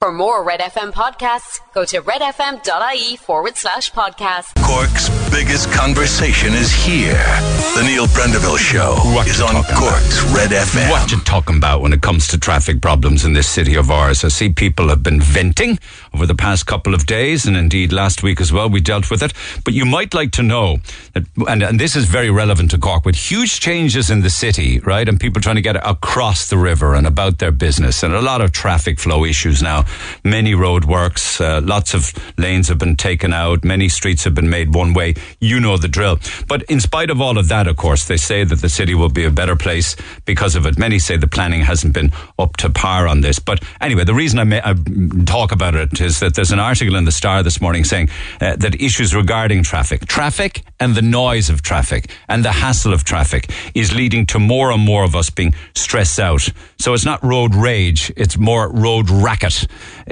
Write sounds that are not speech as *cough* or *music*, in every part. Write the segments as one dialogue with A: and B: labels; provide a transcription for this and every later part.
A: For more Red FM podcasts, go to redfm.ie forward slash podcast.
B: Cork's biggest conversation is here. The Neil Prendeville Show
C: What
B: is
C: you
B: on
C: talking about?
B: Cork's Red FM.
C: What you talking about when it comes to traffic problems in this city of ours? I see people have been venting over the past couple of days, and indeed last week as well. We dealt with it, but you might like to know that, and, and this is very relevant to Cork, with huge changes in the city, right, and people trying to get across the river and about their business, and a lot of traffic flow issues now. Many roadworks, uh, lots of lanes have been taken out, many streets have been made one way. You know the drill. But in spite of all of that, of course, they say that the city will be a better place because of it. Many say the planning hasn't been up to par on this. But anyway, the reason I, may, I talk about it is that there's an article in the Star this morning saying uh, that issues regarding traffic, traffic and the noise of traffic and the hassle of traffic is leading to more and more of us being stressed out. So it's not road rage, it's more road racket.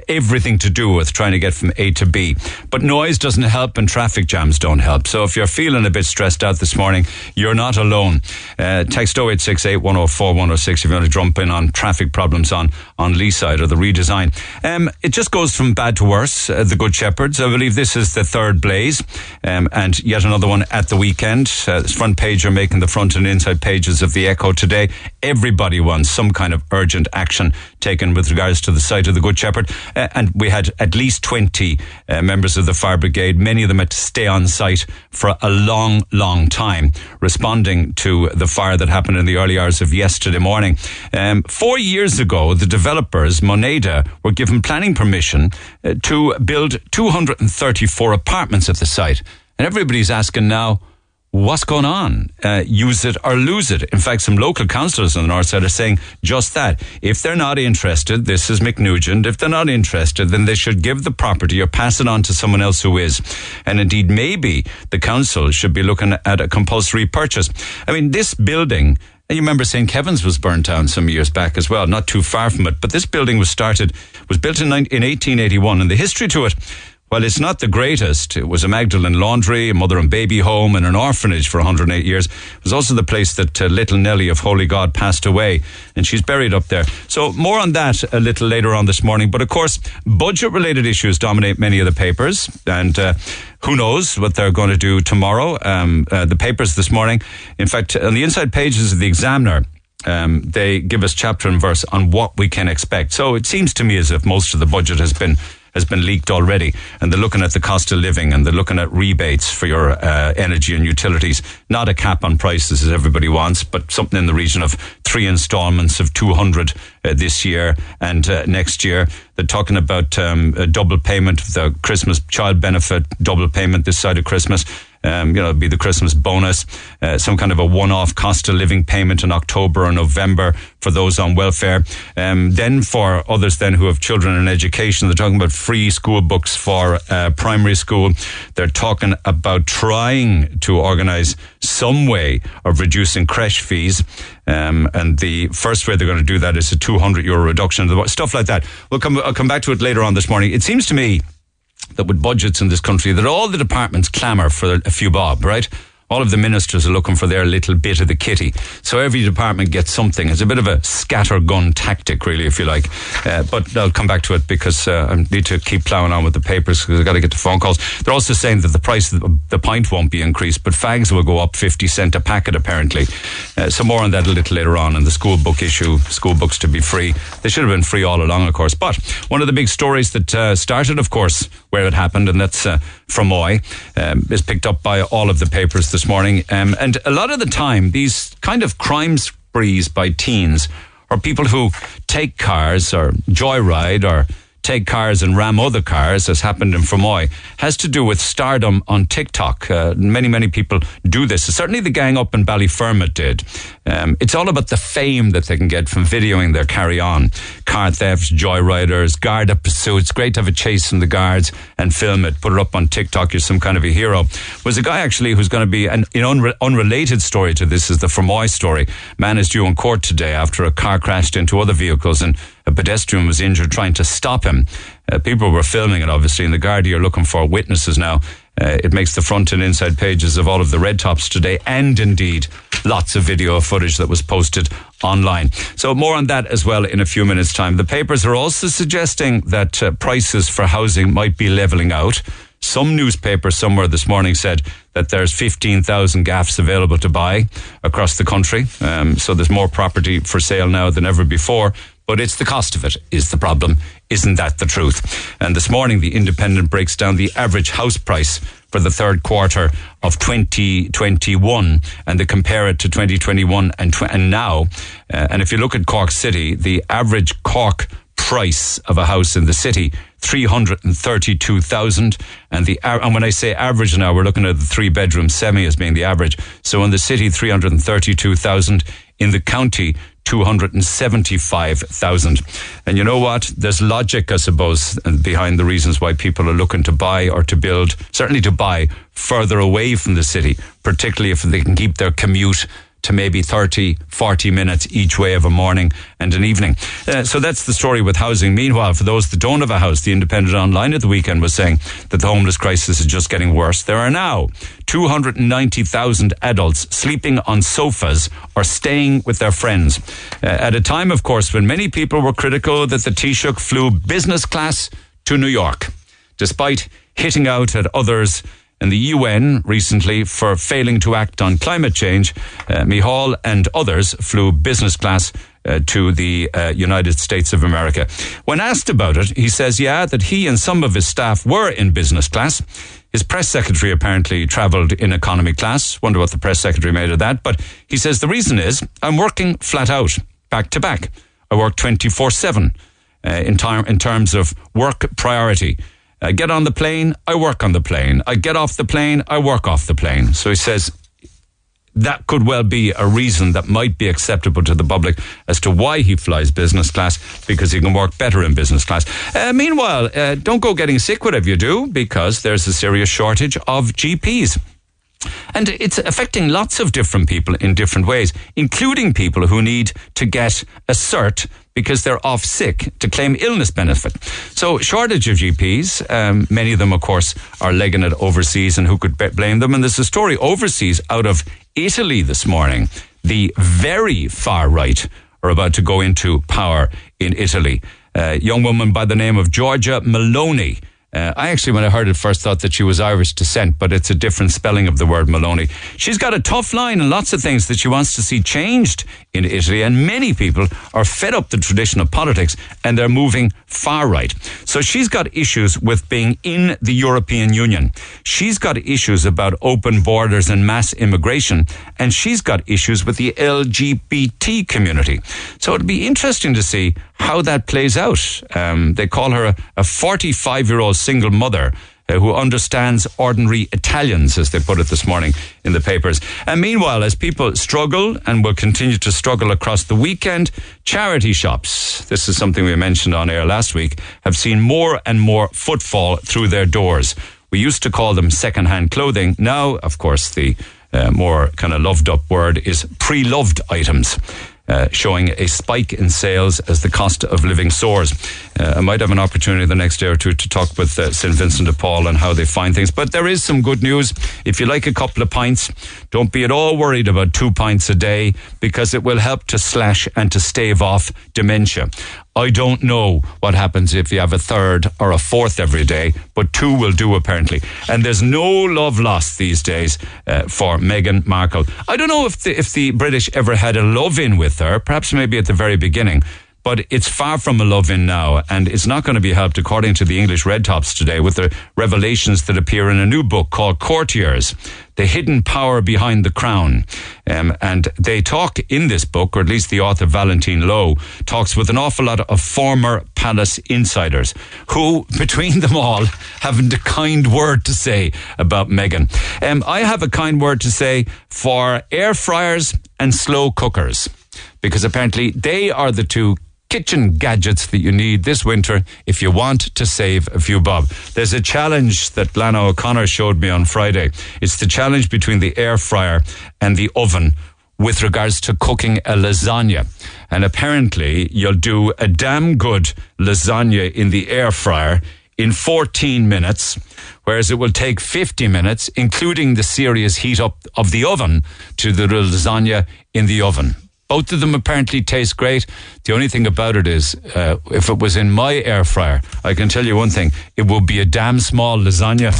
C: Everything to do with trying to get from A to B. But noise doesn't help and traffic jams don't help. So if you're feeling a bit stressed out this morning, you're not alone. Uh, text 0868 104 106 if you want to jump in on traffic problems on, on Lee side or the redesign. Um, it just goes from bad to worse. Uh, the Good Shepherds. I believe this is the third blaze, um, and yet another one at the weekend. Uh, this front page are making the front and inside pages of the Echo today. Everybody wants some kind of urgent action taken with regards to the site of the Good Shepherd, uh, and we had at least twenty uh, members of the fire brigade. Many of them had to stay on site for a long, long time, responding to the fire that happened in the early hours of yesterday morning. Um, four years ago, the developers, Moneda, were given planning permission uh, to build 234 apartments at the site. And everybody's asking now, what's going on? Uh, use it or lose it. In fact, some local councillors on the north side are saying just that. If they're not interested, this is Mick Nugent, if they're not interested, then they should give the property or pass it on to someone else who is. And indeed, maybe the council should be looking at a compulsory purchase. I mean, this building, and you remember St. Kevin's was burnt down some years back as well, not too far from it. But this building was started, was built in, in 1881, and the history to it, well, it's not the greatest. It was a Magdalen laundry, a mother and baby home, and an orphanage for 108 years. It was also the place that uh, little Nellie of Holy God passed away, and she's buried up there. So, more on that a little later on this morning. But of course, budget related issues dominate many of the papers, and uh, who knows what they're going to do tomorrow. Um, uh, the papers this morning, in fact, on the inside pages of the Examiner, um, they give us chapter and verse on what we can expect. So it seems to me as if most of the budget has been has been leaked already, and they're looking at the cost of living and they're looking at rebates for your uh, energy and utilities. Not a cap on prices as everybody wants, but something in the region of three instalments of two hundred uh, this year and uh, next year. They're talking about um, a double payment of the Christmas child benefit, double payment this side of Christmas. Um, you know, it'd be the Christmas bonus, uh, some kind of a one-off cost of living payment in October or November for those on welfare. Um, then for others then who have children in education, they're talking about free school books for uh, primary school. They're talking about trying to organise some way of reducing creche fees. Um, and the first way they're going to do that is a 200 euro reduction, of stuff like that. We'll come, I'll come back to it later on this morning. It seems to me that with budgets in this country, that all the departments clamour for a few bob, right? All of the ministers are looking for their little bit of the kitty. So every department gets something. It's a bit of a scattergun tactic, really, if you like. Uh, but I'll come back to it because uh, I need to keep ploughing on with the papers because I've got to get the phone calls. They're also saying that the price of the, pint won't be increased, but fags will go up 50 cent a packet, apparently. Uh, so more on that a little later on. And the school book issue, school books to be free. They should have been free all along, of course. But one of the big stories that uh, started, of course, where it happened, and that's uh, Fermoy, um, is picked up by all of the papers this morning. Um, and a lot of the time, these kind of crime sprees by teens or people who take cars or joyride or take cars and ram other cars, as happened in Fermoy, has to do with stardom on TikTok. Uh, many, many people do this. Certainly the gang up in Ballyfermot did. Um, it's all about the fame that they can get from videoing their carry on. Car thefts, joyriders, Garda pursuits. Great to have a chase from the guards and film it, put it up on TikTok. You're some kind of a hero. Was a guy actually who's going to be an, unre- unrelated story to this is the Fermoy story. Man is due in court today after a car crashed into other vehicles and a pedestrian was injured trying to stop him. Uh, people were filming it, obviously, and the Gardaí are looking for witnesses now. Uh, it makes the front and inside pages of all of the red tops today, and indeed lots of video footage that was posted online. So more on that as well in a few minutes' time. The papers are also suggesting that uh, prices for housing might be leveling out. Some newspaper somewhere this morning said that there's 15,000 gaffs available to buy across the country. Um, so there's more property for sale now than ever before. But it's the cost of it is the problem. Isn't that the truth? And this morning, the Independent breaks down the average house price for the third quarter of 2021 and they compare it to 2021 and, tw- and now. Uh, and if you look at Cork City, the average Cork price of a house in the city 332,000 and the and when I say average now we're looking at the three bedroom semi as being the average so in the city 332,000 in the county 275,000. And you know what? There's logic, I suppose, behind the reasons why people are looking to buy or to build, certainly to buy further away from the city, particularly if they can keep their commute to maybe 30, 40 minutes each way of a morning and an evening. Uh, so that's the story with housing. Meanwhile, for those that don't have a house, the Independent Online at the weekend was saying that the homeless crisis is just getting worse. There are now 290,000 adults sleeping on sofas or staying with their friends. Uh, at a time, of course, when many people were critical that the Taoiseach flew business class to New York, despite hitting out at others and the UN recently for failing to act on climate change. Uh, Micheál and others flew business class uh, to the uh, United States of America. When asked about it, he says, yeah, that he and some of his staff were in business class. His press secretary apparently travelled in economy class. Wonder what the press secretary made of that. But he says the reason is I'm working flat out, back to back. I work 24 7 uh, in, time, in terms of work priority. I get on the plane, I work on the plane. I get off the plane, I work off the plane. So he says that could well be a reason that might be acceptable to the public as to why he flies business class because he can work better in business class. Uh, meanwhile, uh, don't go getting sick whatever you do because there's a serious shortage of GPs. And it's affecting lots of different people in different ways, including people who need to get a cert because they're off sick to claim illness benefit. So, shortage of GPs. Um, many of them, of course, are legging it overseas, and who could blame them? And there's a story overseas out of Italy this morning. The very far right are about to go into power in Italy. A young woman by the name of Giorgia Meloni uh, I actually, when I heard it first, thought that she was Irish descent, but it's a different spelling of the word Maloney. She's got a tough line and lots of things that she wants to see changed in Italy, and many people are fed up the tradition of politics and they're moving far right. So she's got issues with being in the European Union. She's got issues about open borders and mass immigration, and she's got issues with the LGBT community. So it'd be interesting to see how that plays out. Um, they call her a 45 year old single mother. Uh, who understands ordinary Italians, as they put it this morning in the papers. And meanwhile, as people struggle and will continue to struggle across the weekend, charity shops, this is something we mentioned on air last week, have seen more and more footfall through their doors. We used to call them second-hand clothing. Now, of course, the uh, more kind of loved up word is pre-loved items. Uh, showing a spike in sales as the cost of living soars. Uh, I might have an opportunity the next day or two to talk with uh, St. Vincent de Paul on how they find things. But there is some good news. If you like a couple of pints, don't be at all worried about two pints a day because it will help to slash and to stave off dementia. I don't know what happens if you have a third or a fourth every day, but two will do apparently. And there's no love lost these days uh, for Meghan Markle. I don't know if the, if the British ever had a love in with her, perhaps maybe at the very beginning but it's far from a love in now, and it's not going to be helped, according to the English Red Tops today, with the revelations that appear in a new book called Courtiers, The Hidden Power Behind the Crown. Um, and they talk in this book, or at least the author Valentine Low talks with an awful lot of former palace insiders who, between them all, haven't a kind word to say about Meghan. Um, I have a kind word to say for air fryers and slow cookers because apparently they are the two kitchen gadgets that you need this winter if you want to save a few bob. There's a challenge that Lana O'Connor showed me on Friday. It's the challenge between the air fryer and the oven with regards to cooking a lasagna. And apparently you'll do a damn good lasagna in the air fryer in 14 minutes, whereas it will take 50 minutes, including the serious heat up of the oven, to the lasagna in the oven. Both of them apparently taste great. The only thing about it is, uh, if it was in my air fryer, I can tell you one thing: it would be a damn small lasagna.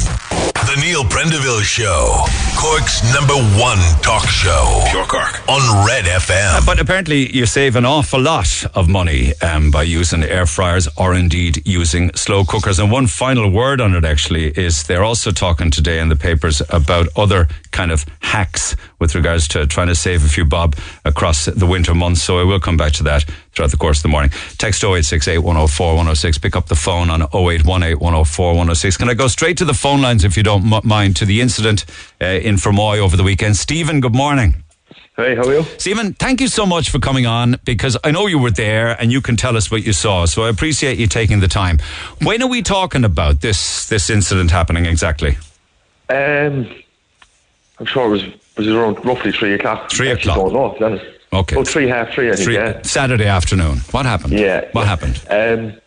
B: The Neil Prendeville Show, Cork's number one talk show. Pure Cork on Red FM.
C: But apparently, you save an awful lot of money um, by using air fryers or indeed using slow cookers. And one final word on it actually is they're also talking today in the papers about other kind of hacks with regards to trying to save a few bob across the winter months. So I will come back to that throughout the course of the morning. Text 0868 104 106. Pick up the phone on 0818 104 106. Can I go straight to the phone lines if you don't m- mind to the incident uh, in Fermoy over the weekend? Stephen, good morning.
D: Hey, how are you?
C: Stephen, thank you so much for coming on because I know you were there and you can tell us what you saw. So I appreciate you taking the time. When are we talking about this this incident happening exactly?
D: Um, I'm sure it was was around roughly three o'clock.
C: Three
D: I
C: o'clock.
D: Don't know. To be honest.
C: Okay.
D: Oh, three half three. I think.
C: Three,
D: yeah.
C: Saturday afternoon. What happened?
D: Yeah.
C: What
D: yeah.
C: happened?
D: Um,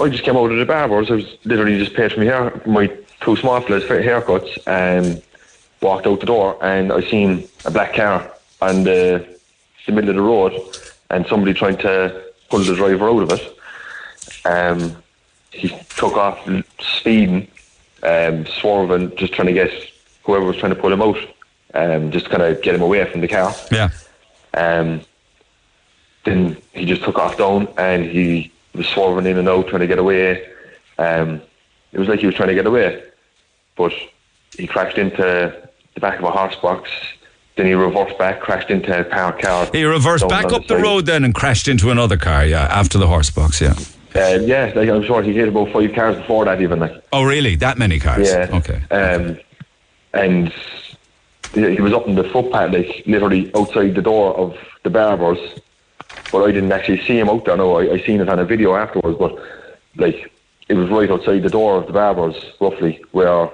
D: I just came out of the barbers. I was literally just paid for my hair, my two small fellas for haircuts, and walked out the door, and I seen a black car on the, the middle of the road, and somebody trying to pull the driver out of it. Um, he took off speeding, um, swerving, just trying to get whoever was trying to pull him out, um, just kind of get him away from the car.
C: Yeah.
D: Um, then he just took off down and he was swerving in and out trying to get away. Um, it was like he was trying to get away, but he crashed into the back of a horse box. Then he reversed back, crashed into a parked car.
C: He reversed back up the
D: side.
C: road then and crashed into another car, yeah, after the horse box, yeah.
D: Uh, yeah, like I'm sure he hit about five cars before that, even like.
C: Oh, really? That many cars?
D: Yeah.
C: Okay.
D: Um, and he was up in the footpath, like literally outside the door of the barbers. But I didn't actually see him out there. No, I, I seen it on a video afterwards. But like, it was right outside the door of the barbers, roughly where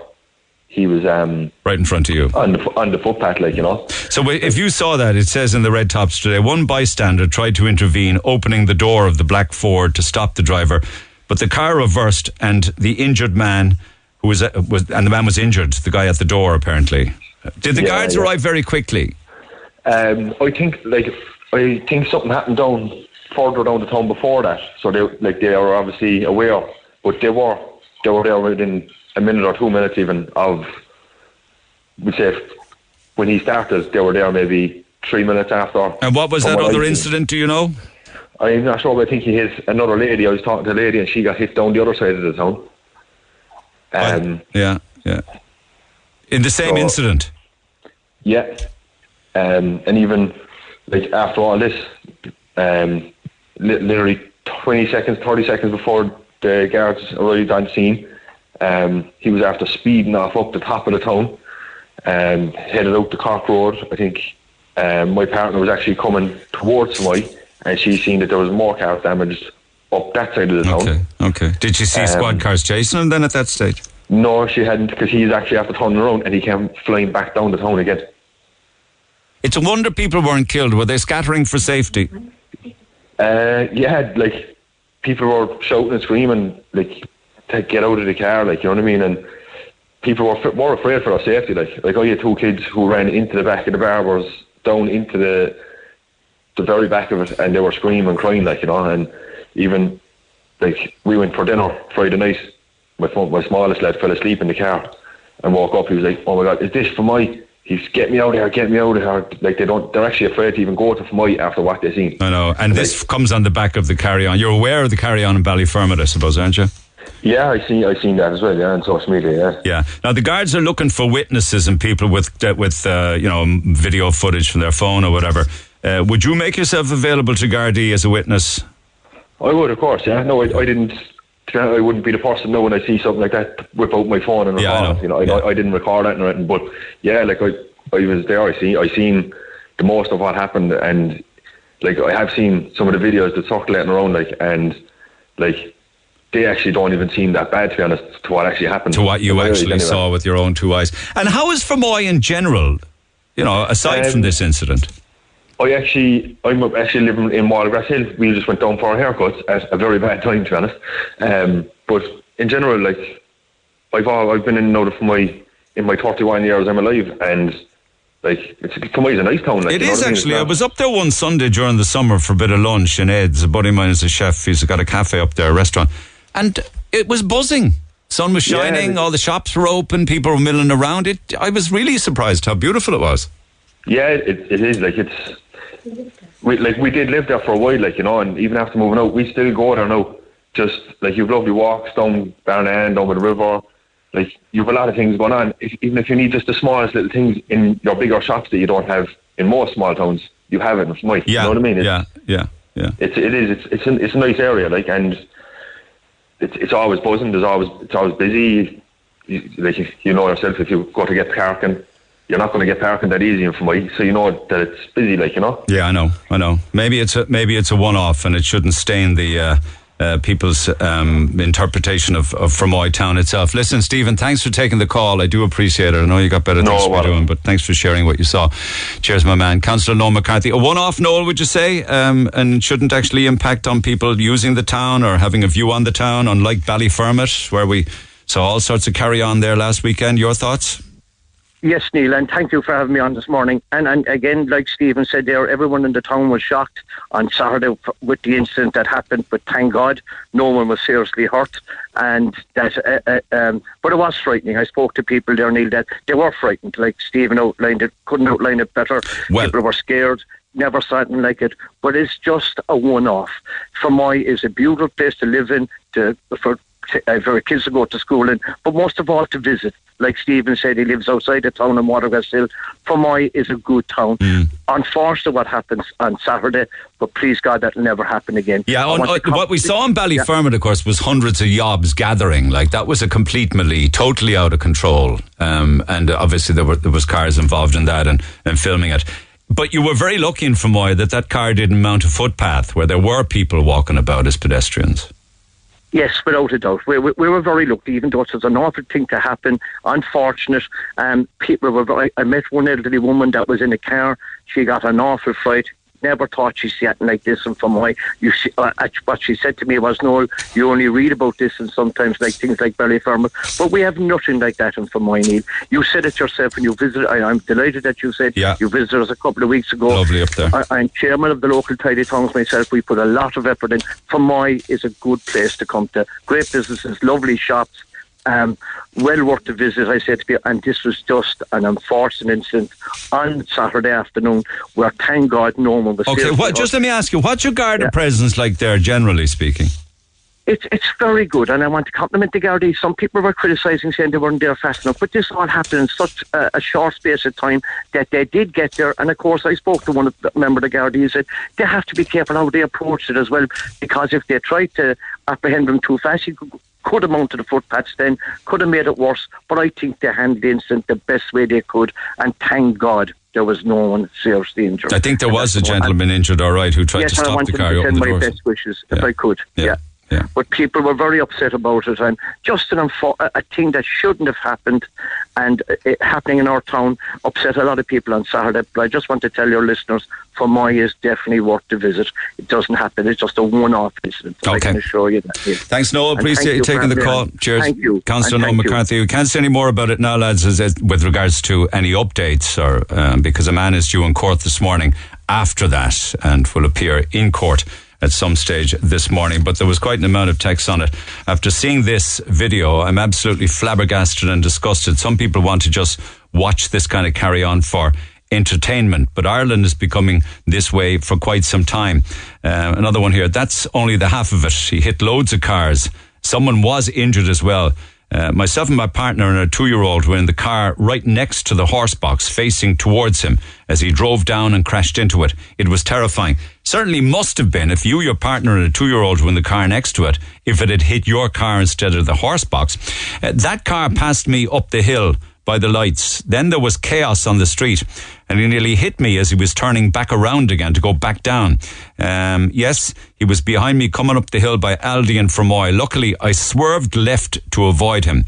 D: he was um,
C: Right in front of you.
D: on the on the footpath, like you know.
C: So if you saw that, it says in the red tops today, one bystander tried to intervene, opening the door of the black Ford to stop the driver, but the car reversed and the injured man who was, uh, was and the man was injured, the guy at the door apparently. Did the
D: Yeah,
C: guards
D: yeah.
C: arrive very quickly?
D: Um, I think like I think something happened down further down the town before that. So they like they were obviously aware, but they were they were there within a minute or two minutes even of we say when he started they were there maybe three minutes after.
C: And what was that other incident, do you know?
D: I'm not sure, but I think he hit another lady. I was talking to a lady and she got hit down the other side of the town. Um,
C: yeah, yeah. In the same
D: So-
C: incident?
D: Yeah. Um, and even like after all this, um, li- literally 20 seconds, 30 seconds before the guards arrived on scene, um, he was after speeding off up the top of the town, um, headed out the Cork Road. I think um, my partner was actually coming towards me, and she seen that there was more cars damaged up that side of the town.
C: Okay, okay. Did she see
D: Um,
C: squad cars chasing him then at that stage?
D: No, she hadn't, because he's actually after turning around and he came flying back down the town again.
C: It's a wonder people weren't killed. Were they scattering for safety?
D: Uh, yeah, like people were shouting and screaming, like to get out of the car, like you know what I mean. And people were f- more afraid for their safety. Like, like I had two kids who ran into the back of the bar barbers, down into the the very back of it, and they were screaming and crying, like you know. And even like we went for dinner Friday night. My my smallest lad fell asleep in the car and woke up. He was like, "Oh my god, is this for my?" He's get me out of here, get me out of here. Like they don't, they're actually afraid to even go to Fermoy after what they've seen.
C: I know. And this comes on the back of the carry on. You're aware of the carry on in Ballyfermot, I suppose, aren't you?
D: Yeah, I see. I seen that as well. Yeah, on social media. Yeah.
C: Yeah. Now the guards are looking for witnesses and people with uh, with uh, you know video footage from their phone or whatever. Uh, would you make yourself available to Gardaí as a witness?
D: I would, of course. Yeah. No, I, I didn't. To be honest, I wouldn't be the person now when I see something like that whip out my phone and
C: Yeah, I know.
D: You know, I,
C: Yeah.
D: I didn't record that or anything. But yeah, like I, I was there. I see. I seen the most of what happened, and like I have seen some of the videos that circulating around, like and like they actually don't even seem that bad to be honest to what actually happened.
C: To what you actually
D: anyway.
C: saw with your own two eyes. And how is Fermoy in general? You know, aside from
D: Um,
C: this incident.
D: I actually, I'm actually living in Watergrass Hill. We just went down for our haircuts at a very bad time, to be honest. Um, but in general, like I've all, I've been in Nota for my in my 31 years I'm alive, and like it's Fermoy's a nice town. Like,
C: It is
D: what I mean?
C: actually. I was up there one Sunday during the summer for a bit of lunch in Ed's. A buddy of mine is a chef. He's got a cafe up there, a restaurant, and it was buzzing. Sun was shining.
D: it-
C: all the shops were open. People were milling around. It. I was really surprised how beautiful it was.
D: Yeah, it, it is like it's we like we did live there for a while, like you know, and even after moving out, we still go there now. Just like you've lovely walks down Barnane, down by the river. Like you've a lot of things going on. If, even if you need just the smallest little things in your bigger shops that you don't have in most small towns, you have it Smythe.
C: Yeah.
D: You know what I mean? It's,
C: yeah. Yeah. Yeah.
D: It's it is it's it's, an, it's a nice area, like and it's it's always buzzing. There's always it's always busy. You, like you know yourself, if you go to get parking, you're not going to get parking that easy in Fermoy, so you know that it's busy. Like you know.
C: Yeah, I know, I know. Maybe it's a maybe it's a one-off, and it shouldn't stain the uh, uh, people's um, interpretation of, of Fermoy town itself. Listen, Stephen, thanks for taking the call. I do appreciate it. I know you got better
D: No
C: things to be doing, but thanks for sharing what you saw. Cheers, my man, Councillor Noel McCarthy. A one-off, Noel, would you say, um, and shouldn't actually impact on people using the town or having a view on the town, unlike Ballyfermot, where we saw all sorts of carry on there last weekend. Your thoughts?
E: Yes, Neil, and thank you for having me on this morning. And, and again, like Stephen said there, everyone in the town was shocked on Saturday with the incident that happened. But thank God, no one was seriously hurt. And that, uh, uh, um, but it was frightening. I spoke to people there, Neil, that they were frightened. Like Stephen outlined it, couldn't outline it better.
C: Well-
E: people were scared. Never saw anything like it, but it's just a one-off. For Fermoy is a beautiful place to live in, to for uh, for kids to go to school in, but most of all to visit. Like Stephen said, he lives outside the town of Watergrass Hill. Fermoy is a good town. Unfortunately, what happens on Saturday, but please God, that'll never happen again.
C: Yeah, on, uh, what we saw in
E: Yeah.
C: Ballyfermot, of course, was hundreds of yobs gathering. Like that was a complete melee, totally out of control. Um, and obviously there were there was cars involved in that and, and filming it. But you were very lucky in Fermoy that that car didn't mount a footpath where there were people walking about as pedestrians.
E: Yes, without a doubt. We, we, we were very lucky, even though it was an awful thing to happen. Unfortunate. Um, people were. Very, I met one elderly woman that was in a car. She got an awful fright. Never thought she'd see anything like this. And from why you see, uh, uh, what she said to me was, "Noel, you only read about this and sometimes like things like Ballyfermot, but we have nothing like that in Fermoy, Neil. You said it yourself when you visited. I, I'm delighted that you said
C: Yeah.
E: you visited us a couple of weeks ago.
C: Lovely up there.
E: I, I'm chairman of the local tidy towns myself. We put a lot of effort in. Fermoy is a good place to come to. Great businesses, lovely shops, um, well worth the visit. I said to you, and this was just an unfortunate incident on Saturday afternoon where, thank God, no one was.
C: Okay, what, just let me ask you, what's your Garda
E: Yeah.
C: presence like there, generally speaking?
E: It's it's very good, and I want to compliment the Gardaí. Some people were criticising, saying they weren't there fast enough, but this all happened in such a, a short space of time that they did get there. And of course, I spoke to one of the member of the Gardaí who said they have to be careful how they approach it as well, because if they try to apprehend them too fast, you could, could have mounted the footpaths then, could have made it worse. But I think they handled the incident the best way they could, and thank God there was no one seriously injured.
C: I think there was a gentleman injured, all right, who tried
E: yes,
C: to
E: I
C: stop the car,
E: to
C: open
E: send my best wishes if
C: Yeah.
E: I could.
C: Yeah.
E: yeah.
C: Yeah.
E: But people were very upset about it, and just an unfo- a thing that shouldn't have happened, and it happening in our town upset a lot of people on Saturday. But I just want to tell your listeners, Fermoy is definitely worth the visit. It doesn't happen; it's just a one-off incident. I
C: Okay.
E: can assure you that. yeah.
C: Thanks, Noel.
E: And
C: Appreciate
E: thank
C: you taking the call. Cheers.
E: Thank you.
C: Councillor Noel
E: thank you.
C: McCarthy. We can't say any more about it now, lads, with regards to any updates, or um, because a man is due in court this morning after that and will appear in court at some stage this morning. But there was quite an amount of text on it. After seeing this video, I'm absolutely flabbergasted and disgusted. Some people want to just watch this kind of carry on for entertainment, but Ireland is becoming this way for quite some time. Uh, another one here. That's only the half of it. He hit loads of cars. Someone was injured as well. Uh, myself and my partner and our two-year-old were in the car right next to the horse box, facing towards him as he drove down and crashed into it. It was terrifying. Certainly must have been if you, your partner, and a two-year-old were in the car next to it. If it had hit your car instead of the horse box, uh, that car passed me up the hill by the lights. Then there was chaos on the street, and he nearly hit me as he was turning back around again to go back down. Um, yes, he was behind me coming up the hill by Aldi and Fermoy. Luckily, I swerved left to avoid him.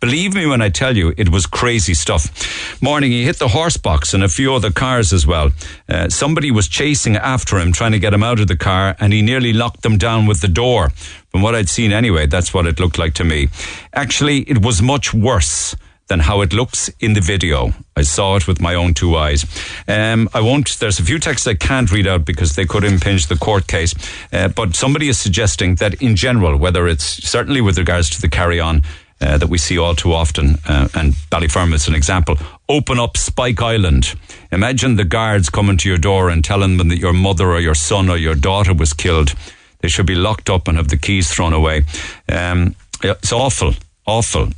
C: Believe me when I tell you, it was crazy stuff. Morning, he hit the horse box and a few other cars as well. Uh, somebody was chasing after him, trying to get him out of the car, and he nearly locked them down with the door. From what I'd seen anyway, that's what it looked like to me. Actually, it was much worse than how it looks in the video. I saw it with my own two eyes. Um, I won't, there's a few texts I can't read out because they could impinge the court case. Uh, but somebody is suggesting that in general, whether it's certainly with regards to the carry on, uh, that we see all too often, uh, and Ballyfermot is an example. Open up Spike Island. Imagine the guards coming to your door and telling them that your mother or your son or your daughter was killed. They should be locked up and have the keys thrown away. Um, it's awful, awful.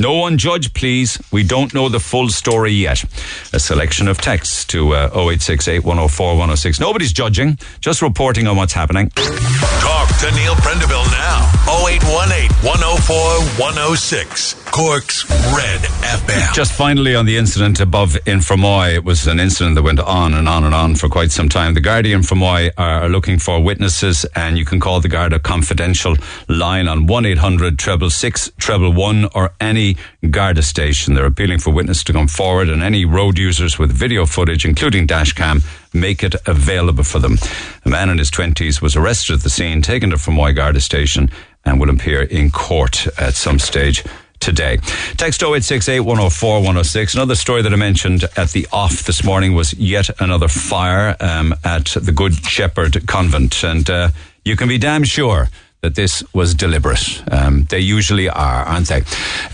C: No one judge, please. We don't know the full story yet. A selection of texts to uh, 0868 104 106. Nobody's judging, just reporting on what's happening.
B: Talk to Neil Prendeville now. 0818 104 106. Cork's Red FM.
C: Just finally on the incident above in Fermoy, it was an incident that went on and on and on for quite some time. The Guardian Fermoy are looking for witnesses, and you can call the Garda confidential line on 1 800 666 111 or any Garda station. They're appealing for witnesses to come forward, and any road users with video footage, including dashcam, make it available for them. A man in his 20s was arrested at the scene, taken to Fermoy Garda station, and will appear in court at some stage today. Text 0868 104 106. Another story that I mentioned at the off this morning was yet another fire um, at the Good Shepherd Convent. And uh, you can be damn sure that this was deliberate. Um, they usually are, aren't they?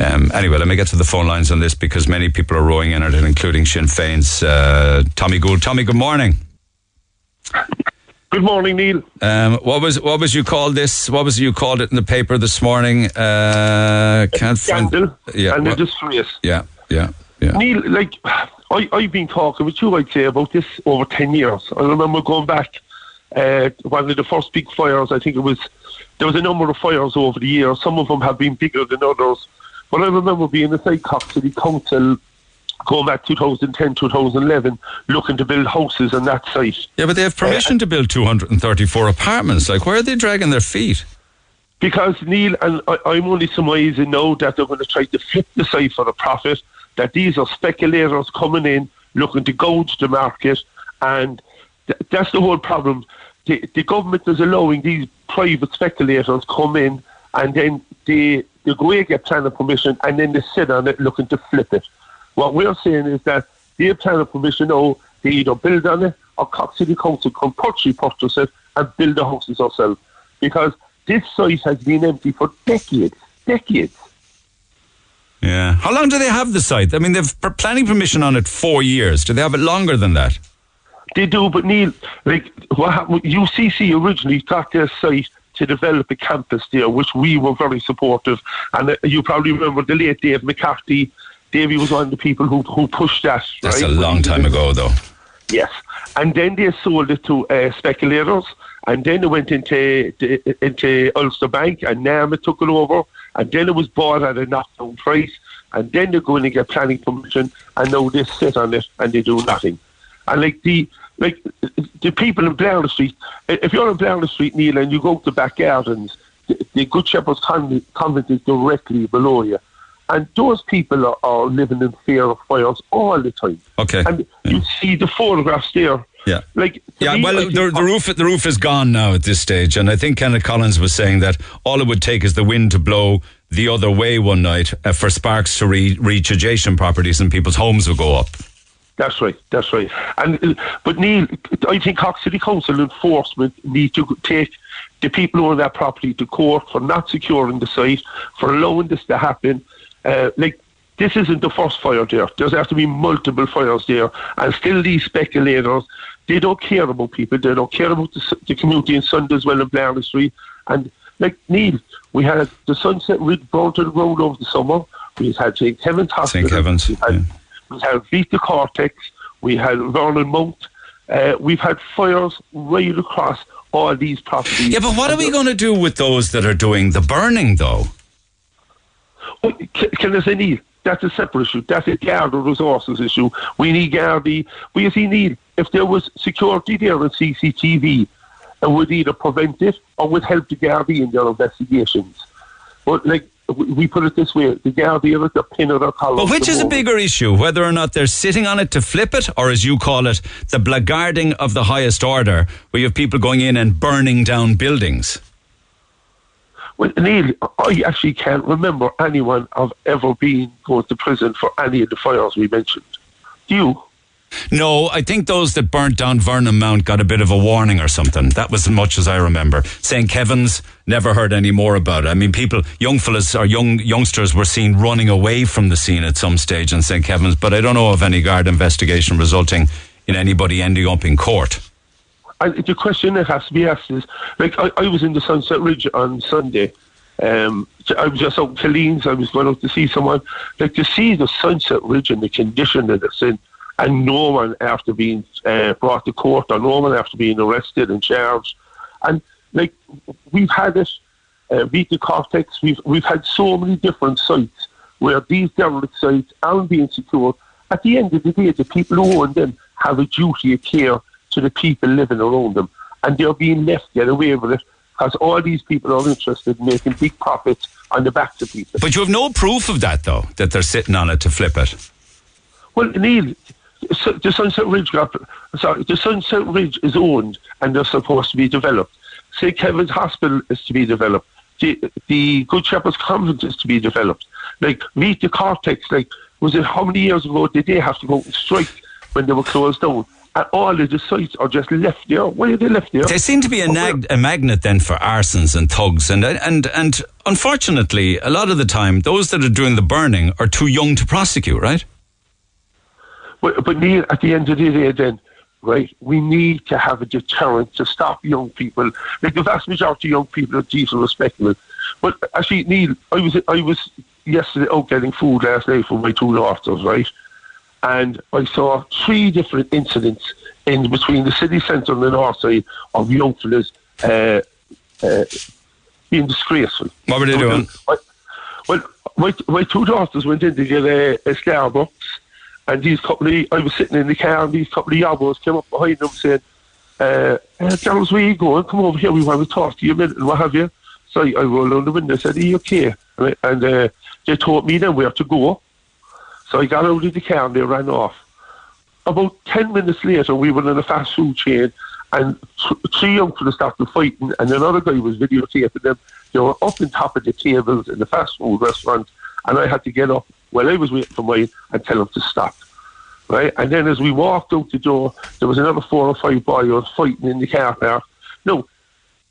C: Um, anyway, let me get to the phone lines on this because many people are rowing in it, including Sinn Féin's uh, Tommy Gould. Tommy, good morning.
F: Good morning, Neil.
C: Um, what was what was you called this? What was you called it in the paper this morning? Uh, can't find.
F: Scandal
C: Yeah,
F: and the
C: what-
F: disgrace.
C: Yeah, yeah, yeah.
F: Neil, like, I, I've been talking with you, I'd say, about this over 10 years. I remember going back, uh, one of the first big fires, I think it was, there was a number of fires over the years. Some of them have been bigger than others. But I remember being inside Cork City Council going back 2010, 2011, looking to build houses on that site.
C: Yeah, but they have permission to build 234 apartments. Like, where are they dragging their feet?
F: Because Neil and I, I'm only surmising now that they're going to try to flip the site for a profit. That these are speculators coming in looking to gouge the market, and th- that's the whole problem. The, the government is allowing these private speculators come in, and then they they go away get planning permission, and then they sit on it looking to flip it. What we're saying is that they planning permission now. They either build on it or Cork City Council purchase purchase it and build the houses ourselves because this site has been empty for decades, decades.
C: Yeah. How long do they have the site? I mean, they've planning permission on it four years. Do they have it longer than that?
F: They do, but Neil, like what happened, UCC originally got their site to develop a campus there, which we were very supportive. And uh, you probably remember the late Dave McCarthy. Davey was one of the people who who pushed that.
C: That's
F: right?
C: a long time ago, though.
F: Yes, and then they sold it to uh, speculators, and then it went into into Ulster Bank, and NAMA took it over, and then it was bought at a knockdown price, and then they're going to get planning permission, and now they sit on it and they do nothing. And like the like the people in Blarney Street, if you're in Blarney Street, Neil, and you go to back gardens, the, the Good Shepherd's Convent, convent is directly below you. And those people are, are living in fear of fires all the time.
C: Okay.
F: And you see the photographs there.
C: Yeah.
F: Like
C: Yeah,
F: me,
C: well, the, the roof the roof is gone now at this stage, and I think Kenneth Collins was saying that all it would take is the wind to blow the other way one night uh, for sparks to re- reach adjacent properties, and people's homes would go up.
F: That's right. That's right. And uh, but Neil, I think Cork City Council enforcement need to take the people who own that property to court for not securing the site, for allowing this to happen. Uh, like this isn't the first fire there. There's have to be multiple fires there, and still these speculators, they don't care about people. They don't care about the, the community in Sunday's Well and Blarney Street. And like Neil, we had the Sunset to the ground over the summer. We had St. Kevin's Hospital.
C: Kevin's,
F: We had,
C: yeah.
F: We had Vita Cortex. We had Vernon Mount. Uh, we've had fires right across all these properties.
C: Yeah, but what are we going to do with those that are doing the burning, though?
F: Oh, c- Can I say, Neil, that's a separate issue. That's a Garda resources issue. We need Gardaí. We see, Neil, if there was security there and CCTV, it would either prevent it or would help the Gardaí in their investigations. But, like, we put it this way, the Gardaí are at the pin of their collar.
C: But which is a bigger issue, whether or not they're sitting on it to flip it, or as you call it, the blackguarding of the highest order, where you have people going in and burning down buildings?
F: Well, Neil, I actually can't remember anyone of ever being going to prison for any of the fires we mentioned. Do you?
C: No, I think those that burnt down Vernon Mount got a bit of a warning or something. That was as much as I remember. St. Kevin's never heard any more about it. I mean, people, young fellas or young youngsters were seen running away from the scene at some stage in St. Kevin's, but I don't know of any guard investigation resulting in anybody ending up in court.
F: And the question that has to be asked is, like, I, I was in the Sunset Ridge on Sunday. Um, I was just out in Killeens. I was going out to see someone. Like to see the Sunset Ridge and the condition that it's in, and no one after being uh, brought to court or no one after being arrested and charged. And like we've had it, uh, Vita Cortex. We've we've had so many different sites where these derelict sites aren't being secured. At the end of the day, the people who own them have a duty of care to the people living around them, and they're being left get away with it because all these people are interested in making big profits on the backs of people.
C: But you have no proof of that, though, that they're sitting on it to flip it.
F: Well, Neil, the Sunset Ridge, got, sorry, the Sunset Ridge is owned and they're supposed to be developed. St. Kevin's Hospital is to be developed. The, the Good Shepherd's Convent is to be developed. Like, Vita Cortex, like, was it how many years ago did they have to go and strike when they were closed down? and all of the sites are just left there. Why are they left there?
C: They seem to be a, nag- a magnet then for arsons and thugs, and and and unfortunately, a lot of the time, those that are doing the burning are too young to prosecute, right?
F: But, but Neil, at the end of the day, then, right, we need to have a deterrent to stop young people. Like the vast majority of young people are decent, respectable. But actually, Neil, I was I was yesterday out getting food last night for my two daughters, right? and I saw three different incidents in between the city centre and the north side of young fellas uh, uh, being disgraceful.
C: What were they doing?
F: well, my, my two daughters went in to get a, a Starbucks, and these couple of, I was sitting in the car, and these couple of yabos came up behind them saying, uh, uh, Charles, where are you going? Come over here, we want to talk to you a minute, and what have you? So I, I rolled on the window and said, Are you okay? And uh, they told me then where to go. So I got out of the car and they ran off. About 10 minutes later, we were in a fast food chain and th- three young fellas started fighting and another guy was videotaping them. They were up on top of the tables in the fast food restaurant and I had to get up while I was waiting for mine and tell them to stop. Right? And then as we walked out the door, there was another four or five boys fighting in the car park. No.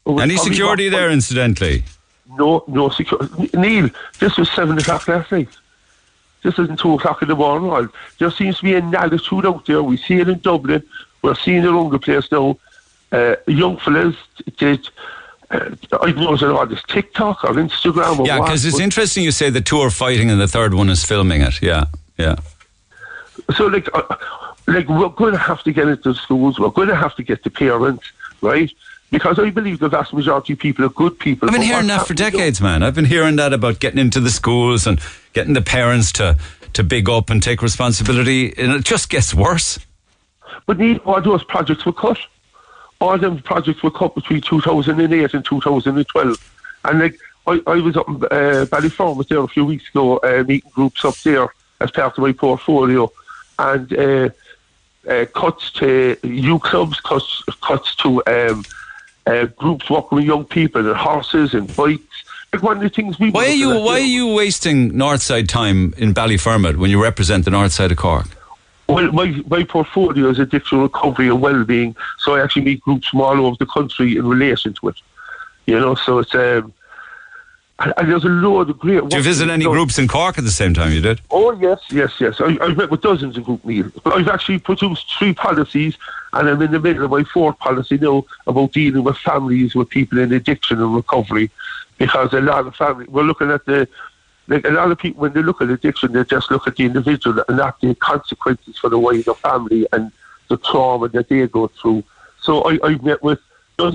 C: Any security there, incidentally?
F: No, no security. Neil, this was seven o'clock last night. This isn't two o'clock in the morning. Well, there seems to be an attitude out there. We see it in Dublin. We're seeing it around the place now. Uh, young fellas, did. Uh, I don't know is it on this TikTok or Instagram or
C: Yeah, because it's interesting you say the two are fighting and the third one is filming it. Yeah, yeah.
F: So like, uh, like we're going to have to get into schools. We're going to have to get the parents right because I believe the vast majority of people are good people.
C: I've been hearing that for decades, man. I've been hearing that about getting into the schools and getting the parents to, to big up and take responsibility, and it just gets worse.
F: But need all those projects were cut. All them projects were cut between 2008 and 2012. And like, I, I was up in uh, Ballyfermot there a few weeks ago, uh, meeting groups up there as part of my portfolio. And uh, uh, cuts to youth clubs, cuts, cuts to um, uh, groups working with young people and horses and bikes. Like one of the things we.
C: Why are you Why are you wasting Northside time in Ballyfermot when you represent the North Side of Cork?
F: Well, my, my portfolio is addiction recovery and well-being, so I actually meet groups from all over the country in relation to it. You know, so it's um, and, there's a load of great.
C: Do you visit any groups in Cork at the same time? You did?
F: Oh yes, yes, yes. I, I've met with dozens of group meetings, but I've actually produced three policies, and I'm in the middle of my fourth policy now about dealing with families with people in addiction and recovery, because a lot of families we're looking at the. Like a lot of people, when they look at addiction, they just look at the individual and not the consequences for the wider family and the trauma that they go through. So I, I've met with
C: so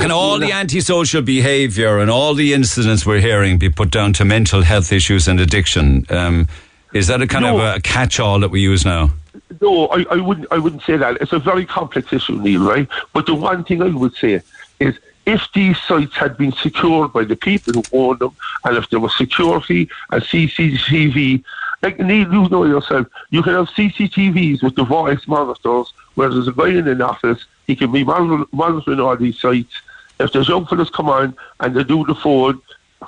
C: can all the antisocial behaviour and all the incidents we're hearing be put down to mental health issues and addiction? Um, is that a kind no. of a catch-all that we use now?
F: No, I, I, wouldn't. I wouldn't say that. It's a very complex issue, Neil. Right? But the one thing I would say is, if these sites had been secured by the people who own them, and if there was security and CCTV, like Neil, you know yourself, you can have CCTVs with the voice monitors, where there's a guy in an office he can be monitoring all these sites. if there's young fellas come on and they do the food,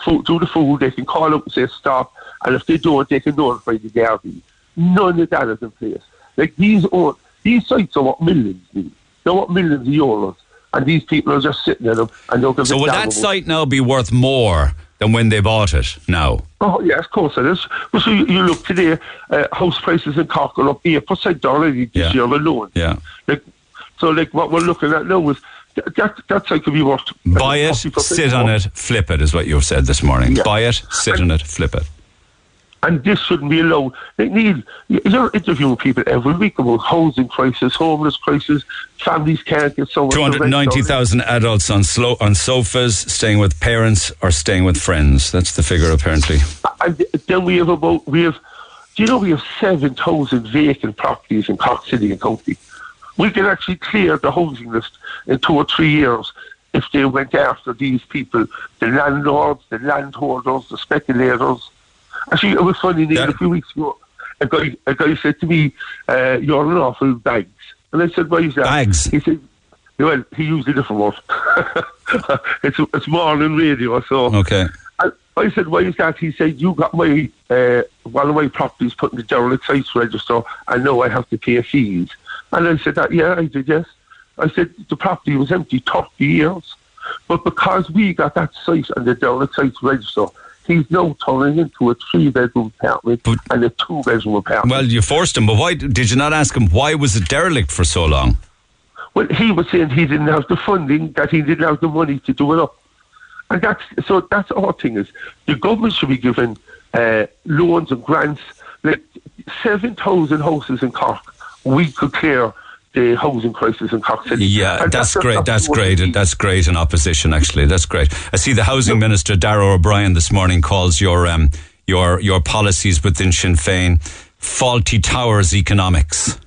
F: food do the food, they can call up and say stop, and if they don't, they can notify the Gardaí. None of that is in place. Like these own, these sites are what millions need. They're what millions of euros, and these people are just sitting in them and they'll give
C: So will that site now be worth more than when they bought it now?
F: Oh, yes, of course it is. But so you, you look today, uh, house prices in Cork are up 8% already this
C: Yeah.
F: year alone.
C: Yeah.
F: Like, so, like, what we're looking at now is that, that, site could be worth.
C: Buy it, sit on
F: more.
C: it, flip it, is what you've said this morning.
F: Yeah.
C: Buy it, sit on it, flip it.
F: And this shouldn't be allowed. Like, Neil, you're interviewing people every week about housing crisis, homeless crisis, families can't get someone. to on it.
C: 290,000 adults on, slow, on sofas, staying with parents or staying with friends. That's the figure, apparently.
F: And then we have about, we have, do you know we have 7,000 vacant properties in Cork City and County? We can actually clear the housing list in two or three years if they went after these people, the landlords, the landholders, the speculators. Actually, it was funny, Neil,
C: Yeah.
F: a few weeks ago, a guy, a guy said to me, uh, you're an awful bags. And I said, why is that?
C: Bags?
F: He said, well, he used a different word. *laughs* it's, it's morning radio, so...
C: Okay.
F: I, I said, why is that? He said, you got my, uh, one of my properties put in the derelict sites register, I know I have to pay fees. And I said, that, yeah, I did, yes. I said, the property was empty 30 years. But because we got that site on the derelict sites register, he's now turning into a three-bedroom apartment
C: But-
F: and a two-bedroom apartment.
C: Well, you forced him, but why did you not ask him why was it derelict for so long?
F: Well, he was saying he didn't have the funding, that he didn't have the money to do it up. And that's so that's our thing is the government should be given uh, loans and grants. Like seven thousand houses in Cork, we could clear the housing crisis in Cork City.
C: Yeah,
F: And
C: that's
F: just
C: great. That's great. That's great in opposition. Actually, that's great. I see the housing minister Darragh O'Brien this morning calls your um, your your policies within Sinn Féin Fawlty Towers economics.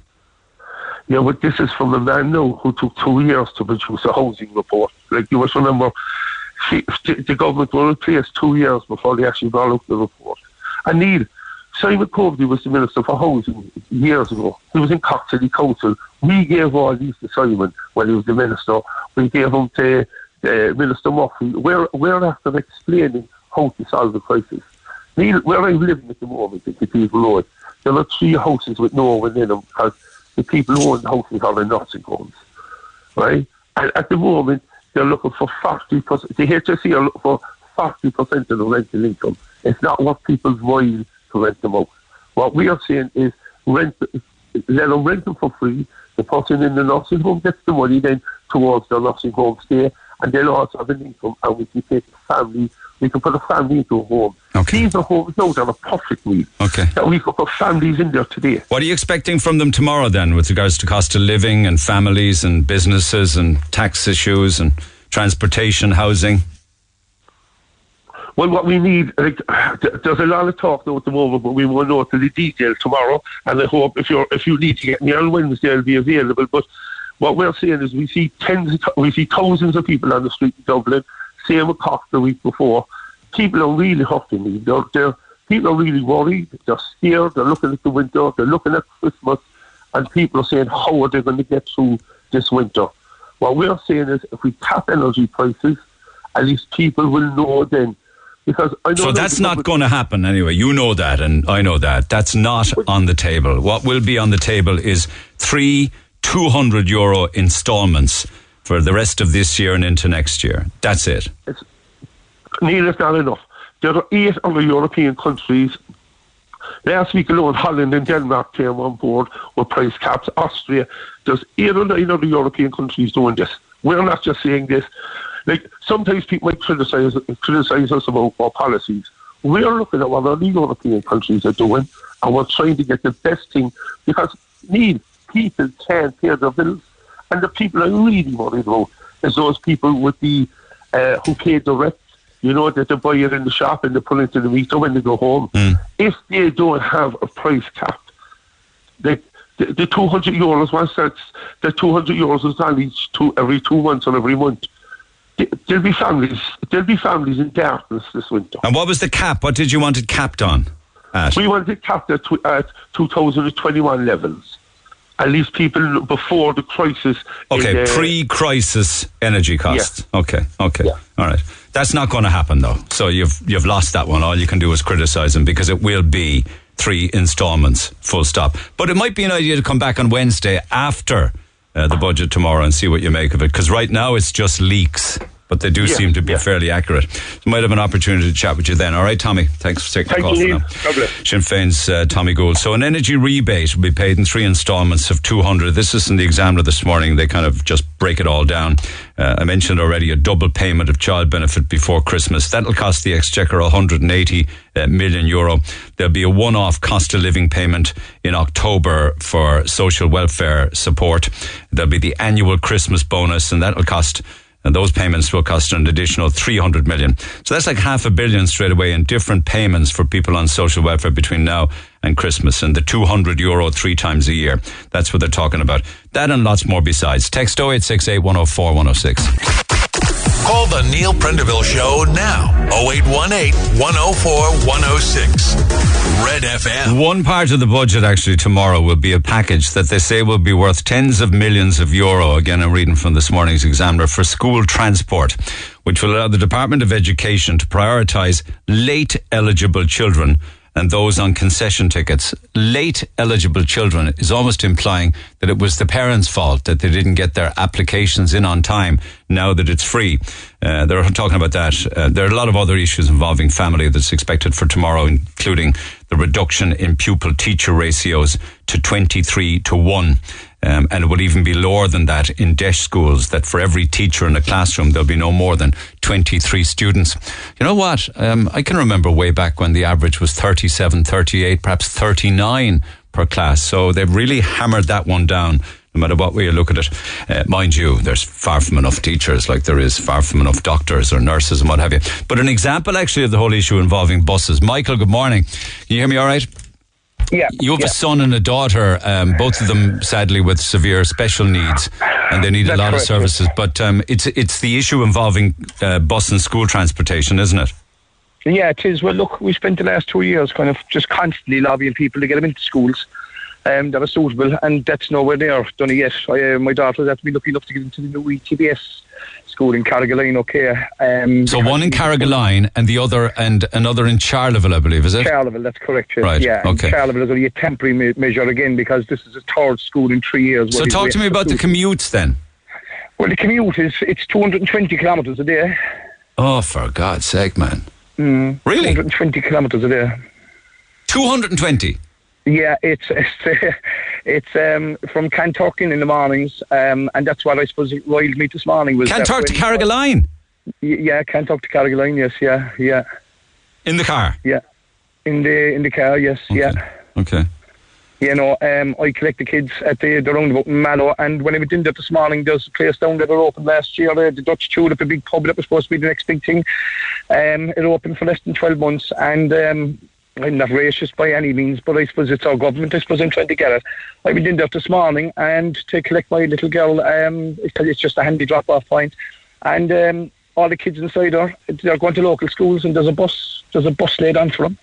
F: Yeah, but this is from a man now who took two years to produce a housing report. Like you must remember, the, the government were in place two years before they actually brought out the report. And Neil, Simon Coveney was the Minister for Housing years ago. He was in Cork City Council. We gave all these to Simon when he was the Minister. We gave them to uh, Minister Murphy. We're, we're after explaining how to solve the crisis. Neil, where I'm living at the moment in Cathedral Road, there are three houses with no one in them because the people who own the houses are in nursing homes, right? And at the moment, they're looking for 40%, the HSE are looking for 40% of the rental income. It's not what people's mind to rent them out. What we are saying is rent, let them rent them for free. The person in the nursing home gets the money then towards their nursing home stay, and they'll also have an income, and we can take a family, we can put a family into a home.
C: Okay.
F: These are homes now that are perfect need.
C: Okay.
F: That we could put families in there today.
C: What are you expecting from them tomorrow then, with regards to cost of living and families and businesses and tax issues and transportation, housing?
F: Well, what we need, like, there's a lot of talk now at the moment, but we won't know to the detail tomorrow. And I hope if you if you need to get me on Wednesday, I'll be available. But what we're saying is we see tens, we see thousands of people on the street in Dublin. Same with Cork the week before. People are really hurting me. They're, they're, people are really worried. They're scared. They're looking at the winter. They're looking at Christmas, and people are saying, how are they going to get through this winter? What we're saying is, if we cap energy prices, at least people will know then. Because I know
C: So that's not going to happen anyway. You know that, and I know that. That's not on the table. What will be on the table is three 200 euro installments for the rest of this year and into next year. That's it.
F: Neil, it's not enough. There are eight other European countries. Last week alone, Holland and Denmark came on board with price caps. Austria, there's eight or nine other European countries doing this. We're not just saying this. Like sometimes people might criticize criticize us about our policies. We're looking at what other European countries are doing, and we're trying to get the best thing because need people can't pay their bills, and the people I'm really worried about is those people with the uh, who pay direct. You know that they buy it in the shop and they put it into the meter when they go home. If they don't have a price cap, the, the, the 200 euros, once that's the 200 euros is on each two, every two months or every month, th- there'll be families, there'll be families in darkness this winter.
C: And what was the cap? What did you want it capped on? At?
F: We want it capped at, tw- at 2021 levels. at least people before the crisis.
C: Okay,
F: in, uh,
C: pre-crisis energy costs. Okay, okay,
F: Yeah.
C: all right. That's not going to happen though. So you've you've lost that one. All you can do is criticise them because it will be three instalments, full stop. But it might be an idea to come back on Wednesday after uh, the budget tomorrow and see what you make of it. Because right now it's just leaks. But they do
F: Yeah,
C: seem to be
F: yeah.
C: fairly accurate. So might have an opportunity to chat with you then. All right, Tommy. Thanks for taking
F: Thank
C: the call
F: you,
C: for now. Sinn Féin's uh, Tommy Gould. So an energy rebate will be paid in three instalments of 200. This is in the examiner this morning. They kind of just break it all down. Uh, I mentioned already a double payment of child benefit before Christmas. That'll cost the Exchequer 180 uh, million euro. There'll be a one-off cost of living payment in October for social welfare support. There'll be the annual Christmas bonus and that'll cost and those payments will cost an additional 300 million. So that's like half a billion straight away in different payments for people on social welfare between now and Christmas and the 200 euro three times a year. That's what they're talking about. That and lots more besides. Text 0868 104 106.
B: Call the Neil Prendeville Show now. 0818 104 106. Red FM.
C: One part of the budget actually tomorrow will be a package that they say will be worth tens of millions of euro. Again, I'm reading from this morning's examiner for school transport, which will allow the Department of Education to prioritise late eligible children and those on concession tickets. Late eligible children is almost implying that it was the parents' fault that they didn't get their applications in on time now that it's free. Uh, they're talking about that. Uh, there are a lot of other issues involving family that's expected for tomorrow, including the reduction in pupil teacher ratios to 23 to 1. Um, and it will even be lower than that in DEIS schools, that for every teacher in a classroom, there'll be no more than 23 students. You know what? Um, I can remember way back when the average was 37, 38, perhaps 39 per class. So they've really hammered that one down. No matter what way you look at it, uh, mind you, there's far from enough teachers, like there is far from enough doctors or nurses and what have you. But an example, actually, of the whole issue involving buses. Michael, good morning. Can you hear me all right?
G: Yeah.
C: You have
G: yeah.
C: a son and a daughter, um, both of them sadly with severe special needs, and they need a
G: That's
C: lot of
G: correct,
C: services. But um, it's it's the issue involving uh, bus and school transportation, isn't it?
G: Yeah, it is. Well, look, we spent the last two years kind of just constantly lobbying people to get them into schools um, that are suitable, and that's nowhere near done yet. I, uh, my daughter has to be lucky enough to get into the new ETBS school in Carrigaline, okay. Um,
C: So one in Carrigaline and the other and another in Charleville, I believe, is it?
G: Charleville, that's correct. yes.
C: Right,
G: Yeah,
C: okay.
G: Charleville is only a temporary me- measure again because this is a third school in three years.
C: So talk to me about the commutes then.
G: Well, the commute is it's 220 kilometres a day.
C: Oh, for God's sake, man!
G: Mm,
C: Really?
G: 220 kilometres a day.
C: Two hundred and twenty.
G: Yeah, it's it's, uh, *laughs* it's um, from Kanturkin in the mornings, um, and that's what I suppose it riled me this morning. Was
C: Can't
G: that
C: talk to Carrigaline
G: Yeah, Kanturk to Carrigaline. Yes, yeah, yeah,
C: in the car.
G: yeah. In the in the car, yes, yeah.
C: Okay.
G: You know, um, I collect the kids at the, the roundabout in Mallow, and when I went in there this morning, there's a place down there that opened last year, uh, the Dutch Tulip, a big pub that was supposed to be the next big thing. Um, it opened for less than 12 months, and um, I'm not racist by any means, but I suppose it's our government. I suppose I'm trying to get it. I went in there this morning and to collect my little girl, um, it's just a handy drop-off point, and um, all the kids inside are they're going to local schools, and there's a bus, there's a bus laid on for them.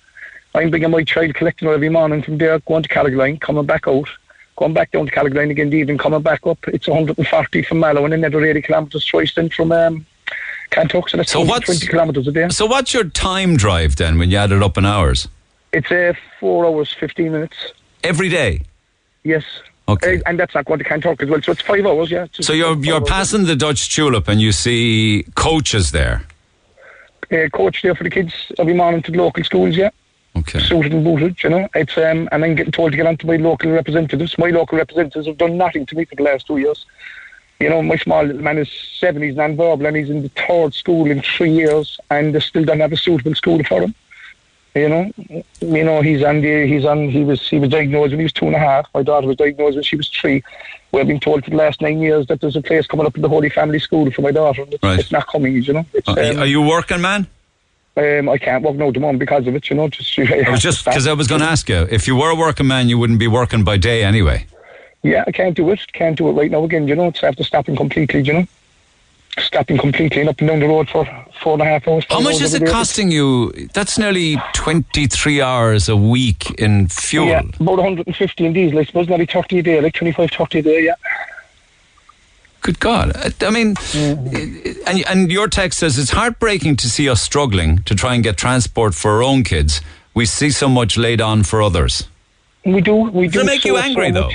G: I'm bringing my child collecting her every morning from there, going to Carrigaline, coming back out, going back down to Carrigaline again, the evening, coming back up. It's 140 from Mallow and another 80 kilometres twice then from um, Kanturk, so that's
C: So what's-
G: 120 kilometres a day.
C: So what's your time drive then when you add it up in hours?
G: It's uh, four hours, 15 minutes.
C: Every day.
G: Yes.
C: Okay.
G: Uh, and that's not going to Kanturk as well, so it's five hours, yeah.
C: So you're you're
G: hours.
C: passing the Dutch tulip and you see coaches there.
G: Uh, coach there for the kids every morning to the local schools, yeah.
C: Okay.
G: suited and booted, you know. It's um, and I'm getting told to get on to my local representatives. My local representatives have done nothing to me for the last two years. You know, my small little man is seven, he's non-verbal, and he's in the third school in three years, and they still don't have a suitable school for him. You know, you know, he's on the, he's on, he was, he was diagnosed when he was two and a half. My daughter was diagnosed when she was three. We've been told for the last nine years that there's a place coming up in the Holy Family School for my daughter. It's,
C: Right.
G: it's not coming, you know.
C: Uh,
G: um,
C: are you working, man?
G: um, I can't work now the moment because of it, you know. Just, *laughs*
C: I was just because I was going to ask you if you were a working man, you wouldn't be working by day anyway.
G: Yeah, I can't do it. Can't do it right now again, you know. It's stop him completely, you know. Stopping completely and up and down the road for four and a half hours.
C: How much is it costing you? That's nearly 23 hours a week in fuel.
G: Yeah, about 150 in diesel. I suppose nearly 30 a day, like 25, 30 a day. Yeah.
C: Good God. I- I mean, uh, and, and your text says it's heartbreaking to see us struggling to try and get transport for our own kids. We see so much laid on for others.
G: We do. We do.
C: Does it make you
G: so- so
C: angry, though?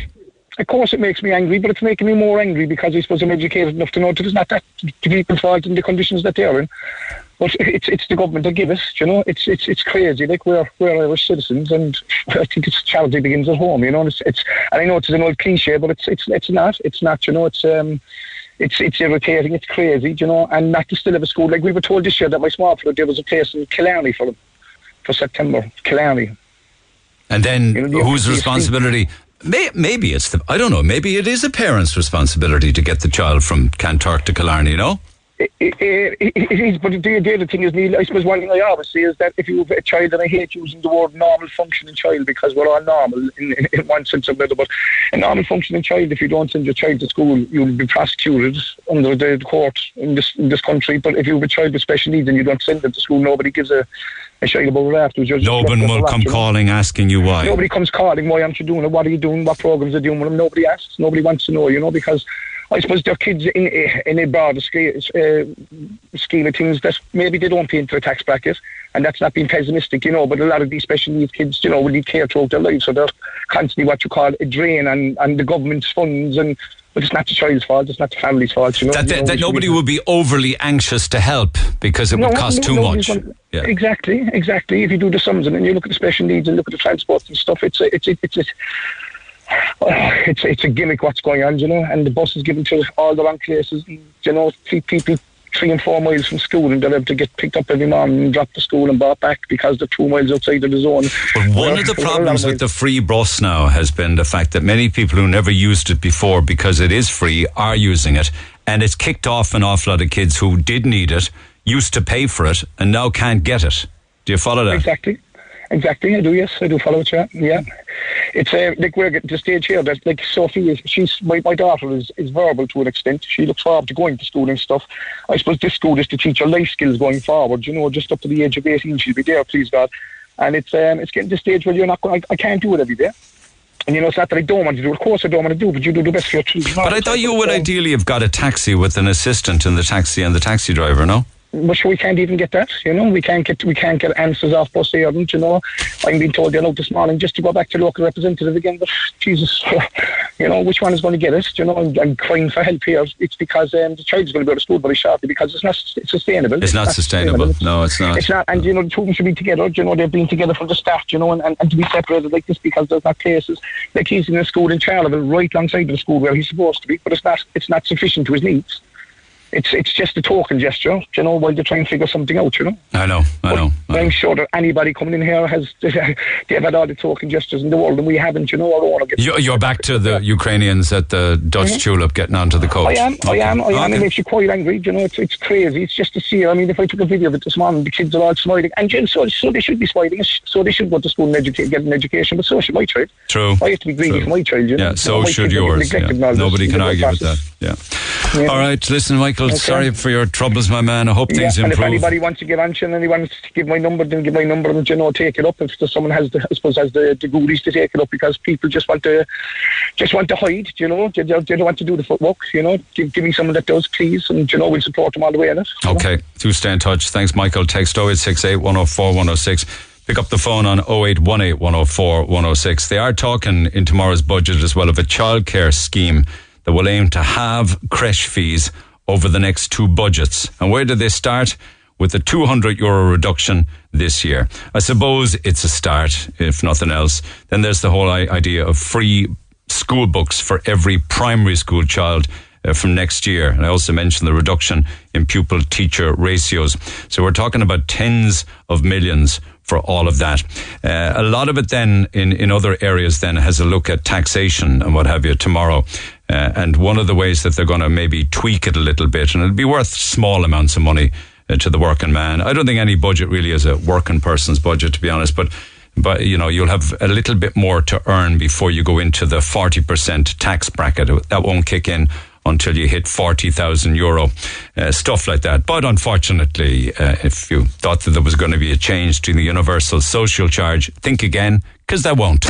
G: Of course, it makes me angry, but it's making me more angry because I suppose I'm educated enough to know that it's not that to people's fault in the conditions that they are in. But it's it's the government that give us, you know. It's it's it's crazy. Like we're we're Irish citizens, and I think it's charity begins at home, you know. And it's, it's and I know it's an old cliche, but it's it's it's not. It's not. You know. It's um. It's it's irritating. It's crazy, you know, and not to still have a school. Like we were told this year that my small brother there was a place in Killarney for for September. Killarney.
C: And then
G: You know,
C: whose responsibility? May, maybe it's the, I don't know, maybe it is a parent's responsibility to get the child from Kanturk to Killarney, you know?
G: It, it, it is, but the, the other thing is, Neil, I suppose one thing I always say is that if you have a child, and I hate using the word normal functioning child because we're all normal in, in, in one sense or another, but a normal functioning child, if you don't send your child to school, you'll be prosecuted under the court in this in this country. But if you have a child with special needs and you don't send them to school, nobody gives a, a shit about it afterwards. You're just
C: No one will come
G: you know.
C: calling asking you why.
G: Nobody comes calling, why aren't you doing it? What are you doing? What programs are you doing with them? Nobody asks. Nobody wants to know, you know, because I suppose they're kids in, in a broader scale, uh, scheme of things that maybe they don't pay into the tax bracket, and that's not being pessimistic, you know, but a lot of these special needs kids, you know, will need care throughout their lives, so they're constantly what you call a drain on, on the government's funds, and but it's not the child's fault, it's not the family's fault, you know.
C: that
G: You
C: that,
G: know,
C: that nobody would be overly anxious to help because it would cost
G: no,
C: too much. Yeah.
G: Exactly, exactly. If you do the sums and then you look at the special needs and look at the transport and stuff, it's a, it's a, it's a, *sighs* it's it's a gimmick what's going on, you know. And the bus is given to all the wrong places. You know, three people three and four miles from school and they're able to get picked up every morning and dropped to school and brought back because they're two miles outside of the zone.
C: But one of the
G: for a lot
C: problems with the free bus now has been the fact that many people who never used it before because it is free are using it. And it's kicked off an awful lot of kids who did need it, used to pay for it, and now can't get it. Do you follow that?
G: Exactly. Exactly, I do. Yes, I do follow it. Yeah, yeah. It's uh, like we're getting the stage here that like Sophie is. She's my, my daughter is, is verbal to an extent. She looks forward to going to school and stuff. I suppose this school is to teach her life skills going forward. You know, just up to the age of eighteen, she'll be there, please God. And it's um, it's getting to stage where you're not. I, I can't do it every day. And you know, it's not that I don't want to do it. Of course, I don't want to do, it, but you do the best for your children.
C: But I thought you would ideally have got a taxi with an assistant in the taxi and the taxi driver, no?
G: Sure, we can't even get that. You know, we can't get we can't get answers off Bus Éireann. You know, I'm being told you know this morning just to go back to local representative again. But Jesus, *laughs* you know, which one is going to get it? You know, I'm, I'm crying for help here. It's because um, the child's going to go to school very shortly because it's not it's sustainable.
C: It's not sustainable. No, it's not.
G: It's not, and you know, the children should be together. You know, they've been together from the start. You know, and, and, and to be separated like this because there's not places like he's in a school in Charleville, right alongside the school where he's supposed to be, but it's not it's not sufficient to his needs. It's it's just a token gesture, you know, while they're trying to figure something out, you know.
C: I know, I know. I.
G: I'm sure that anybody coming in here has *laughs* they've had all the token gestures in the world, and we haven't, you know. Our own
C: You're, you're back to the Ukrainians at the Dutch mm-hmm. tulip getting onto the coach.
G: I am, I am, I am.
C: Okay.
G: It makes you quite angry. You know, it's it's crazy. It's just to see. I mean, if I took a video of it this morning, the kids are all smiling, and you know, so so they should be smiling. So they should go to school and educate, get an education. But so should my child.
C: True.
G: I have to be greedy
C: True.
G: for my child. You know?
C: Yeah, so should
G: kids are getting
C: yours. yeah.
G: and
C: Nobody can argue with that. Yeah.
G: Yeah.
C: All right, listen, Michael.
G: Okay.
C: Sorry for your troubles, my man. I hope
G: Yeah,
C: things
G: and if anybody wants to give action, anyone wants to give my number, then give my number and you know take it up. If someone has the, I suppose has the, the goodies to take it up because people just want to just want to hide, you know, they, they don't want to do the footwork, you know. Give, give me someone that does, please, and you know we'll support them all the way in it. you know.
C: Okay, do stay in touch. Thanks, Michael. Text 0868 104 106. Pick up the phone on 0818 104 106. They are talking in tomorrow's budget as well of a childcare scheme that will aim to have creche fees over the next two budgets. And where did they start? With a 200 euro reduction this year. I suppose it's a start, if nothing else. Then there's the whole idea of free school books for every primary school child uh, from next year. And I also mentioned the reduction in pupil teacher ratios. So we're talking about tens of millions for all of that. Uh, a lot of it then in, in other areas then has a look at taxation and what have you tomorrow. Uh, and one of the ways that they're going to maybe tweak it a little bit, and it'll be worth small amounts of money uh, to the working man. I don't think any budget really is a working person's budget, to be honest, but but you know you'll have a little bit more to earn before you go into the 40% tax bracket that won't kick in until you hit 40,000 euro, uh, stuff like that. But unfortunately, uh, if you thought that there was going to be a change to the universal social charge, think again, because there won't.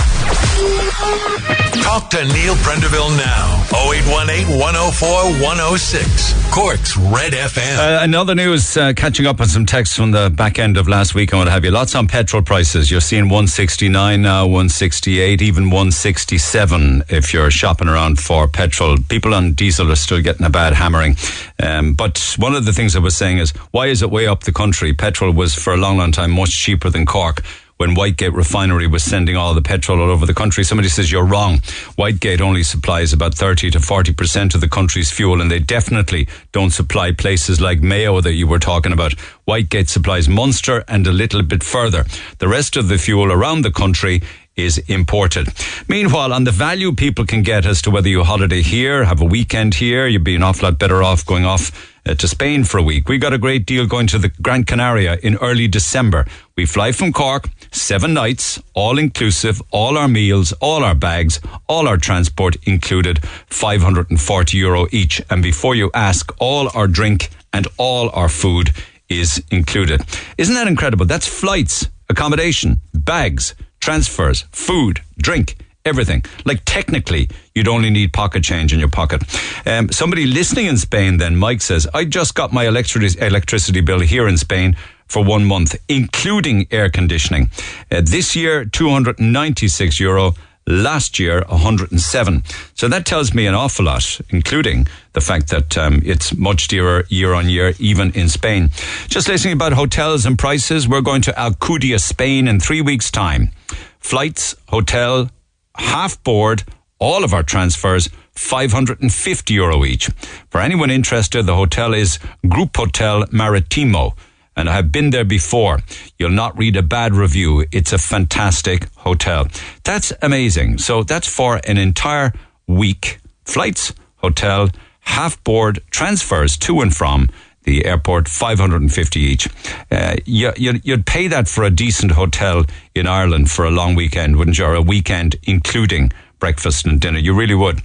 B: Talk to Neil Prendeville now. 0818 104 106. Cork's Red FM.
C: Uh, another news, uh, catching up on some texts from the back end of last week I and what have you. Lots on petrol prices. You're seeing 169 now, 168, even 167 if you're shopping around for petrol. People on diesel are still getting a bad hammering. Um, but one of the things I was saying is, why is it way up the country? Petrol was for a long, long time much cheaper than Cork when Whitegate Refinery was sending all the petrol all over the country. Somebody says you're wrong. Whitegate only supplies about 30 to 40% of the country's fuel, and they definitely don't supply places like Mayo that you were talking about. Whitegate supplies Munster and a little bit further. The rest of the fuel around the country is imported. Meanwhile, on the value people can get as to whether you holiday here, have a weekend here, you'd be an awful lot better off going off uh, to Spain for a week. We got a great deal going to the Gran Canaria in early December. We fly from Cork, seven nights, all inclusive, all our meals, all our bags, all our transport included, 540 euro each. And before you ask, all our drink and all our food is included. Isn't that incredible? That's flights, accommodation, bags, transfers, food, drink, everything. Like technically, you'd only need pocket change in your pocket. Um, somebody listening in Spain, then Mike says, I just got my electricity electricity bill here in Spain for one month, including air conditioning. Uh, this year, 296 euro. Last year, 107. So that tells me an awful lot, including the fact that um, it's much dearer year on year, even in Spain. Just listening about hotels and prices, we're going to Alcudia, Spain in three weeks' time. Flights, hotel, half board, all of our transfers, 550 euro each. For anyone interested, the hotel is Grupotel Maritimo. And I have been there before. You'll not read a bad review. It's a fantastic hotel. That's amazing. So that's for an entire week. Flights, hotel, half board, transfers to and from the airport, 550 each. Uh, you, you'd, you'd pay that for a decent hotel in Ireland for a long weekend, wouldn't you? Or a weekend including breakfast and dinner. You really would.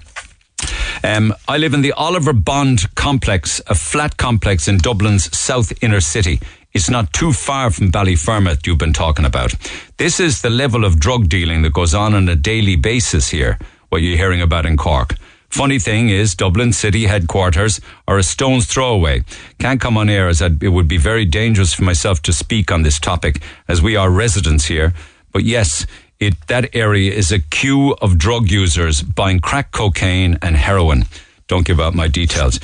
C: Um, I live in the Oliver Bond complex, a flat complex in Dublin's south inner city. It's not too far from Ballyfermot you've been talking about. This is the level of drug dealing that goes on on a daily basis here, what you're hearing about in Cork. Funny thing is, Dublin city headquarters are a stone's throw away. Can't come on air as I'd, it would be very dangerous for myself to speak on this topic as we are residents here. But yes, it, that area is a queue of drug users buying crack cocaine and heroin. Don't give out my details.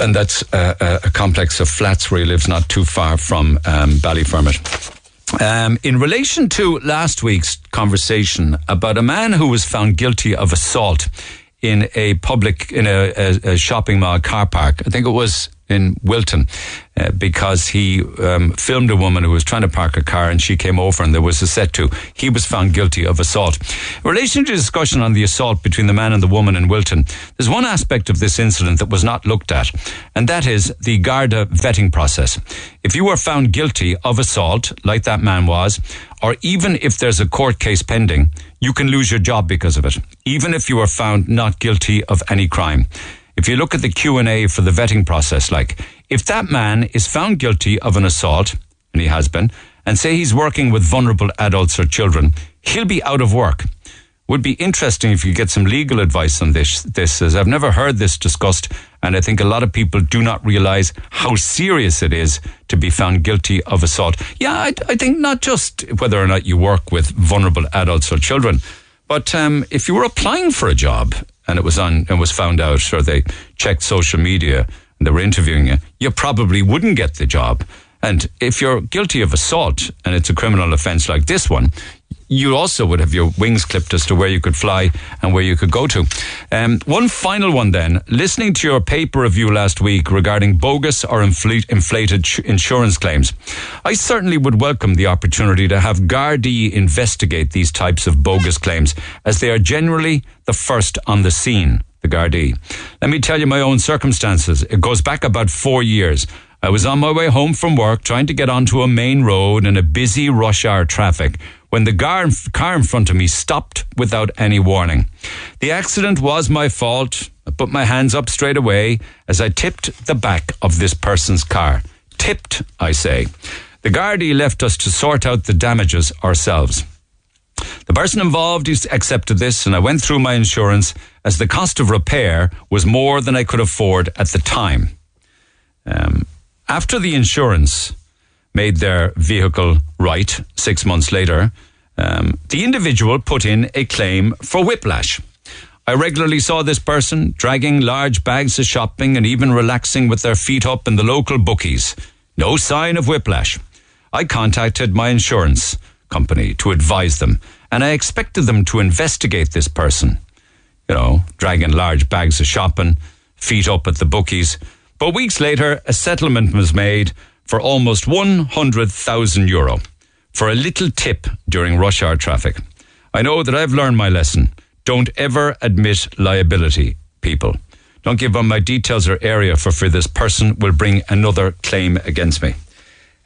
C: And that's a, a, complex of flats where he lives not too far from um, Ballyfermot. Um, in relation to last week's conversation about a man who was found guilty of assault in a public, in a, a, a shopping mall car park, I think it was in Wilton uh, because he um, filmed a woman who was trying to park a car and she came over and there was a set to. He was found guilty of assault. In relation to discussion on the assault between the man and the woman in Wilton, there's one aspect of this incident that was not looked at, and that is the Garda vetting process. If you are found guilty of assault, like that man was, or even if there's a court case pending, you can lose your job because of it, even if you are found not guilty of any crime if you look at the Q&A for the vetting process, like if that man is found guilty of an assault, and he has been, and say he's working with vulnerable adults or children, he'll be out of work. Would be interesting if you get some legal advice on this. This as I've never heard this discussed, and I think a lot of people do not realize how serious it is to be found guilty of assault. Yeah, I, I think not just whether or not you work with vulnerable adults or children, but um, if you were applying for a job and it was on and was found out, or they checked social media and they were interviewing you, you probably wouldn't get the job. And if you're guilty of assault and it's a criminal offence like this one, you also would have your wings clipped as to where you could fly and where you could go to. Um, one final one then. Listening to your paper review last week regarding bogus or inflated insurance claims, I certainly would welcome the opportunity to have Gardaí investigate these types of bogus claims, as they are generally the first on the scene. The Gardaí. Let me tell you my own circumstances. It goes back about four years. I was on my way home from work trying to get onto a main road in a busy rush hour traffic when the car in front of me stopped without any warning. The accident was my fault. I put my hands up straight away as I tipped the back of this person's car. Tipped, I say. The Gardaí left us to sort out the damages ourselves. The person involved accepted this, and I went through my insurance as the cost of repair was more than I could afford at the time. Um, after the insurance made their vehicle right six months later, um, the individual put in a claim for whiplash. I regularly saw this person dragging large bags of shopping and even relaxing with their feet up in the local bookies. No sign of whiplash. I contacted my insurance company to advise them, and I expected them to investigate this person. You know, dragging large bags of shopping, feet up at the bookies. But weeks later, a settlement was made for almost 100,000 euro for a little tip during rush hour traffic. I know that I've learned my lesson. Don't ever admit liability, people. Don't give them my details or area for fear this person will bring another claim against me.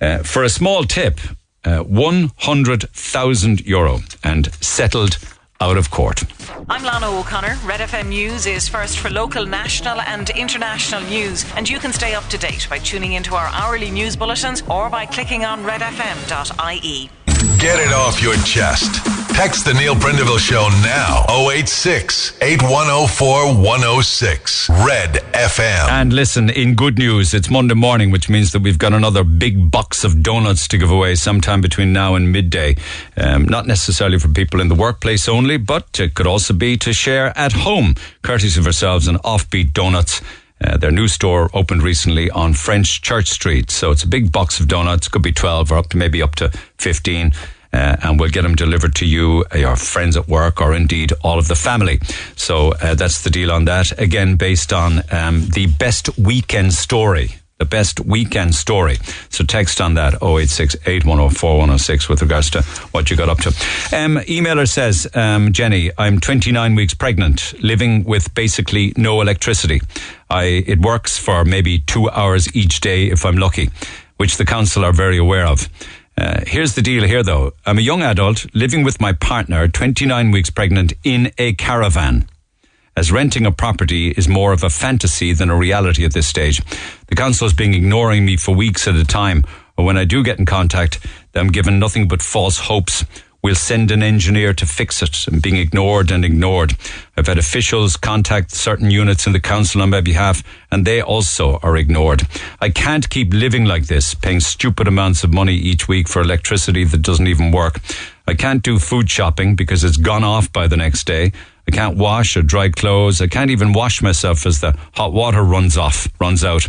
C: Uh, for a small tip, uh, 100,000 euro and settled out of court.
H: I'm Lana O'Connor. Red FM News is first for local, national, and international news, and you can stay up to date by tuning into our hourly news bulletins or by clicking on redfm.ie.
B: Get it off your chest. Text the Neil Prendeville Show now. 086 8104 106. Red FM.
C: And listen, in good news, it's Monday morning, which means that we've got another big box of donuts to give away sometime between now and midday. Um, not necessarily for people in the workplace only, but it could also be to share at home, courtesy of ourselves and Offbeat Donuts. Uh, their new store opened recently on French Church Street. So it's a big box of donuts, could be 12 or up to maybe up to 15. Uh, and we'll get them delivered to you, uh, your friends at work, or indeed all of the family. So uh, that's the deal on that. Again, based on um, the best weekend story the best weekend story. So text on that 086 8104 with regards to what you got up to. Um, emailer says, um, Jenny, I'm 29 weeks pregnant, living with basically no electricity. I, it works for maybe two hours each day if I'm lucky, which the council are very aware of. Uh, here's the deal here though. I'm a young adult living with my partner, 29 weeks pregnant, in a caravan as renting a property is more of a fantasy than a reality at this stage. The council has been ignoring me for weeks at a time, or when I do get in contact, I'm given nothing but false hopes. We'll send an engineer to fix it and being ignored and ignored. I've had officials contact certain units in the council on my behalf and they also are ignored. I can't keep living like this, paying stupid amounts of money each week for electricity that doesn't even work. I can't do food shopping because it's gone off by the next day. I can't wash or dry clothes. I can't even wash myself as the hot water runs off, runs out.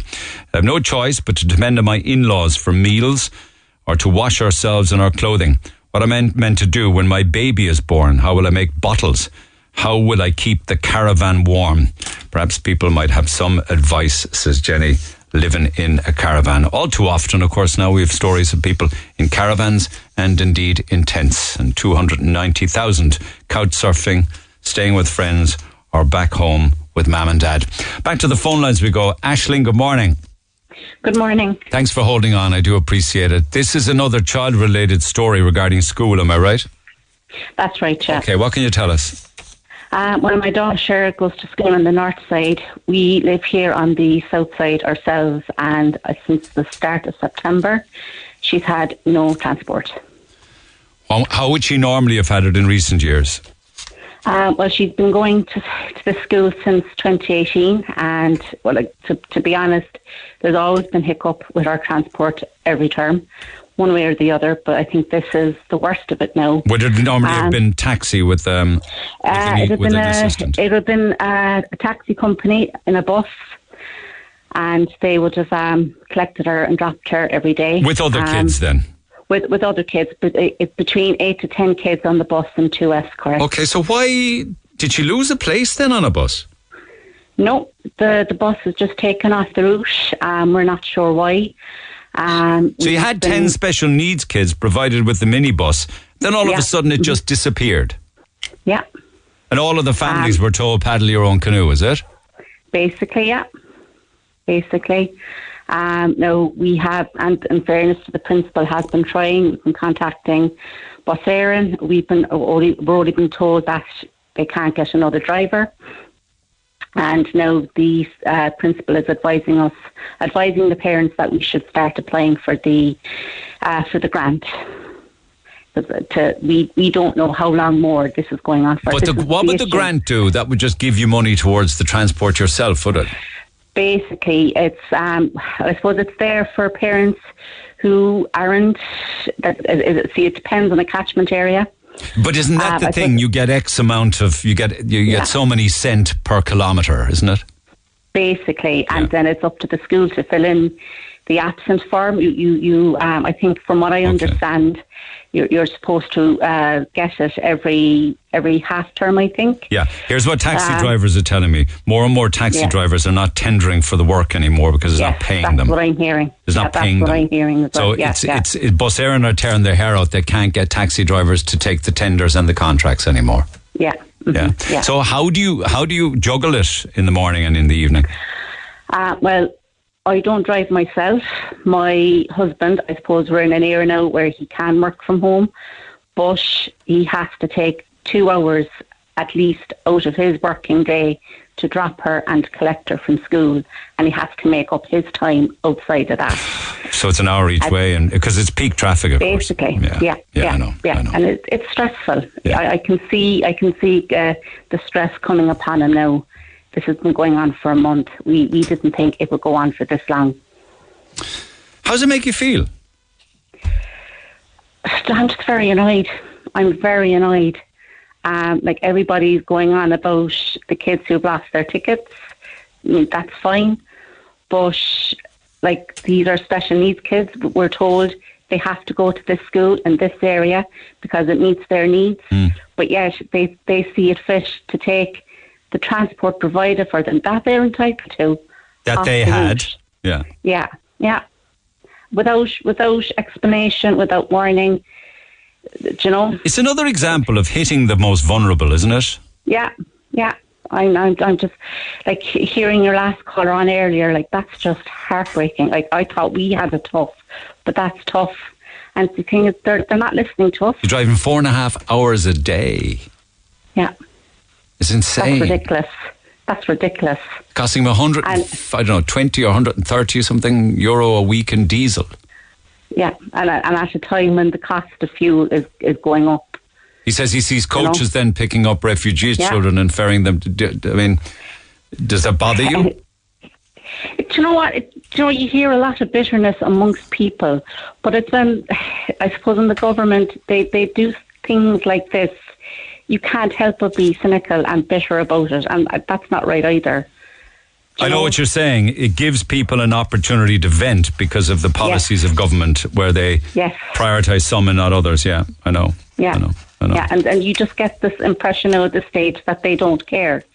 C: I have no choice but to depend on my in-laws for meals or to wash ourselves and our clothing. What am I meant to do when my baby is born? How will I make bottles? How will I keep the caravan warm? Perhaps people might have some advice, says Jenny, living in a caravan. All too often, of course, now we have stories of people in caravans and indeed in tents and 290,000 couch surfing, staying with friends, or back home with mum and dad. Back to the phone lines we go. Ashling, good morning.
I: Good morning.
C: Thanks for holding on. I do appreciate it. This is another child related story regarding school, am I right?
I: That's right, yeah.
C: Okay, what can you tell us?
I: Uh, well, my daughter goes to school on the north side. We live here on the south side ourselves, and uh, since the start of September, she's had no transport.
C: Well, how would she normally have had it in recent years?
I: Uh, well, she's been going to, to the school since 2018, and well, like, to, to be honest, there's always been hiccup with our transport every term, one way or the other. But I think this is the worst of it now.
C: Would it normally um, have been taxi with um?
I: Uh, it would have been a, it would have been a, a taxi company in a bus and they would have um, collected her and dropped her every day.
C: With other um, kids, then?
I: With, with other kids, but it's between eight to ten kids on the bus and two escorts.
C: Okay, so why did she lose a place then on a bus?
I: No, the the bus has just taken off the route. Um, we're not sure why. Um,
C: so you had been, ten special needs kids provided with the minibus. Then all yeah. of a sudden it just disappeared.
I: Yeah.
C: And all of the families um, were told paddle your own canoe, is it?
I: Basically, yeah. Basically. Um, now we have, and in fairness to the principal, has been trying, we've been contacting Éireann. We've been only, we're only been told that they can't get another driver. And now the uh, principal is advising us, advising the parents that we should start applying for the uh, for the grant. To, we we don't know how long more this is going on for.
C: But the, what would the grant do? That would just give you money towards the transport yourself, would it?
I: Basically it's um I suppose it's there for parents who aren't that see it depends on the catchment area.
C: But isn't that
I: Um,
C: the
I: I
C: thing? You get X amount of you get you
I: Yeah.
C: get so many cent per kilometre, isn't it?
I: basically, and then it's up to the school to fill in the absent form. You, you, you um, I think, from what I understand, you're, you're supposed to uh, get it every every half term. I think.
C: Yeah. Here's what taxi
I: Um,
C: drivers are telling me: more and more taxi
I: Yeah.
C: drivers are not tendering for the work anymore because it's
I: Yes,
C: not paying
I: that's
C: them.
I: That's what I'm hearing.
C: It's
I: Yeah,
C: not
I: that's
C: paying
I: what
C: them.
I: I'm hearing
C: so.
I: Yeah,
C: it's it's it, Bus Éireann are tearing their hair out. They can't get taxi drivers to take the tenders and the contracts anymore.
I: yeah. mhm,
C: Yeah.
I: yeah.
C: So how do you how do you juggle it in the morning and in the evening?
I: Uh, well, I don't drive myself. My husband, I suppose we're in an era now where he can work from home, but he has to take two hours at least out of his working day to drop her and collect her from school, and he has to make up his time outside of that.
C: So it's an hour each way, and because it's peak traffic, of
I: Basically,
C: course.
I: yeah,
C: yeah, I know,
I: yeah,
C: I know.
I: and it, it's stressful.
C: Yeah.
I: I, I can see, I can see uh, the stress coming upon him now. This has been going on for a month. We we didn't think it would go on for this long.
C: How does it make you feel?
I: I'm just very annoyed. I'm very annoyed. Um, like everybody's going on about the kids who've lost their tickets. I mean, that's fine, but like these are special needs kids. We're told they have to go to this school in this area because it meets their needs. But yet they they see it fit to take the transport provided for them that they're entitled to.
C: That they
I: the
C: had.
I: route.
C: Yeah.
I: Yeah, yeah. Without without explanation, without warning. You know?
C: It's another example of hitting the most vulnerable, isn't it?
I: Yeah, yeah. I'm, I'm, I'm just like hearing your last caller on earlier. Like that's just heartbreaking. Like I thought we had it tough, but that's tough. And the thing is, they're they're not listening to us.
C: You're driving four and a half hours a day.
I: Yeah,
C: It's insane.
I: that's ridiculous. That's ridiculous.
C: Costing me 100,
I: And-
C: I don't know, 20 or 130 or something euro a week in diesel.
I: Yeah, and uh, and at a time when the cost of fuel is is going up.
C: He says he sees
I: You know?
C: coaches then picking up refugee
I: Yeah.
C: children and ferrying them to. I mean, does that bother you?
I: Do you know what? It, you know you hear a lot of bitterness amongst people, but it's then um, *sighs* I suppose in the government they they do things like this. You can't help but be cynical and bitter about it, and that's not right either.
C: I know what you're saying. It gives people an opportunity to vent because of the policies of government where they
I: Yes.
C: prioritise some and not others. Yeah, I know.
I: Yeah.
C: I know. I know.
I: Yeah, and, and you just get this impression out of the state that they don't care.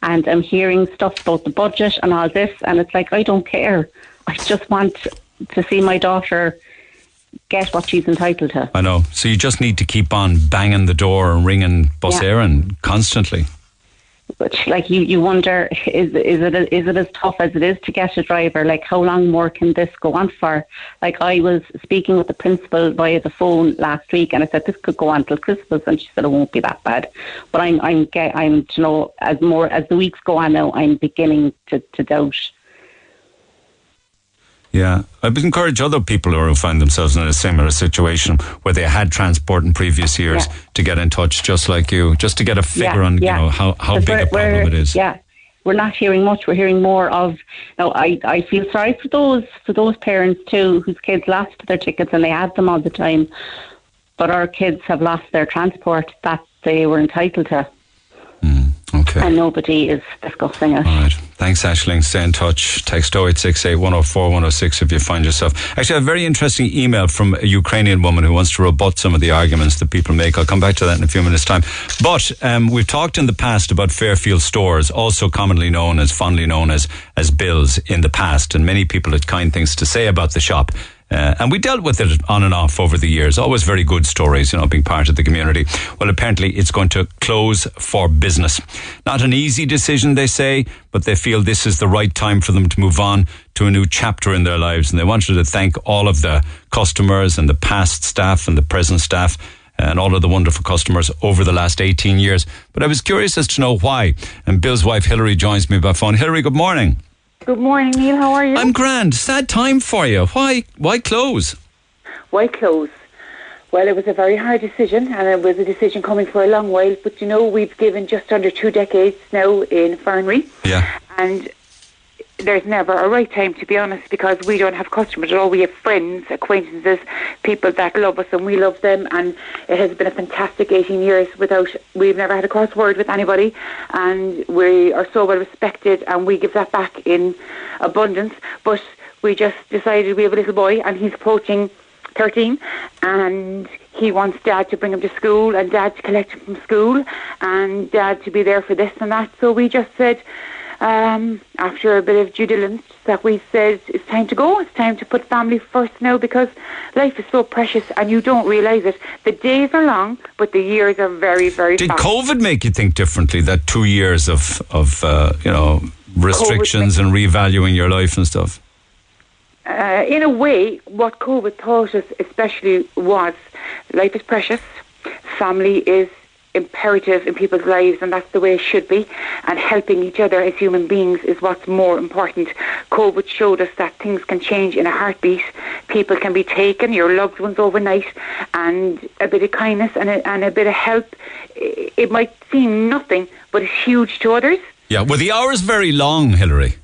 I: And I'm hearing stuff about the budget and all this, and it's like, I don't care. I just want to see my daughter get what she's entitled to.
C: I know. So you just need to keep on banging the door and ringing Bus
I: Yeah.
C: Éireann constantly.
I: But like you, you wonder is is it is it as tough as it is to get a driver? Like how long more can this go on for? Like I was speaking with the principal via the phone last week, and I said this could go on till Christmas, and she said it won't be that bad. But I'm I'm get, I'm you know as more as the weeks go on now, I'm beginning to to doubt.
C: Yeah, I would encourage other people who find themselves in a similar situation where they had transport in previous years
I: Yeah.
C: to get in touch, just like you, just to get a figure on you know how, how big a problem it is.
I: Yeah, we're not hearing much. We're hearing more of. Now, I, I feel sorry for those for those parents too whose kids lost their tickets and they had them all the time, but our kids have lost their transport that they were entitled to,
C: Okay.
I: and nobody is discussing it.
C: All right. Thanks, Ashling. Stay in touch. Text 0868 104 106 if you find yourself. Actually, a very interesting email from a Ukrainian woman who wants to rebut some of the arguments that people make. I'll come back to that in a few minutes' time. But um, we've talked in the past about Fairfield stores, also commonly known as, fondly known as, as Bills in the past. And many people had kind things to say about the shop. Uh, and we dealt with it on and off over the years. Always very good stories, you know, being part of the community. Well, apparently it's going to close for business. Not an easy decision, they say, but they feel this is the right time for them to move on to a new chapter in their lives. And they wanted to thank all of the customers and the past staff and the present staff and all of the wonderful customers over the last 18 years. But I was curious as to know why. And Bill's wife Hillary, joins me by phone. Hillary, good morning.
J: Good morning, Neil. How are you?
C: I'm grand. Sad time for you. Why? Why close?
J: Why close? Well, it was a very hard decision, and it was a decision coming for a long while. But you know, we've given just under two decades now in Farranree,
C: Yeah.
J: and there's never a right time, to be honest, because we don't have customers at all. We have friends, acquaintances, people that love us, and we love them. And it has been a fantastic 18 years without, we've never had a cross word with anybody, and we are so well respected, and we give that back in abundance. But we just decided we have a little boy, and he's approaching 13, and he wants dad to bring him to school, and dad to collect him from school, and dad to be there for this and that. So we just said, um, after a bit of due diligence, that we said it's time to go. It's time to put family first now because life is so precious and you don't realise it. The days are long, but the years are very, very
C: Did
J: fast.
C: COVID make you think differently? That two years of of uh, you know restrictions and revaluing your life and stuff.
J: uh, in a way, what COVID taught us especially was life is precious, family is imperative in people's lives, and that's the way it should be. And helping each other as human beings is what's more important. COVID showed us that things can change in a heartbeat. People can be taken, your loved ones overnight, and a bit of kindness and a, and a bit of help. It might seem nothing, but it's huge to others.
C: Yeah. Were the hours very long, Hilary?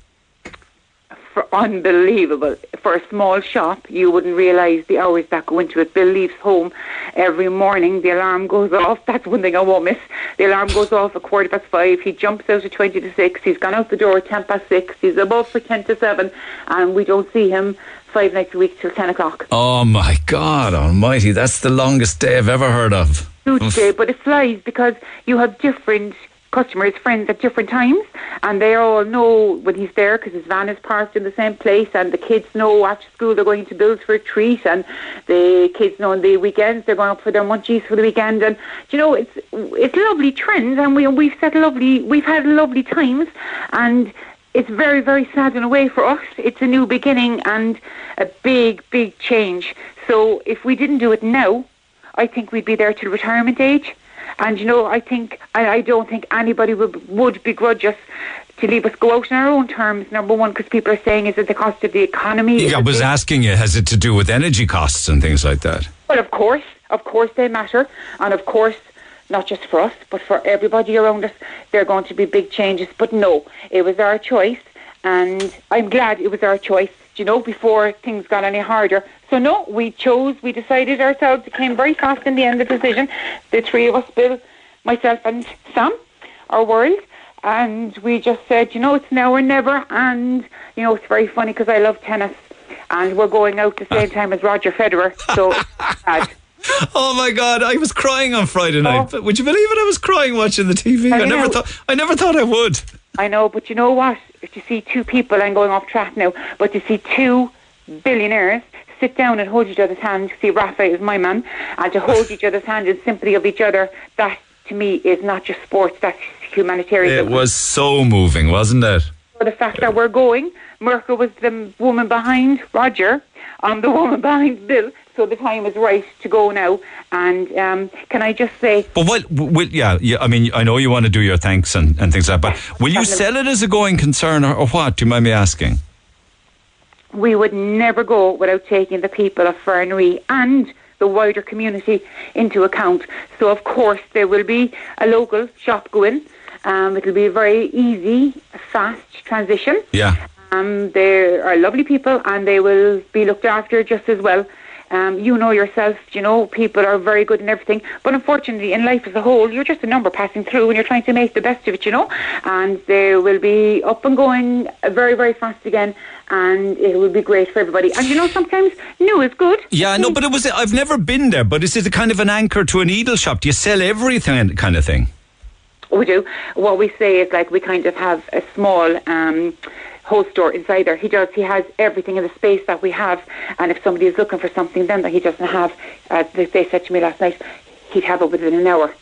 J: For unbelievable. For a small shop, you wouldn't realise the hours that go into it. Bill leaves home every morning. The alarm goes off. *laughs* That's one thing I won't miss. The alarm goes off at quarter past five. He jumps out at twenty to six. He's gone out the door at ten past six. He's above for ten to seven, and we don't see him five nights a week till ten o'clock.
C: Oh my God Almighty! That's the longest day I've ever heard of.
J: huge day, but it flies because you have different customers, friends at different times, and they all know when he's there because his van is parked in the same place, and the kids know after school they're going to Bill's for a treat, and the kids know on the weekends they're going up for their munchies for the weekend, and you know it's it's lovely trends, and we we've set lovely we've had lovely times, and. It's very, very sad in a way for us. It's a new beginning and a big, big change. So if we didn't do it now, I think we'd be there till retirement age. And you know, I think I, I don't think anybody would would begrudge us to leave us go out on our own terms. Number one, because people are saying, is it the cost of the economy?
C: I was asking you, has it to do with energy costs and things like that?
J: Well, of course, of course they matter, and of course, not just for us, but for everybody around us, there are going to be big changes. But no, it was our choice, and I'm glad it was our choice. You know, before things got any harder. So no, we chose, we decided ourselves. It came very fast in the end. Of the decision, the three of us, Bill, myself, and Sam, our world. And we just said, you know, it's now or never. And, you know, it's very funny because I love tennis. And we're going out the same time as Roger Federer. So *laughs* sad.
C: Oh my God! I was crying on Friday night.
J: Oh.
C: Would you believe it? I was crying watching the TV. I,
J: I
C: never thought. I never thought I would.
J: I know, but you know what? If you see two people, I'm going off track now, but you see two billionaires sit down and hold each other's hand, see Rafa is my man, and to hold *laughs* each other's hand in sympathy of each other, that to me is not just sports, that's humanitarian.
C: It was so moving, wasn't it?
J: For the fact that we're going, Mirka was the woman behind Roger, I'm the *laughs* woman behind Bill, so the time is right to go now. And um, can I just say,
C: But what? Will, yeah, yeah. I mean, I know you want to do your thanks and, and things like that. But will you sell it as a going concern or, or what? Do you mind me asking?
J: We would never go without taking the people of Farranree and the wider community into account. So, of course, there will be a local shop going. Um, it'll be a very easy, fast transition.
C: Yeah.
J: Um, they are lovely people and they will be looked after just as well. Um, you know yourself, you know, people are very good and everything. But unfortunately, in life as a whole, you're just a number passing through and you're trying to make the best of it, you know. And they will be up and going very, very fast again. And it will be great for everybody. And you know, sometimes new is good.
C: Yeah, no, but it was. I've never been there. But this is it a kind of an anchor to a needle shop? Do you sell everything, kind of thing?
J: We do. What we say is like we kind of have a small um, whole store inside there. He does. He has everything in the space that we have. And if somebody is looking for something then that he doesn't have, uh, they, they said to me last night, he'd have it within an hour.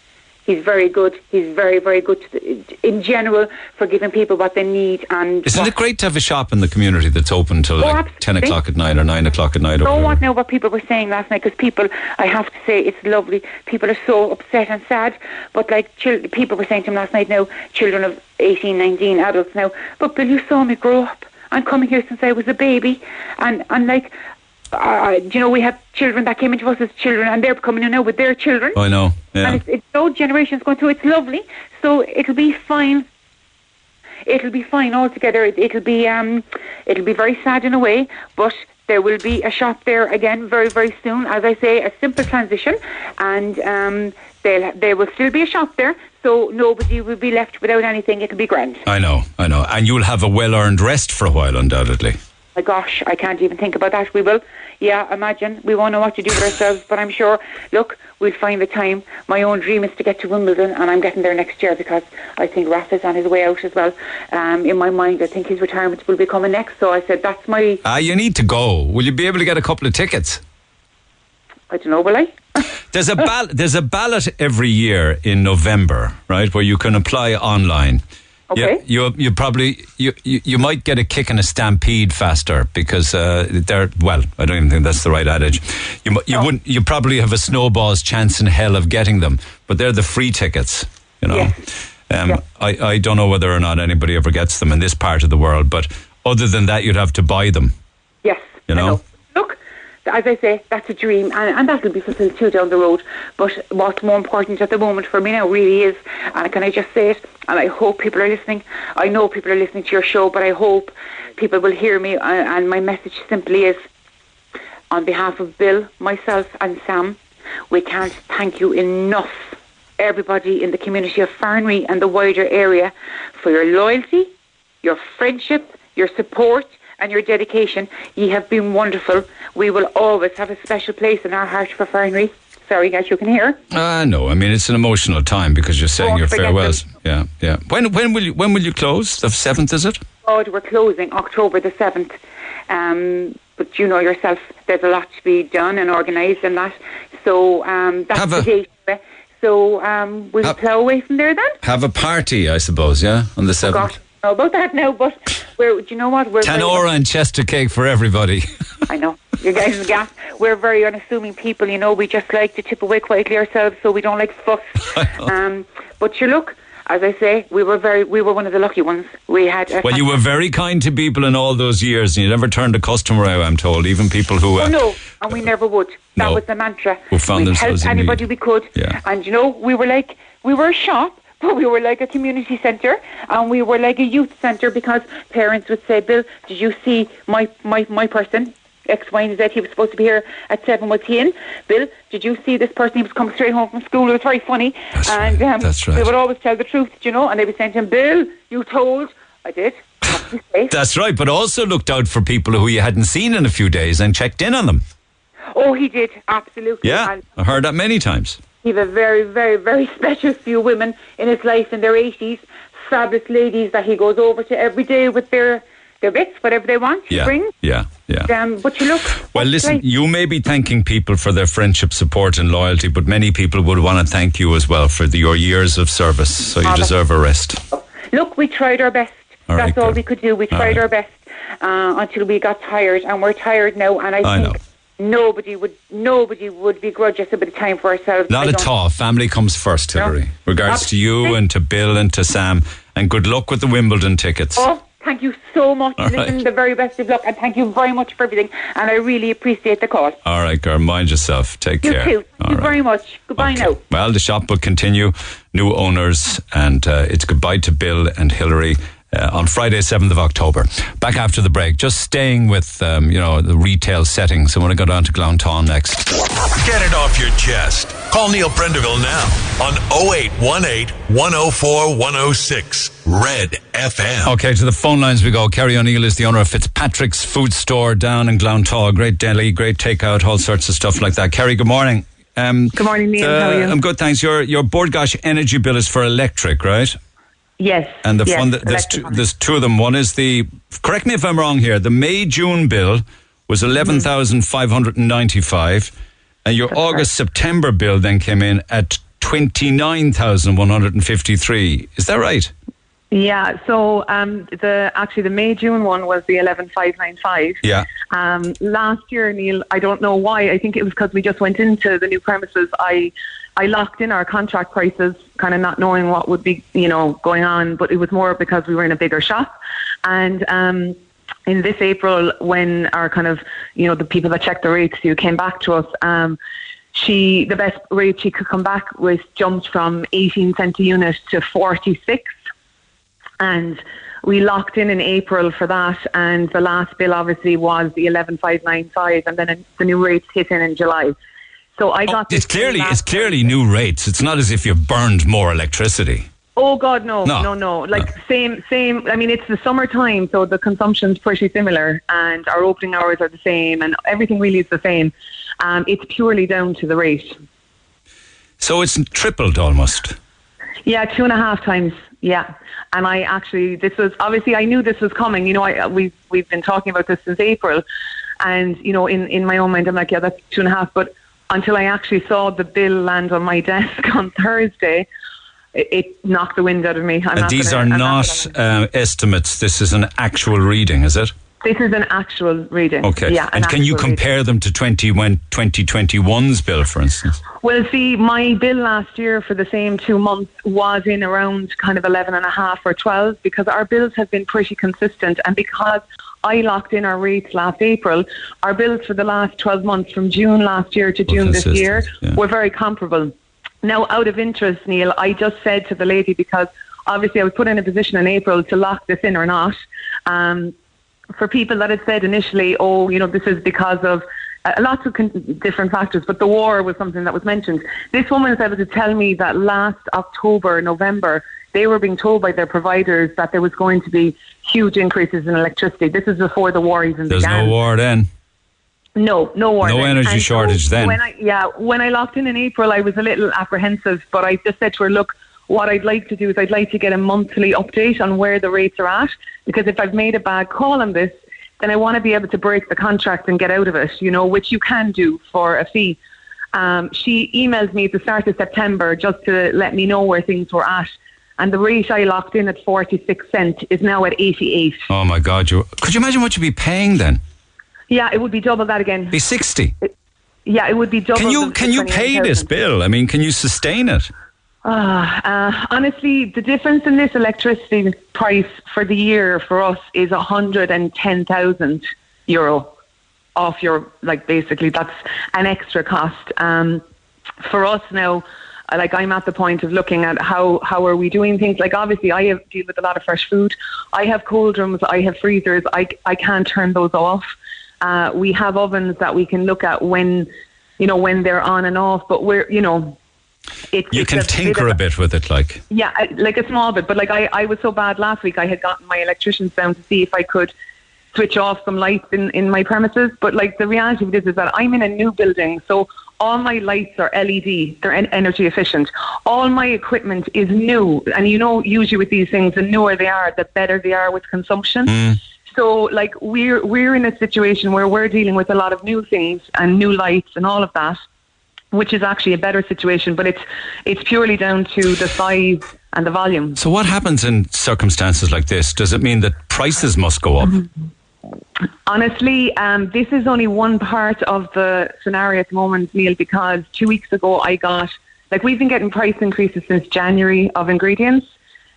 J: He's very good. He's very, very good to the, in general for giving people what they need. And
C: Isn't it great to have a shop in the community that's open till
J: Oh,
C: like 10 o'clock at night or 9 o'clock at night? Or
J: know
C: whatever?
J: what now what people were saying last night because people I have to say it's lovely people are so upset and sad but like chil- people were saying to him last night now children of 18 19 adults now but Bill you saw me grow up I'm coming here since I was a baby and and like uh, you know we have children that came into us as children and they're coming in now with their children
C: I know. Yeah.
J: and it's, it's those generations going through it's lovely so it'll be fine it'll be fine altogether. It, it'll be um, it'll be very sad in a way, but there will be a shop there again very very soon. As I say, a simple transition, and um, they'll there will still be a shop there, so nobody will be left without anything. It'll be grand.
C: I know, I know. And you'll have a well earned rest for a while, undoubtedly.
J: My gosh, I can't even think about that. We will, yeah, imagine. We won't know what to do with ourselves, but I'm sure, look, we'll find the time. My own dream is to get to Wimbledon, and I'm getting there next year because I think Rafa's on his way out as well. Um, in my mind, I think his retirement will be coming next, so I said, that's my,
C: Ah, you need to go. Will you be able to get a couple of tickets?
J: I don't know, will I? *laughs*
C: There's a ball- there's a ballot every year in November, right, where you can apply online.
J: Okay.
C: You, you, you probably you, you, you might get a kick and a stampede faster because uh, they're well. I don't even think that's the right adage. You you wouldn't you probably have a snowball's chance in hell of getting them, but they're the free tickets. You know. Um, I I don't know whether or not anybody ever gets them in this part of the world, but other than that, you'd have to buy them.
J: Yes.
C: You
J: I
C: know.
J: As I say, that's a dream, and, and that'll be fulfilled too down the road. But what's more important at the moment for me now really is, and can I just say it, and I hope people are listening. I know people are listening to your show, but I hope people will hear me, uh, and my message simply is, on behalf of Bill, myself, and Sam, we can't thank you enough, everybody in the community of Farranree and the wider area, for your loyalty, your friendship, your support, and your dedication. Ye have been wonderful. We will always have a special place in our heart for Farranree. Sorry, guys, you can hear.
C: Ah, no. I mean, it's an emotional time because you're saying
J: Don't
C: your
J: forget
C: farewells. Yeah, yeah. When when will you when will you close? The seventh, is it?
J: God, we're closing October the 7th. Um, but you know yourself, there's a lot to be done and organised and that. So um, that's
C: Have
J: the date. So um, we'll
C: Have-
J: plough away from there then.
C: Have a party, I suppose. Yeah, on the
J: Oh,
C: seventh.
J: don't know about that now, but we're, do you know what? We're very-
C: and Chester cake for everybody. *laughs*
J: I know. You guys are gas. We're very unassuming people, you know. We just like to tip away quietly ourselves, so we don't like fuss. *laughs* um, but you look, as I say, we were very, we were one of the lucky ones. We had.
C: Well, you were very kind to people in all those years, and you never turned a customer out. I'm told, even people who. Uh,
J: Oh no, and we never would. That
C: No.
J: was the mantra.
C: Who found
J: we
C: themselves
J: helped anybody
C: need.
J: we could.
C: Yeah.
J: And you know, we were like we were a shop, but we were like a community centre, and we were like a youth centre because parents would say, "Bill, did you see my my my person?" X, Y, and Z. He was supposed to be here at seven. Was he in? Bill, did you see this person? He was coming straight home from school. It was very funny.
C: That's
J: and
C: right.
J: um,
C: That's right.
J: they would always tell the truth, you know. And they would to him, "Bill, you told." I did. Have to be safe.
C: That's right, but also looked out for people who you hadn't seen in a few days and checked in on them.
J: Oh, he did absolutely.
C: Yeah,
J: And
C: I heard that many times.
J: He have a very, very, very *laughs* special few women in his life in their 80s, fabulous ladies that he goes over to every day with their their bits, whatever they want
C: Yeah,
J: bring.
C: yeah, yeah.
J: Um, but you look.
C: Well, listen, you may be thanking people for their friendship, support, and loyalty, but many people would want to thank you as well for the, your years of service. So you deserve a rest.
J: Look, we tried our best.
C: All
J: That's
C: right,
J: all
C: girl.
J: we could do. We tried
C: right.
J: our best uh, until we got tired, and we're tired now. And I,
C: I
J: think
C: know.
J: Nobody would nobody would begrudge us a bit of time for ourselves.
C: Not at all. Family comes first,
J: No.
C: Hillary. Regards to you and to Bill and to Sam. And good luck with the Wimbledon tickets.
J: Oh, thank you so much.
C: All
J: Listen,
C: right.
J: the very best of luck, and thank you very much for everything. And I really appreciate the call.
C: All right, girl. Mind yourself. Take
J: You
C: care.
J: too.
C: All
J: Thank you
C: right.
J: very much. Goodbye
C: Okay.
J: now.
C: Well, the shop will continue. New owners, and uh, it's goodbye to Bill and Hillary. Uh, on Friday, 7th of October. Back after the break, just staying with, um, you know, the retail settings. I want to go down to Glounthaune next.
B: Get it off your chest. Call Neil Prendeville now on 0818 104 106 Red FM.
C: Okay, to the phone lines we go. Kerry O'Neill is the owner of Fitzpatrick's Food Store down in Glounthaune. Great deli, great takeout, all sorts of stuff like that. Kerry, good morning. Um,
K: Good morning, Neil.
C: uh,
K: How are you?
C: I'm good, thanks. Your your Bord Gáis energy bill is for electric, right?
K: Yes.
C: And the
K: yes,
C: that, there's two, there's two of them. One is the correct me if I'm wrong here. The May June bill was eleven thousand five hundred and ninety five, and your August September bill then came in at 29,153. Is that right?
K: Yeah, so um, the actually the May June one was the eleven five nine five.
C: Yeah.
K: Um, last year, Neil, I don't know why. I think it was because we just went into the new premises. I I locked in our contract prices, kind of not knowing what would be you know going on, but it was more because we were in a bigger shop, and. Um, in this April, when our kind of, you know, the people that checked the rates, you came back to us, um, she, the best rate she could come back with jumped from 18 cent a unit to 46 and we locked in in April for that, and the last bill obviously was the eleven five nine five, and then the new rates hit in in July. So I got.
C: It's clearly it's clearly new rates. It's not as if you've burned more electricity.
K: Oh God, no,
C: No.
K: no, no, Like same, same. I mean, it's the summertime, so the consumption's pretty similar, and our opening hours are the same, and everything really is the same. Um, it's purely down to the rate.
C: So it's tripled almost.
K: Yeah, two and a half times. Yeah, and I actually this was obviously I knew this was coming. You know, I we've we've been talking about this since April, and you know, in in my own mind, I'm like, yeah, that's two and a half. But until I actually saw the bill land on my *laughs* desk on Thursday, it, it knocked the wind out of me.
C: These
K: gonna-
C: are
K: I'm
C: not uh, estimates. This is an actual reading, is it?
K: This is an actual reading.
C: Okay.
K: Yeah. an
C: and can you
K: actual reading.
C: compare them to 20, when 2021's bill, for instance?
K: Well, see, my bill last year for the same two months was in around kind of 11 and a half or 12 because our bills have been pretty consistent. And because I locked in our rates last April, our bills for the last 12 months from June last year to June this year
C: yeah.
K: were very comparable. Now, out of interest, Neil, I just said to the lady because obviously I was put in a position in April to lock this in or not. Um, for people that had said initially, oh, you know, this is because of uh, lots of con- different factors, but the war was something that was mentioned. This woman was able to tell me that last October, November, they were being told by their providers that there was going to be huge increases in electricity. This is before the war even
C: There's
K: began.
C: There's no war then.
K: No, no war.
C: No
K: then.
C: energy
K: And so
C: shortage then.
K: When I, yeah, when I locked in in April, I was a little apprehensive, but I just said to her, look, what I'd like to do is I'd like to get a monthly update on where the rates are at, because if I've made a bad call on this, then I want to be able to break the contract and get out of it, you know, which you can do for a fee. Um, she emailed me at the start of September just to let me know where things were at. And the rate I locked in at 46 cent is now at 88.
C: Oh my God! You could you imagine what you'd be paying then?
K: Yeah, it would be double that again.
C: Be sixty.
K: Yeah, it would be double.
C: Can you can you pay
K: 28,000.
C: this bill? I mean, can you sustain it?
K: Ah, uh, honestly, the difference in this electricity price for the year for us is 110,000 euro off your, like, basically, that's an extra cost. Um, for us now, uh, like, I'm at the point of looking at how, how are we doing things. Like, obviously, I have, deal with a lot of fresh food. I have cold rooms, I have freezers. I, I can't turn those off. Uh, we have ovens that we can look at when, you know, when they're on and off, but we're, you know, it's,
C: You can
K: a bit
C: tinker a bit with it, like.
K: yeah, like a small bit. But like I, I was so bad last week, I had gotten my electricians down to see if I could switch off some lights in, in my premises. But like the reality of it is, is that I'm in a new building, so all my lights are LED. They're en- energy efficient. All my equipment is new, and you know, usually with these things, the newer they are, the better they are with consumption. Mm. So like we're we're in a situation where we're dealing with a lot of new things and new lights and all of that which is actually a better situation, but it's it's purely down to the size and the volume.
C: So what happens in circumstances like this? Does it mean that prices must go up? Mm-hmm.
K: Honestly, um, this is only one part of the scenario at the moment, Neil, because two weeks ago I got like we've been getting price increases since January of ingredients,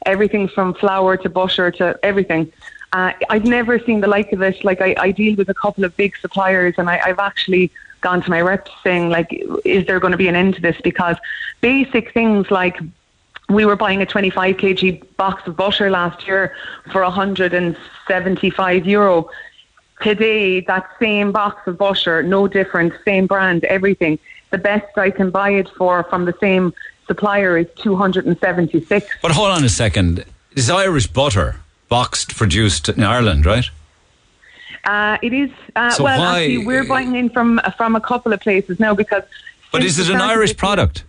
K: everything from flour to butter to everything. Uh, I've never seen the like of it. Like I, I deal with a couple of big suppliers, and I, I've actually gone to my reps saying, like, is there going to be an end to this? Because basic things like we were buying a 25 kg box of butter last year for 175 euro. Today, that same box of butter, no different, same brand, everything. The best I can buy it for from the same supplier is 276.
C: But hold on a second. Is Irish butter boxed produced in Ireland, right?
K: Uh, it is uh,
C: So
K: well.
C: why-
K: Actually, we're buying in from from a couple of places now because.
C: But is it an Irish product?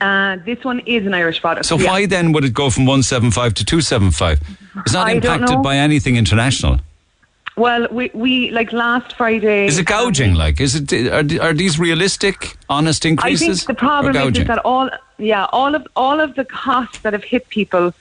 K: Uh, this one is an Irish product.
C: So
K: yeah.
C: why then would it go from 175 to 275? It's not
K: I
C: impacted by anything international.
K: Well, we, we like last Friday.
C: Is it gouging? Like, is it? Are, are these realistic, honest increases?
K: I think the problem is, is that all yeah, all of all of the costs that have hit people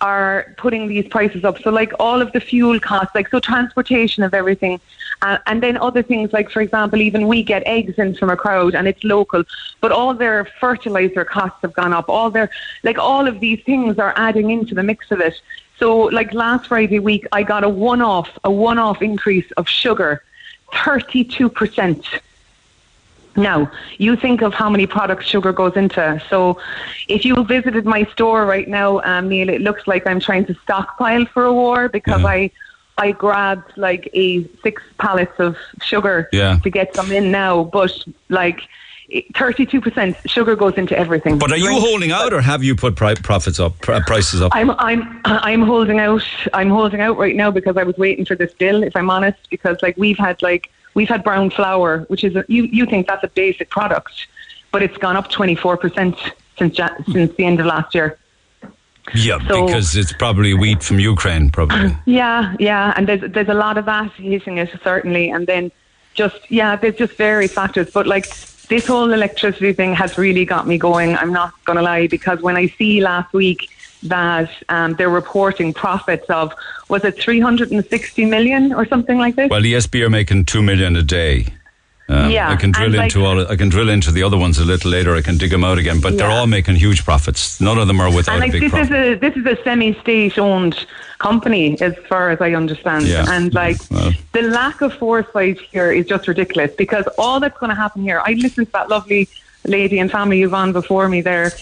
K: are putting these prices up. So like all of the fuel costs, like so transportation of everything, uh, and then other things like, for example, even we get eggs in from a crowd and it's local, but all their fertilizer costs have gone up. All their like all of these things are adding into the mix of it. So like last Friday week, I got a one-off a one-off increase of sugar, thirty-two percent. Now, you think of how many products sugar goes into. So, if you visited my store right now, um, Neil, it looks like I'm trying to stockpile for a war because I I grabbed like a six pallets of sugar
C: Yeah.
K: to get some in now. But like, thirty-two percent sugar goes into everything.
C: But are you holding out, or have you put pri- profits up, pr- prices up?
K: I'm I'm I'm holding out. I'm holding out right now because I was waiting for this bill. If I'm honest, because like we've had like we've had brown flour, which is a, you you think that's a basic product, but it's gone up 24 percent since Ja- since the end of last year.
C: Yeah,
K: so-
C: because it's probably wheat from Ukraine, probably. *clears throat*
K: Yeah, yeah, and there's there's a lot of that hitting it certainly, and then just yeah, there's just various factors. But like this whole electricity thing has really got me going. I'm not gonna lie because when I see last week that um, they're reporting profits of was it 360 million or something like this?
C: Well, the ESB are making two million a day. Um,
K: Yeah,
C: I can drill into
K: like-
C: all. I can drill into the other ones a little later. I can dig them out again, but they're all making huge profits. None of them are without
K: like
C: a big
K: this
C: profit.
K: is a this is a semi-state owned company as far as I understand
C: Yeah.
K: and like
C: Well.
K: the lack of foresight here is just ridiculous because all that's going to happen here I listened to that lovely lady and family on before me there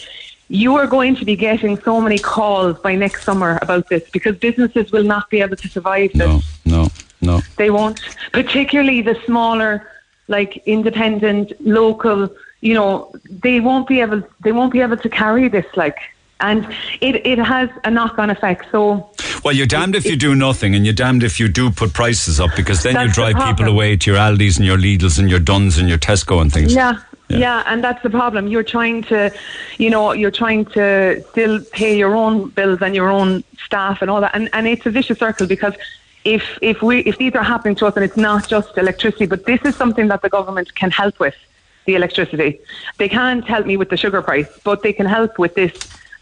K: you are going to be getting so many calls by next summer about this because businesses will not be able to survive this
C: no, no, no.
K: they won't particularly the smaller like independent local you know they won't be able they won't be able to carry this like and it it has a knock on effect so
C: Well, you're damned if you do nothing, and you're damned if you do put prices up, because then you
K: That's the
C: drive people away to your Aldi's and your Lidl's and your Dunnes and your Tesco and things.
K: Yeah,
C: Yeah.
K: yeah, and that's the problem. You're trying to, you know, you're trying to still pay your own bills and your own staff and all that, and and it's a vicious circle because if if we if these are happening to us and it's not just electricity, but this is something that the government can help with, the electricity. They can't help me with the sugar price, but they can help with this.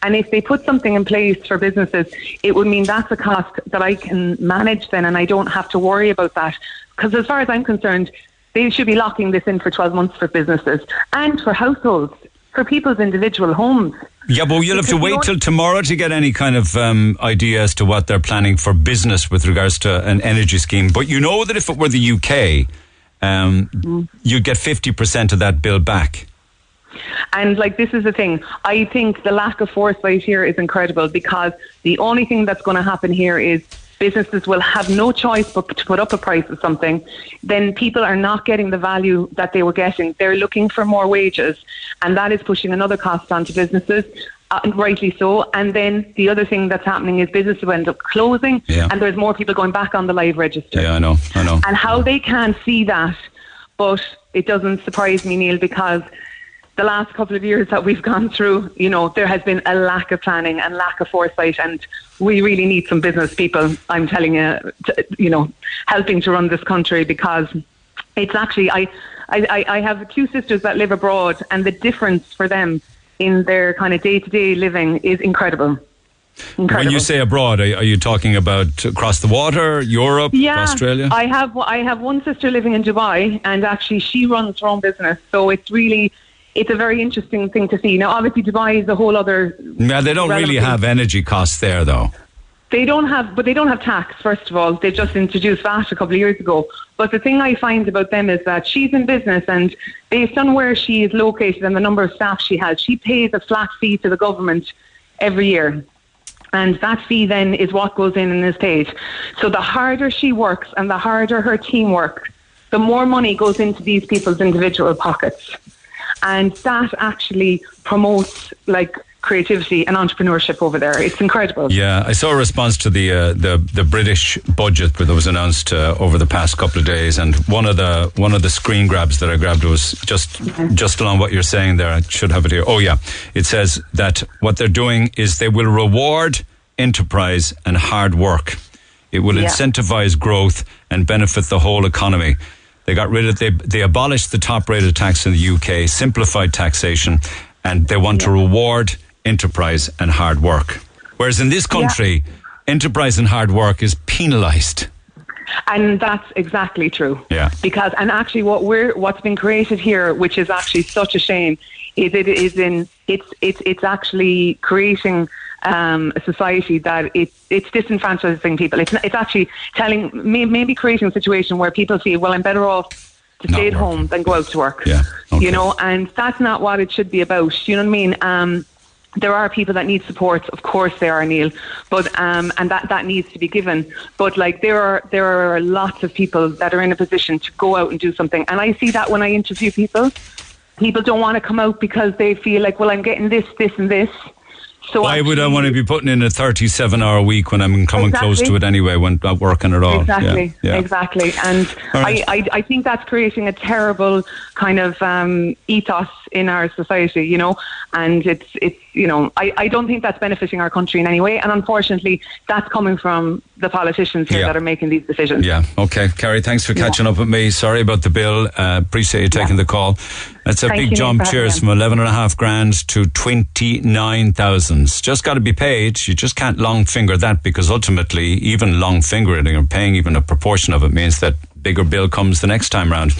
K: And if they put something in place for businesses, it would mean that's a cost that I can manage then, and I don't have to worry about that. Because as far as I'm concerned, they should be locking this in for 12 months for businesses and for households, for people's individual homes.
C: Yeah, but you'll have to wait till tomorrow to get any kind of um, idea as to what they're planning for business with regards to an energy scheme. But you know that if it were the UK, um,
K: Mm-hmm.
C: you'd get 50% of that bill back.
K: And like this is the thing, I think the lack of foresight here is incredible because the only thing that's going to happen here is businesses will have no choice but to put up a price of something. Then people are not getting the value that they were getting. They're looking for more wages, and that is pushing another cost onto businesses. Uh, rightly so. And then the other thing that's happening is businesses will end up closing,
C: Yeah.
K: and there's more people going back on the live register
C: Yeah, I know, I know.
K: and how they can't see that. But it doesn't surprise me, Neil, because the last couple of years that we've gone through, you know, there has been a lack of planning and lack of foresight, and we really need some business people. I'm telling you, to, you know, helping to run this country because it's actually I, I, I- have two sisters that live abroad, and the difference for them in their kind of day to day living is incredible. Incredible.
C: When you say abroad, are, are you talking about across the water, Europe,
K: yeah,
C: Australia?
K: I have I have one sister living in Dubai, and actually she runs her own business. So it's really it's a very interesting thing to see. Now, obviously, Dubai is a whole other.
C: yeah, they don't really have energy costs there, though.
K: They don't have, but they don't have tax. First of all, they just introduced VAT a couple of years ago. But the thing I find about them is that she's in business, and based on where she is located and the number of staff she has, she pays a flat fee to the government every year. And that fee then is what goes in in this page. So the harder she works and the harder her team work, the more money goes into these people's individual pockets. And that actually promotes like creativity and entrepreneurship over there. It's incredible.
C: Yeah, I saw a response to the uh, the the British budget that was announced uh, over the past couple of days, and one of the one of the screen grabs that I grabbed was just just along what you're saying there. I should have it here. Oh yeah, it says that what they're doing is they will reward enterprise and hard work. It will
K: Yeah.
C: incentivize growth and benefit the whole economy. They got rid of they they abolished the top rated tax in the UK, simplified taxation, and they want to reward enterprise and hard work. Whereas in this country, enterprise and hard work is penalised.
K: And that's exactly true.
C: Yeah.
K: Because and actually what we're what's been created here, which is actually such a shame, is it is in it's it's it's actually creating um, a society that it, it's disenfranchising people. It's it's actually telling maybe creating a situation where people feel well I'm better off to stay at home than go out to work.
C: Yeah.
K: You know, and that's not what it should be about. You know what I mean? Um, there are people that need support, of course there are, Neil, but um, and that, that needs to be given. But like there are there are lots of people that are in a position to go out and do something, and I see that when I interview people, people don't want to come out because they feel like, well, I'm getting this, this, and this. So
C: Why would I want to be putting in a 37 hour week when I'm coming close to it anyway when not working at all?
K: Exactly,
C: Yeah, yeah.
K: exactly. And
C: right.
K: I, I, I think that's creating a terrible kind of um, ethos in our society, you know. And it's, it's you know, I, I don't think that's benefiting our country in any way. And unfortunately, that's coming from the politicians here
C: Yeah.
K: that are making these decisions.
C: Yeah, okay. Kerry, thanks for catching up with me. Sorry about the bill. Uh, appreciate you taking the call. That's a
K: Thank
C: big jump. Cheers from 11 and a half grand to 29,000. Just got to be paid. You just can't long finger that because ultimately, even long fingering or paying even a proportion of it means that bigger bill comes the next time round.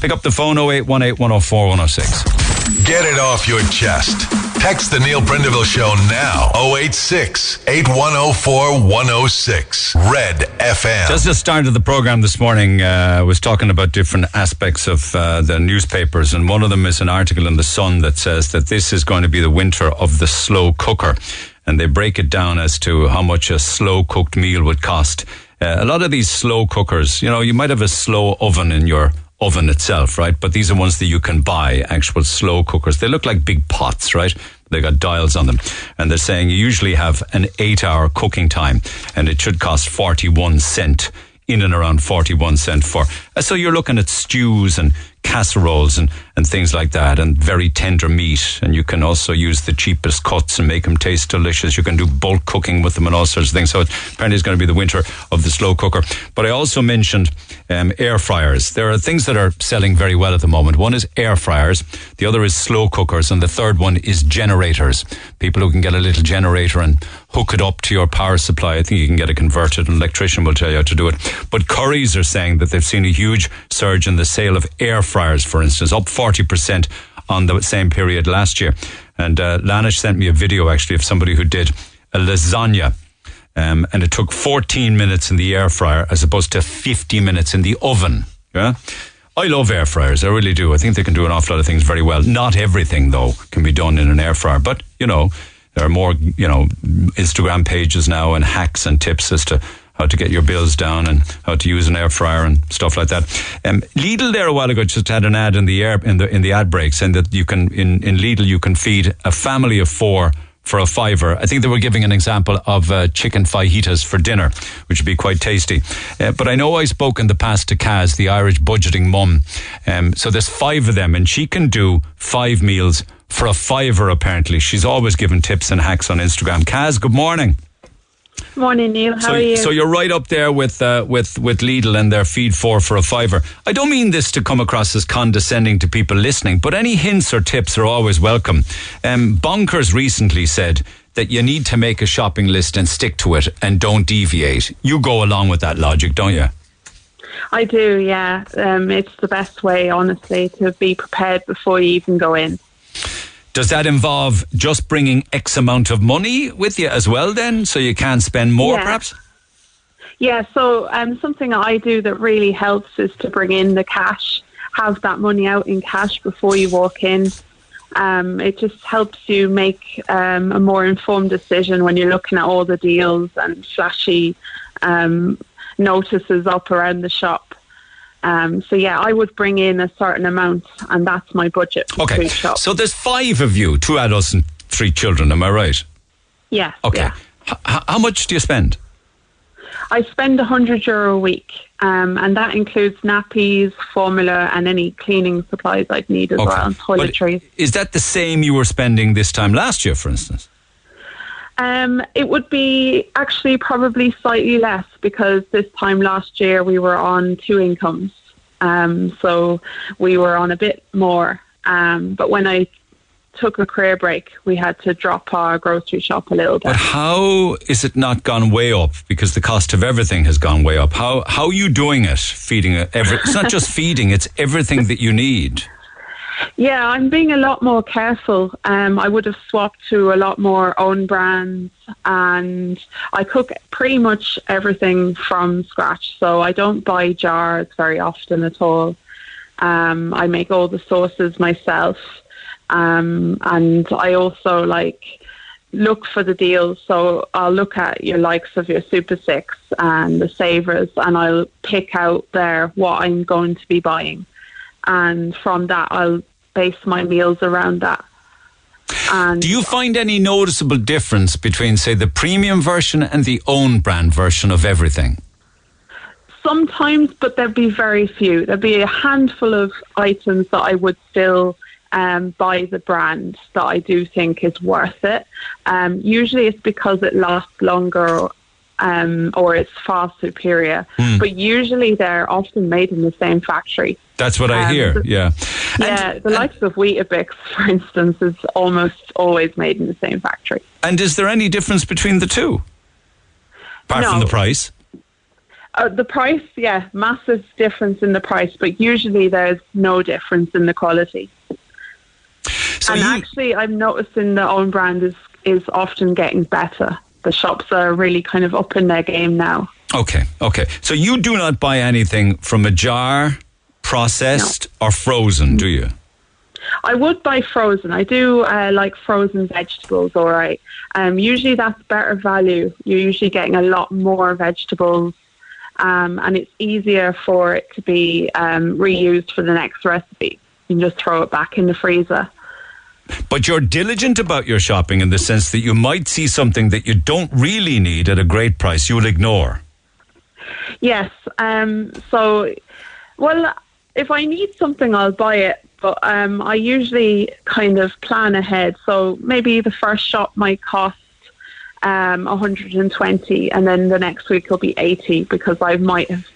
C: Pick up the phone 0818 104 106.
B: Get it off your chest. Text the Neil Prendeville Show now. 086 8104 106. Red FM.
C: Just the start of the program this morning uh, was talking about different aspects of uh, the newspapers, and one of them is an article in the Sun that says that this is going to be the winter of the slow cooker, and they break it down as to how much a slow cooked meal would cost. Uh, a lot of these slow cookers, you know, you might have a slow oven in your oven itself, right? But these are ones that you can buy, actual slow cookers. They look like big pots, right? They got dials on them. And they're saying you usually have an eight hour cooking time and it should cost 41 cent in and around 41 cent for. So you're looking at stews and casseroles and, and things like that and very tender meat. And you can also use the cheapest cuts and make them taste delicious. You can do bulk cooking with them and all sorts of things. So apparently it's going to be the winter of the slow cooker. But I also mentioned um, air fryers. There are things that are selling very well at the moment. One is air fryers. The other is slow cookers. And the third one is generators. People who can get a little generator and hook it up to your power supply. I think you can get it converted. An electrician will tell you how to do it. But Currys are saying that they've seen a huge surge in the sale of air fryers, for instance, up 40% on the same period last year. And uh, Lanish sent me a video actually of somebody who did a lasagna. Um, and it took 14 minutes in the air fryer as opposed to 50 minutes in the oven. Yeah. I love air fryers. I really do. I think they can do an awful lot of things very well. Not everything, though, can be done in an air fryer. But, you know, there are more, you know, Instagram pages now and hacks and tips as to how to get your bills down and how to use an air fryer and stuff like that. Um, Lidl there a while ago just had an ad in the air in the in the ad break saying that you can in in Lidl you can feed a family of four for a fiver. I think they were giving an example of uh, chicken fajitas for dinner, which would be quite tasty. Uh, but I know I spoke in the past to Kaz, the Irish budgeting mum. Um, so there's five of them, and she can do five meals for a fiver. Apparently, she's always giving tips and hacks on Instagram. Kaz, good morning.
L: Morning, Neil. How
C: so,
L: are you?
C: so you're right up there with uh, with with Lidl and their feed four for a fiver. I don't mean this to come across as condescending to people listening, but any hints or tips are always welcome. Um, Bonkers recently said that you need to make a shopping list and stick to it and don't deviate. You go along with that logic, don't you?
L: I do, yeah. Um, it's the best way, honestly, to be prepared before you even go in.
C: Does that involve just bringing X amount of money with you as well, then, so you can spend more,
L: Yeah.
C: perhaps?
L: Yeah, so um, something I do that really helps is to bring in the cash, have that money out in cash before you walk in. Um, it just helps you make um, a more informed decision when you're looking at all the deals and flashy um, notices up around the shop. Um, so yeah, I would bring in a certain amount, and that's my budget for
C: Okay.
L: food shop.
C: So there's five of you, two adults and three children. Am I right?
L: yeah.
C: Okay.
L: yeah.
C: H- how much do you spend?
L: I spend a hundred euro a week, um, and that includes nappies, formula, and any cleaning supplies I'd need as
C: Okay.
L: well, toiletries.
C: Is that the same you were spending this time last year, for instance?
L: Um, it would be actually probably slightly less because this time last year we were on two incomes, um, so we were on a bit more. Um, but when I took a career break, we had to drop our grocery shop a little bit.
C: But how is it not gone way up? Because the cost of everything has gone way up. How how are you doing it? Feeding it every, It's not just *laughs* feeding; it's everything that you need.
L: Yeah, I'm being a lot more careful. Um, I would have swapped to a lot more own brands, and I cook pretty much everything from scratch. So I don't buy jars very often at all. Um, I make all the sauces myself, um, and I also like look for the deals. So I'll look at your likes of your Super Six and the Savers, and I'll pick out there what I'm going to be buying and from that I'll base my meals around that. And
C: Do you find any noticeable difference between, say, the premium version and the own brand version of everything?
L: sometimes, but there'd be very few. There'd be a handful of items that I would still um, buy the brand that I do think is worth it. Um, usually, it's because it lasts longer. Um, or it's far superior,
C: Hmm.
L: but usually they're often made in the same factory.
C: That's what I
L: Um,
C: hear.
L: the-
C: Yeah.
L: Yeah, the likes of Weetabix, *laughs* for instance, is almost always made in the same factory.
C: And is there any difference between the two? Apart from the price?
L: Uh, the price, yeah, massive difference in the price, but usually there's no difference in the quality. and actually, I'm noticing the own brand is is often getting better. The shops are really kind of up in their game now.
C: Okay, okay. So you do not buy anything from a jar, processed, or frozen, do you?
L: I would buy frozen. I do uh, like frozen vegetables. All right. Um, usually that's better value. You're usually getting a lot more vegetables, um, and it's easier for it to be um, reused for the next recipe. You can just throw it back in the freezer.
C: But you're diligent about your shopping in the sense that you might see something that you don't really need at a great price, you'll ignore.
L: Yes. Um, so, well, if I need something, I'll buy it. But um, I usually kind of plan ahead. So maybe the first shop might cost um, 120, and then the next week will be 80 because I might have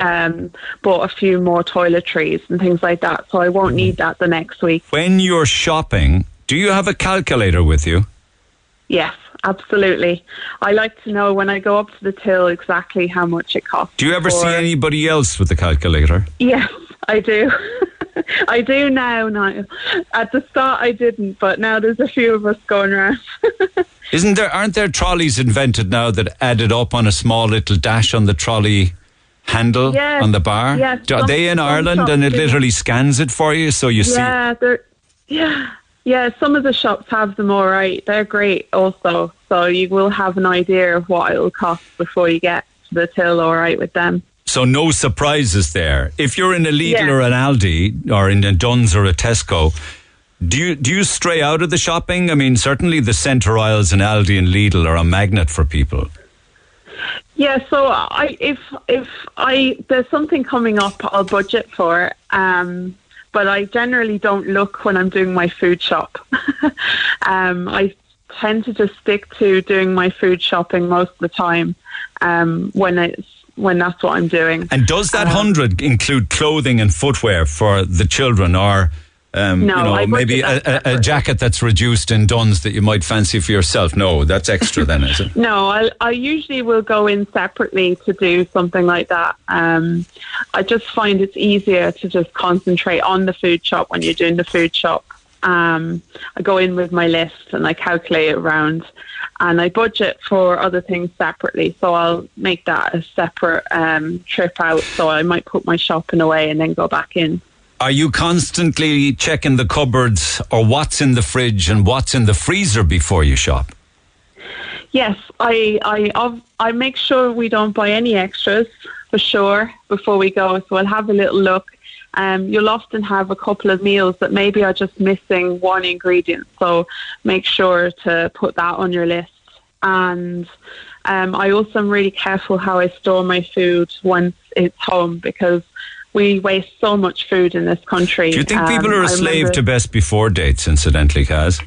L: um, bought a few more toiletries and things like that. So I won't need that the next week.
C: When you're shopping, do you have a calculator with you?
L: Yes, absolutely. I like to know when I go up to the till exactly how much it costs.
C: Do you ever see anybody else with the calculator?
L: Yes, *laughs* I do. *laughs* I do now, now. At the start, I didn't, but now there's a few of us going around. *laughs*
C: Isn't there aren't there trolleys invented now that added up on a small little dash on the trolley handle
L: Yes,
C: on the bar?
L: yes,
C: Are
L: some-
C: they in Ireland and it literally scans it for you so you see
L: yeah, they're yeah, yeah. Some of the shops have them all right. They're great, also. So you will have an idea of what it'll cost before you get to the till. All right with them.
C: So no surprises there. If you're in a Lidl
L: Yeah.
C: or an Aldi or in a Dunnes or a Tesco, do you do you stray out of the shopping? I mean, certainly the centre aisles in Aldi and Lidl are a magnet for people.
L: Yeah, so I if if I there's something coming up, I'll budget for it. Um, but I generally don't look when I'm doing my food shop. *laughs* um, I tend to just stick to doing my food shopping most of the time um, when it's when that's what I'm doing.
C: And does that hundred include clothing and footwear for the children, or um,
L: No,
C: you know,
L: I
C: maybe a, a, a jacket that's reduced in Dunnes that you might fancy for yourself? No, that's extra then, is it? *laughs*
L: No, I, I usually will go in separately to do something like that. Um, I just find it's easier to just concentrate on the food shop when you're doing the food shop. Um, I go in with my list and I calculate it around, and I budget for other things separately. So I'll make that a separate um, trip out. So I might put my shopping away and then go back in.
C: Are you constantly checking the cupboards or what's in the fridge and what's in the freezer before you shop?
L: Yes, I I I make sure we don't buy any extras for sure before we go. So I'll have a little look. Um, you'll often have a couple of meals that maybe are just missing one ingredient. So make sure to put that on your list. And um, I also am really careful how I store my food once it's home because we waste so much food in this country.
C: Do you think
L: Um,
C: people are a
L: I
C: slave to best before dates, incidentally, Kaz?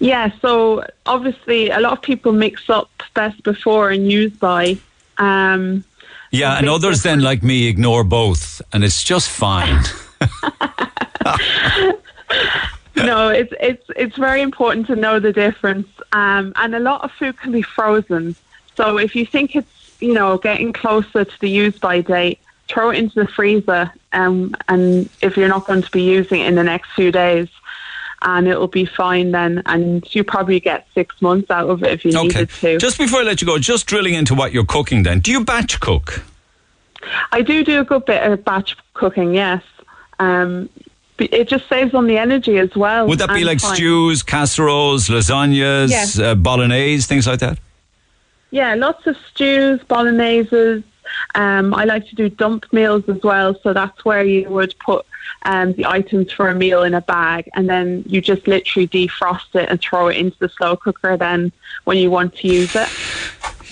L: Yeah, so obviously a lot of people mix up best before and use by. Um,
C: Yeah, and others then, like me, ignore both, and it's just fine. *laughs*
L: no, it's it's it's very important to know the difference. Um, and a lot of food can be frozen. So if you think it's you know getting closer to the use by date, throw it into the freezer. Um, and if you're not going to be using it in the next few days, and it'll be fine then. And you probably get six months out of it if you
C: Okay.
L: needed to.
C: Just before I let you go, just drilling into what you're cooking then. Do you batch cook?
L: I do do a good bit of batch cooking. Yes. Um, it just saves on the energy as well.
C: Would that be like stews, casseroles, lasagnas,
L: Yes.
C: uh, bolognese, things like that?
L: Yeah, lots of stews, bologneses. Um, I like to do dump meals as well. So that's where you would put um, the items for a meal in a bag, and then you just literally defrost it and throw it into the slow cooker. Then when you want to use it.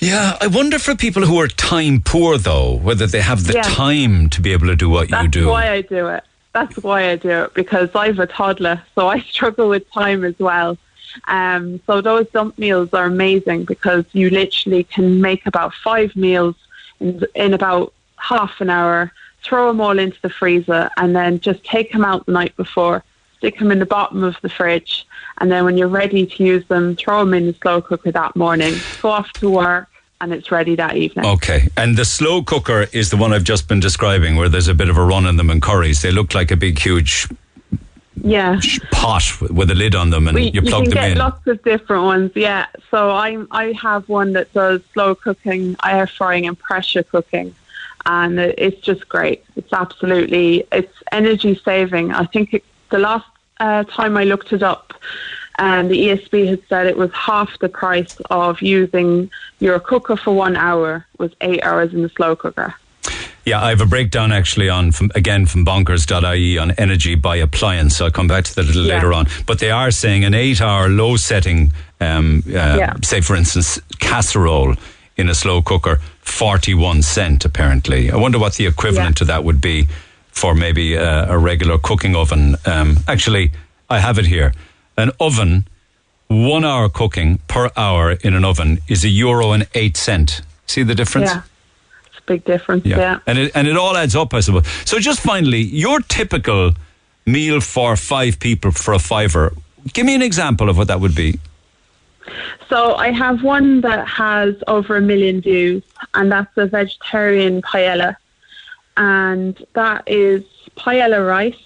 C: Yeah, I wonder for people who are time poor though, whether they have the
L: Yeah.
C: time to be able to do what you do.
L: That's why I do it. That's why I do it because I have a toddler, so I *laughs* struggle with time as well. Um, so those dump meals are amazing because you literally can make about five meals in, about half an hour, throw them all into the freezer, and then just take them out the night before, stick them in the bottom of the fridge, and then when you're ready to use them, throw them in the slow cooker that morning, go off to work, and it's ready that evening.
C: Okay, and the slow cooker is the one I've just been describing, where there's a bit of a run in them in curries. They look like a big, huge
L: Yeah.
C: pot with- a lid on them, and
L: We-
C: you plug you
L: can
C: them
L: get
C: in.
L: lots of different ones, yeah. So I I have one that does slow cooking, air frying, and pressure cooking, and it's just great. It's absolutely it's energy saving. I think it, the last uh, time I looked it up, and the ESB had said it was half the price of using your cooker for one hour was eight hours in the slow cooker.
C: Yeah, I have a breakdown actually on from, again from bonkers.ie on energy by appliance. So I'll come back to that a little
L: Yeah.
C: later on. But they are saying an eight-hour low setting, um, uh,
L: Yeah.
C: say for instance casserole in a slow cooker, forty-one cent apparently. I wonder what the equivalent to that would be for maybe uh, a regular cooking oven. Um, actually, I have it here. An oven, one hour cooking per hour in an oven is a euro and eight cent. See the difference?
L: Yeah, a big difference. yeah.
C: And it, and it all adds up, I suppose. So just finally, your typical meal for five people for a fiver. Give me an example of what that would be.
L: So I have one that has over a million views, and that's a vegetarian paella. And that is paella rice,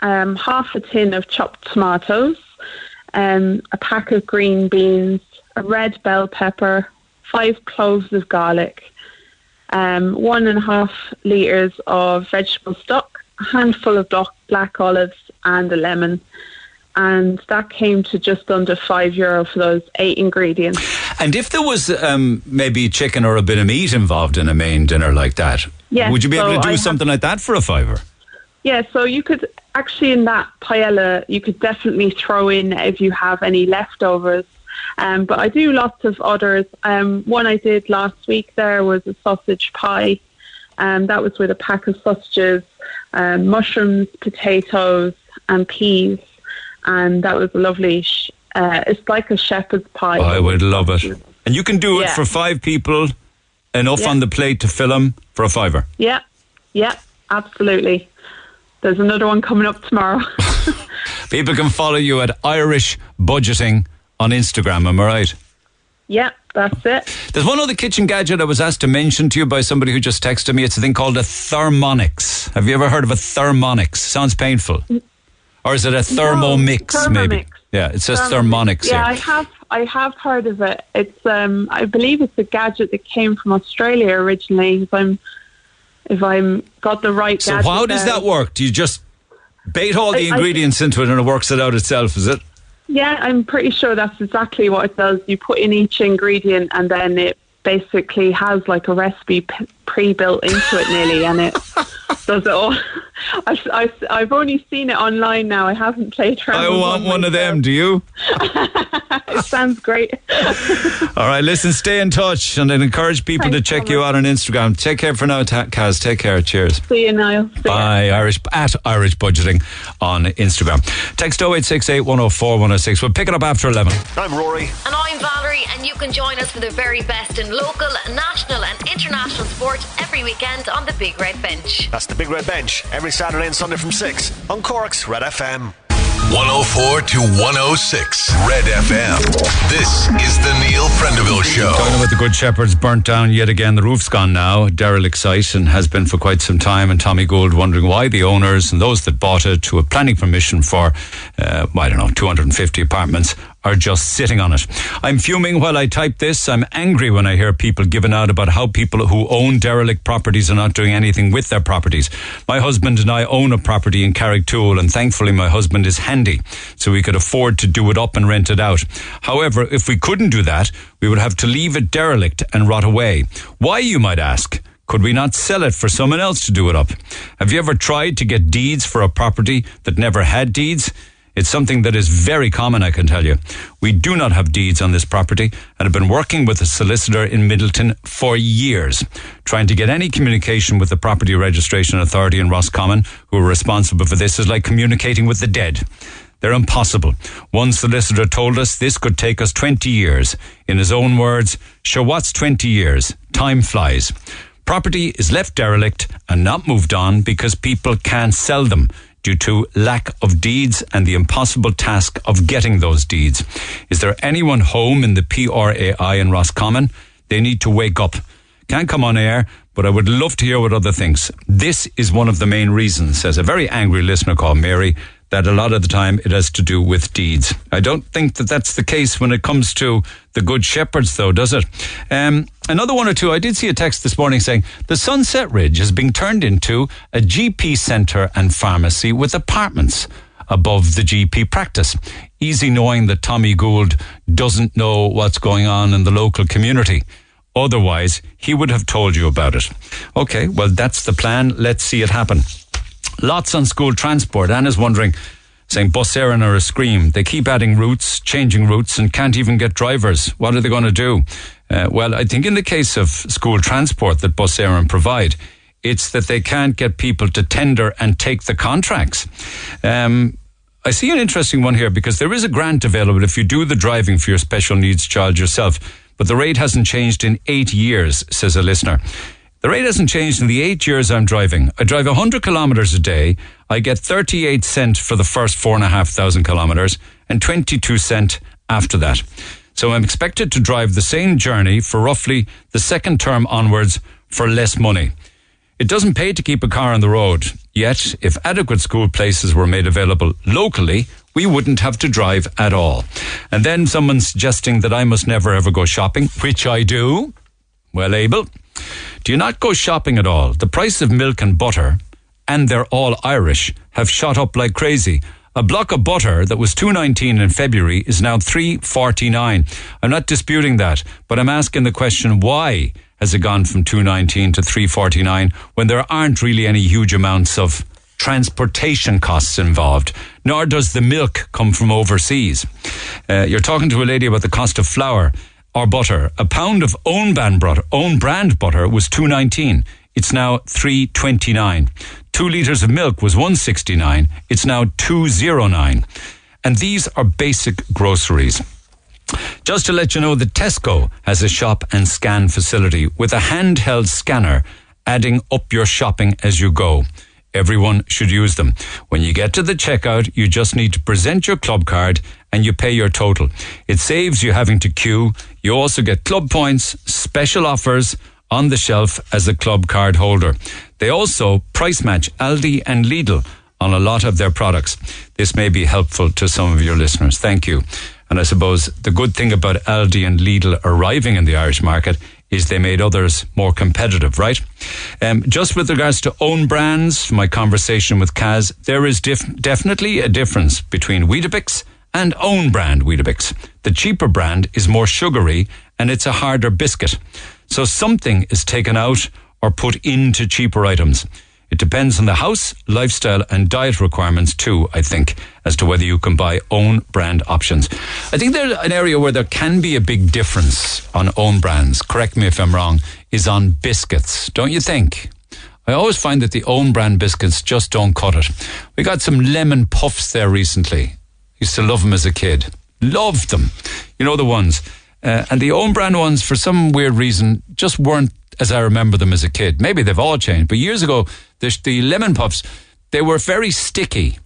L: um, half a tin of chopped tomatoes, um, a pack of green beans, a red bell pepper, five cloves of garlic, um, one and a half litres of vegetable stock, a handful of doc- black olives, and a lemon. And that came to just under five euro for those eight ingredients.
C: And if there was um, maybe chicken or a bit of meat involved in a main dinner like that, would you be able to do
L: I have-
C: something like that for a fiver?
L: Yeah, so you could actually in that paella, you could definitely throw in if you have any leftovers. Um, but I do lots of others. Um, one I did last week there was a sausage pie. Um, that was with a pack of sausages, um, mushrooms, potatoes, and peas. And that was a lovely. Sh- uh, it's like a shepherd's pie.
C: I would love it. And you can do it
L: Yeah.
C: for five people, enough
L: Yeah.
C: on the plate to fill them for a fiver.
L: Yeah, yeah, absolutely. There's another one coming up tomorrow. *laughs*
C: People can follow you at Irish Budgeting on Instagram, am I right?
L: yeah, that's it.
C: There's one other kitchen gadget I was asked to mention to you by somebody who just texted me. It's a thing called a thermonics. Have you ever heard of a thermonics? Sounds painful. Or is it a thermomix, maybe?
L: Thermomix.
C: Yeah, it says thermonics
L: Yeah, I have. I have heard of it. It's. Um, I believe it's a gadget that came from Australia originally. If I'm, if I'm got the right.
C: So
L: gadget
C: how does
L: there.
C: that work? Do you just bait all the
L: I- I-
C: ingredients into it and it works it out itself, is it?
L: Yeah, I'm pretty sure that's exactly what it does. You put in each ingredient, and then it basically has like a recipe p- pre-built into it, nearly, and it does it all. *laughs* I've, I've, I've only seen it online now. I haven't played around.
C: I
L: with
C: want one of them, do you? *laughs*
L: It sounds great. *laughs*
C: All right, listen, stay in touch and I'd encourage people
L: Thanks
C: to check
L: so
C: you out on Instagram. Take care for now, Ta- Kaz. Take care. Cheers.
L: See you, Niall. See ya.
C: Bye, Irish at Irish Budgeting on Instagram. Text 0868 104 106. We'll pick it up after 11.
M: I'm Rory.
N: And I'm Valerie, and you can join us for the very best in local, national, and international sport every weekend on the Big Red Bench.
M: That's the Big Red Bench every Saturday and Sunday from 6 on Cork's Red FM.
B: 104 to 106 Red FM. This is the Neil Prendeville Show.
C: Talking about the Good Shepherd's burnt down yet again. The roof's gone now. Derelict site and has been for quite some time. And Tommy Gould wondering why the owners and those that bought it to a planning permission for, uh, I don't know, 250 apartments are just sitting on it. I'm fuming while I type this. I'm angry when I hear people giving out about how people who own derelict properties are not doing anything with their properties. My husband and I own a property in Carrigtwohill and thankfully my husband is handy so we could afford to do it up and rent it out. However, if we couldn't do that, we would have to leave it derelict and rot away. Why, you might ask? Could we not sell it for someone else to do it up? Have you ever tried to get deeds for a property that never had deeds? It's something that is very common, I can tell you. We do not have deeds on this property and have been working with a solicitor in Midleton for years, trying to get any communication with the Property Registration Authority in Roscommon, who are responsible for this, is like communicating with the dead. They're impossible. One solicitor told us this could take us 20 years. In his own words, sure, what's 20 years? Time flies. Property is left derelict and not moved on because people can't sell them due to lack of deeds and the impossible task of getting those deeds. Is there anyone home in the PRAI in Roscommon? They need to wake up. Can't come on air, but I would love to hear what other thinks. This is one of the main reasons, says a very angry listener called Mary, that a lot of the time it has to do with deeds. I don't think that that's the case when it comes to the Good Shepherds, though, does it? Um, another one or two. I did see a text this morning saying the Sunset Ridge is being turned into a GP centre and pharmacy with apartments above the GP practice. Easy knowing that Tommy Gould doesn't know what's going on in the local community. Otherwise, he would have told you about it. Okay, well, that's the plan. Let's see it happen. Lots on school transport. Anna's wondering, saying bus Éireann are a scream. They keep adding routes, changing routes, and can't even get drivers. What are they going to do? Uh, well, I think in the case of school transport that bus Éireann provide, it's that they can't get people to tender and take the contracts. Um, I see an interesting one here because there is a grant available if you do the driving for your special needs child yourself, but the rate hasn't changed in eight years, says a listener. The rate hasn't changed in the eight years I'm driving. I drive 100 kilometres a day. I get 38 cent for the first four and a half thousand kilometres and 22 cent after that. So I'm expected to drive the same journey for roughly the second term onwards for less money. It doesn't pay to keep a car on the road. Yet, if adequate school places were made available locally, we wouldn't have to drive at all. And then someone suggesting that I must never ever go shopping, which I do. Well, Abel. Do you not go shopping at all? The price of milk and butter, and they're all Irish, have shot up like crazy. A block of butter that was 2.19 in February is now 3.49. I'm not disputing that, but I'm asking the question why has it gone from 2.19 to 3.49 when there aren't really any huge amounts of transportation costs involved, nor does the milk come from overseas. Uh, you're talking to a lady about the cost of flour or butter. A pound of own brand butter, own brand butter was 2.19. It's now 3.29. Two litres of milk was 169. It's now 209. And these are basic groceries. Just to let you know that Tesco has a shop and scan facility with a handheld scanner adding up your shopping as you go. Everyone should use them. When you get to the checkout, you just need to present your club card and you pay your total. It saves you having to queue. You also get club points, special offers on the shelf as a club card holder. They also price match Aldi and Lidl on a lot of their products. This may be helpful to some of your listeners. Thank you. And I suppose the good thing about Aldi and Lidl arriving in the Irish market is they made others more competitive, right? Um, just with regards to own brands, my conversation with Kaz, there is dif- definitely a difference between Weetabix and own brand Weetabix. The cheaper brand is more sugary and it's a harder biscuit. So something is taken out or put into cheaper items. It depends on the house, lifestyle, and diet requirements too, I think, as to whether you can buy own brand options. I think there's an area where there can be a big difference on own brands, correct me if I'm wrong, is on biscuits, don't you think? I always find that the own brand biscuits just don't cut it. We got some lemon puffs there recently. Used to love them as a kid. Loved them. You know the ones. Uh, and the own brand ones, for some weird reason, just weren't as I remember them as a kid. Maybe they've all changed. But years ago, the, the lemon puffs, they were very sticky.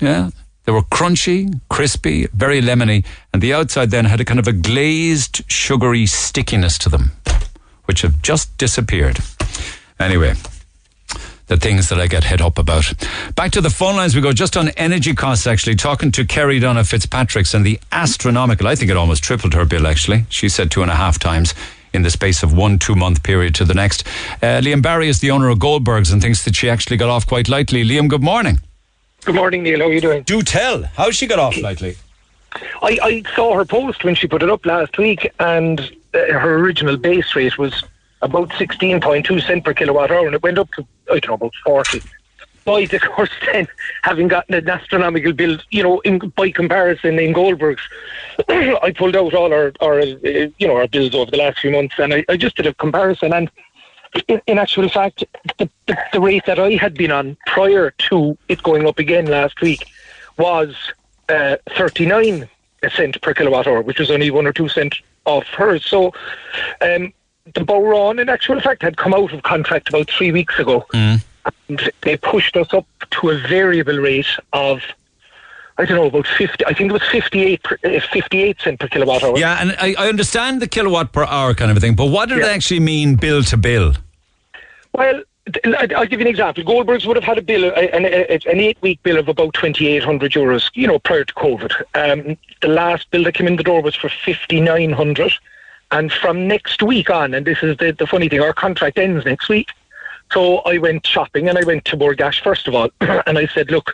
C: Yeah. They were crunchy, crispy, very lemony, and the outside then had a kind of a glazed, sugary stickiness to them, which have just disappeared. Anyway, the things that I get head up about. Back to the phone lines we go, just on energy costs, actually, talking to Kerry Donna Fitzpatrick's and the astronomical, I think it almost tripled her bill, actually. She said two and a half times in the space of one two month period to the next. Uh, Liam Barry is the owner of Goldberg's and thinks that she actually got off quite lightly. Liam, good morning.
M: Good morning, Neil. How are you doing?
C: Do tell. How she got off lightly?
M: I, I saw her post when she put it up last week, and uh, her original base rate was about 16.2 cent per kilowatt hour, and it went up to, I don't know, about 40. By of *laughs* course, then, having gotten an astronomical bill, you know, in, by comparison in Goldberg's, *clears throat* I pulled out all our, our uh, you know, our bills over the last few months, and I, I just did a comparison, and in, *clears throat* in actual fact, the, the, the rate that I had been on prior to it going up again last week was uh, 39 cent per kilowatt hour, which was only one or two cent off hers. So um, the Bowron, in actual fact, had come out of contract about three weeks ago.
C: Mm.
M: And they pushed us up to a variable rate of, I don't know, about 50, I think it was fifty-eight, uh, 58 cent per kilowatt hour.
C: Yeah, and I, I understand the kilowatt per hour kind of a thing, but what did it actually mean bill to bill?
M: Well, I'll give you an example. Goldberg's would have had a bill, uh, an, an eight-week bill of about 2,800 euros, you know, prior to COVID. Um, the last bill that came in the door was for 5,900. And from next week on, and this is the, the funny thing, our contract ends next week. So I went shopping and I went to Bord Gáis first of all, *clears throat* and I said, look,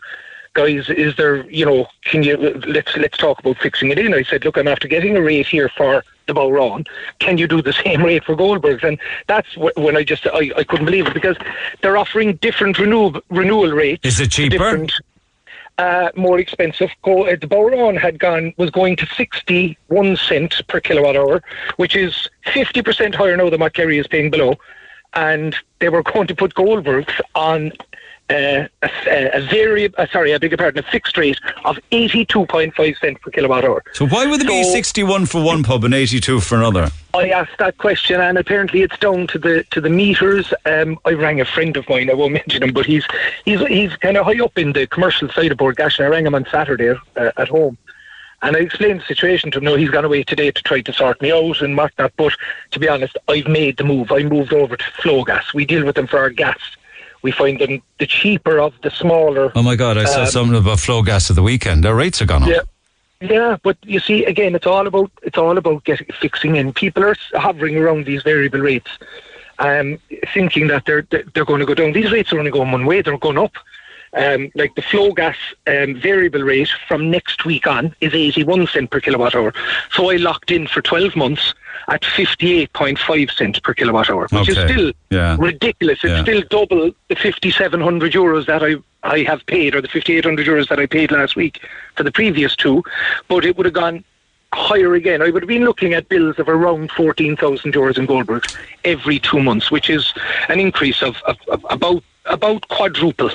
M: guys, is there, you know, can you let's let's talk about fixing it in? I said, look, I'm after getting a rate here for the Bowron. Can you do the *laughs* same rate for Goldberg's? And that's wh- when I just I, I couldn't believe it because they're offering different renewal renewal rates.
C: Is it cheaper?
M: Uh, more expensive. Uh, the Bowron had gone was going to sixty one cent per kilowatt hour, which is fifty percent higher now than what Kerry is paying below, and they were going to put Goldberg's on uh, a, a variable, uh, sorry, I beg your pardon, a fixed rate of 82.5 cents per kilowatt hour.
C: So why would it be 61 for one pub and 82 for another?
M: I asked that question, and apparently it's down to the to the meters. Um, I rang a friend of mine. I won't *laughs* mention him, but he's he's he's kind of high up in the commercial side of Bord Gáis, and I rang him on Saturday uh, at home. And I explained the situation to him. No, he's gone away today to try to sort me out and whatnot. But to be honest, I've made the move. I moved over to Flogas. We deal with them for our gas. We find them the cheaper of the smaller.
C: Oh my God, I saw
M: um,
C: something about Flogas at the weekend. Their rates are gone up.
M: yeah. Yeah, but you see, again, it's all about it's all about getting fixing in. People are hovering around these variable rates, um, thinking that they're they're they're going to go down. These rates are only going one way; they're going up. Um, like the Flogas um, variable rate from next week on is 81 cent per kilowatt hour. So I locked in for 12 months at 58.5 cent per kilowatt hour, which is still
C: Yeah.
M: ridiculous. It's
C: Yeah.
M: still double the 5,700 euros that I, I have paid, or the 5,800 euros that I paid last week for the previous two. But it would have gone higher again. I would have been looking at bills of around 14,000 euros in Goldberg every two months, which is an increase of, of, of about about quadruple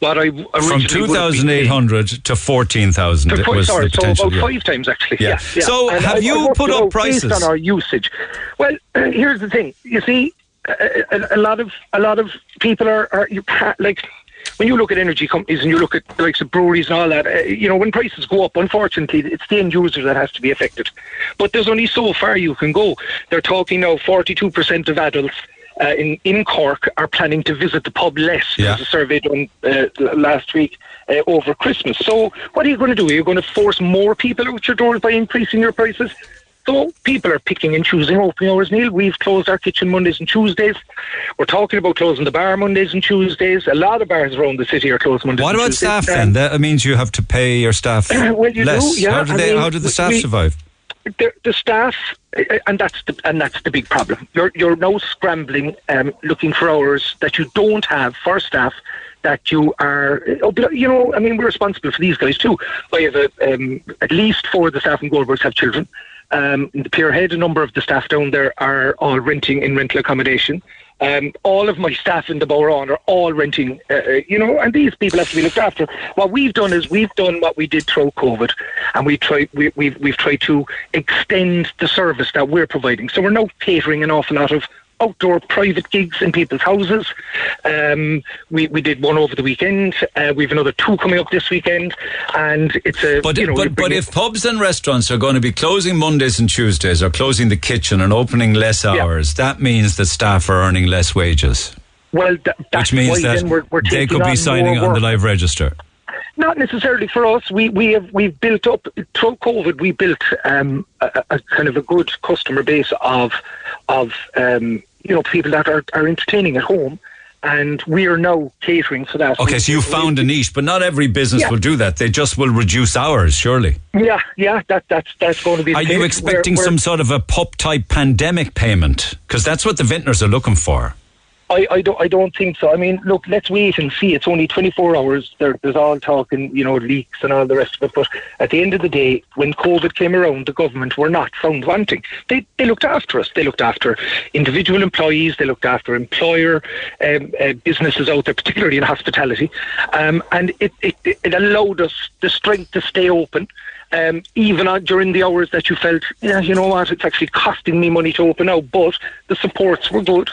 M: what I originally
C: From
M: have been paying.
C: 2,800 to 14,000 it was
M: sorry,
C: the potential.
M: so about
C: yeah.
M: five times actually.
C: Yeah.
M: Yeah. yeah.
C: So
M: And
C: have
M: I-
C: you
M: I
C: put up
M: out based on our usage? Well, uh, here's the thing. You see, a, a, a lot of a lot of people are, are you like. When you look at energy companies and you look at the likes of breweries and all that, uh, you know, when prices go up, unfortunately, it's the end user that has to be affected. But there's only so far you can go. They're talking now 42% of adults uh, in, in Cork are planning to visit the pub less.
C: Yeah.
M: There's a survey done uh, last week uh, over Christmas. So what are you going to do? Are you going to force more people out your doors by increasing your prices? So people are picking and choosing opening hours, Neil. We've closed our kitchen Mondays and Tuesdays. We're talking about closing the bar Mondays and Tuesdays. A lot of bars around the city are closed Mondays
C: What about
M: Tuesdays.
C: staff
M: Um,
C: then? That means you have to pay your staff *coughs*
M: Well, you do,
C: less.
M: yeah.
C: How do
M: I
C: they?
M: mean,
C: how do the staff
M: we-
C: survive?
M: The, the staff, uh, and that's the and that's the big problem. You're you're now scrambling, um, looking for hours that you don't have for staff. That you are, uh, you know, I mean, we're responsible for these guys too. I have a, um, at least four of the staff in Goldbergs have children. Um, in the Pierhead, a number of the staff down there are all renting in rental accommodation. Um, all of my staff in the Bowron are all renting, uh, uh, you know, and these people have to be looked after. What we've done is we've done what we did through COVID, and we try we, we've we've tried to extend the service that we're providing. So we're now catering an awful lot of outdoor private gigs in people's houses. Um, we we did one over the weekend. Uh, we have another two coming up this weekend, and it's a.
C: But
M: you know,
C: but, but if pubs and restaurants are going to be closing Mondays and Tuesdays or closing the kitchen and opening less hours, that means that staff are earning less wages.
M: well, th- that's
C: Which means that
M: then we're, we're
C: they could be
M: on
C: signing on the live register.
M: Not necessarily for us. We we have we've built up through COVID. We built um, a, a kind of a good customer base of of um, you know people that are, are entertaining at home, and we are now catering for that.
C: Okay,
M: We-
C: so you found a niche, but not every business
M: Yeah.
C: will do that. They just will reduce hours, surely.
M: Yeah, yeah. That that's that's going to be. the
C: Are you expecting
M: We're-
C: some
M: we're-
C: sort of a pup type pandemic payment? Because that's what the vintners are looking for.
M: I, I don't I don't think so. I mean, look, let's wait and see. It's only 24 hours. There, there's all talking, you know, leaks and all the rest of it. But at the end of the day, when COVID came around, the government were not found wanting. They they looked after us. They looked after individual employees. They looked after employer um, uh, businesses out there, particularly in hospitality, um, and it, it it allowed us the strength to stay open. Um, even during the hours that you felt, yeah, you know what, it's actually costing me money to open now, but the supports were good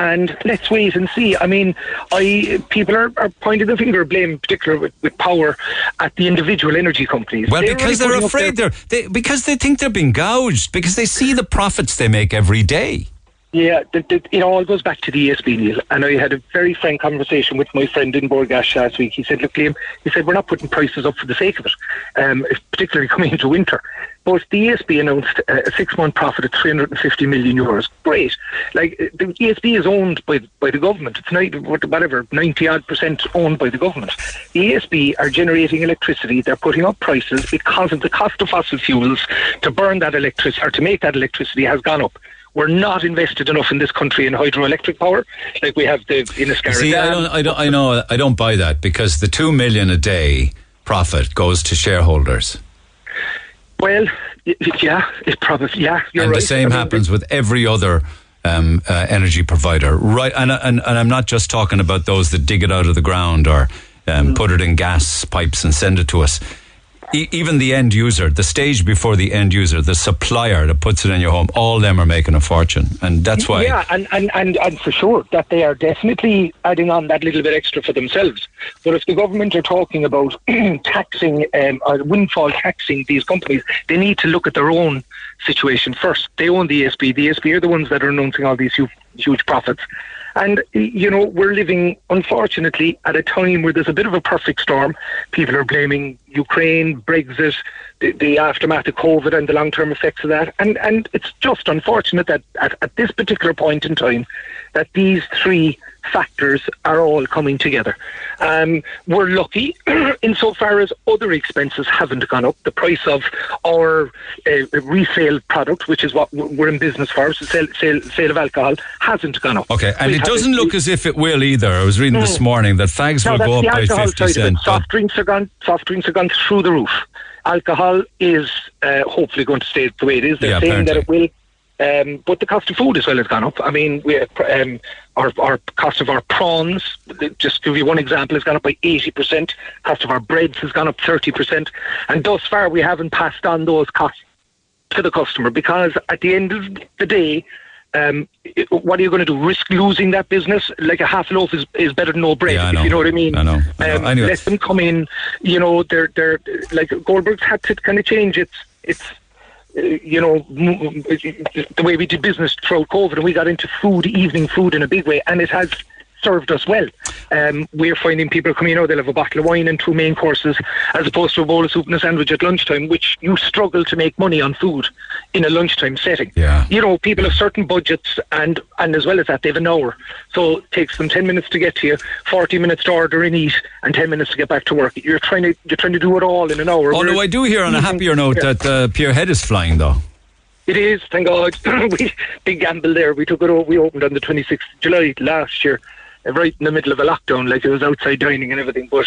M: and let's wait and see. I mean, I people are, are pointing the finger of blame, in particular with, with power, at the individual energy companies.
C: Well,
M: They're
C: because
M: really
C: they're afraid they're they, because they think they're being gouged because they see the profits they make every day.
M: Yeah, the, the, it all goes back to the ESB, Neil. And I had a very frank conversation with my friend in Bord Gáis last week. He said, look, Liam, he said, we're not putting prices up for the sake of it, um, particularly *laughs* coming into winter. But the ESB announced a six-month profit of 350 million euros. Great. Like, uh, the ESB is owned by, by the government. It's not, whatever, 90-odd percent owned by the government. The ESB are generating electricity. They're putting up prices because of the cost of fossil fuels to burn that electricity, or to make that electricity has gone up we're not invested enough in this country in hydroelectric power, like we have the Inniscarra
C: See, I don't, I don't, I know, I don't buy that because the two million a day profit goes to shareholders,
M: Well, yeah, it probably yeah. You're
C: and
M: right.
C: the same
M: I mean,
C: happens with every other um, uh, energy provider, right? And, and and I'm not just talking about those that dig it out of the ground or um, put it in gas pipes and send it to us. Even the end user, the stage before the end user, the supplier that puts it in your home, all them are making a fortune, and that's why.
M: Yeah, and, and, and, and for sure that they are definitely adding on that little bit extra for themselves. But if the government are talking about *clears throat* taxing um, or windfall taxing these companies, they need to look at their own situation first. They own the ESB. The ESB are the ones that are announcing all these huge, huge profits. And, you know, we're living, unfortunately, at a time where there's a bit of a perfect storm. People are blaming Ukraine, Brexit, the, the aftermath of COVID and the long term effects of that. And, and it's just unfortunate that at, at this particular point in time, that these three factors are all coming together. Um, we're lucky *clears throat* insofar as other expenses haven't gone up. The price of our uh, resale product, which is what we're in business for, so sale, sale, sale of alcohol, hasn't gone up.
C: Okay, and
M: We've
C: it doesn't look as if it will either. I was reading this
M: Mm.
C: morning that fags
M: no,
C: will go up by 50
M: side of it.
C: cents.
M: Soft drinks are gone. Soft drinks are gone through the roof. Alcohol is uh, hopefully going to stay the way it is. They're
C: Yeah,
M: saying that it will. Um, but the cost of food as well has gone up. I mean, we, um, our, our cost of our prawns, just to give you one example, has gone up by 80%. Cost of our breads has gone up 30%. And thus far, we haven't passed on those costs to the customer because at the end of the day, um, it- what are you going to do? Risk losing that business? Like a half loaf is, is better than no bread,
C: Yeah, know.
M: you know what I mean.
C: I know. I know.
M: Um,
C: Anyway.
M: Let them come in. You know, they're they're like Goldberg's had to kind of change its its. You know, the way we did business throughout COVID, and we got into food, evening food, in a big way, and it has served us well. Um, we're finding people coming out, they'll have a bottle of wine and two main courses, as opposed to a bowl of soup and a sandwich at lunchtime, which you struggle to make money on food in a lunchtime setting.
C: Yeah.
M: You know, people have certain budgets, and, and as well as that, they have an hour. So it takes them 10 minutes to get to you, 40 minutes to order and eat, and 10 minutes to get back to work. You're trying to, you're trying to do it all in an hour.
C: Although
M: whereas
C: I do hear on a happier note
M: Yeah.
C: that uh, Pierhead is flying, though.
M: It is, thank God. *clears throat* we big gamble there. We took it. o- We opened on the 26th of July last year, right in the middle of a lockdown, like it was outside dining and everything. But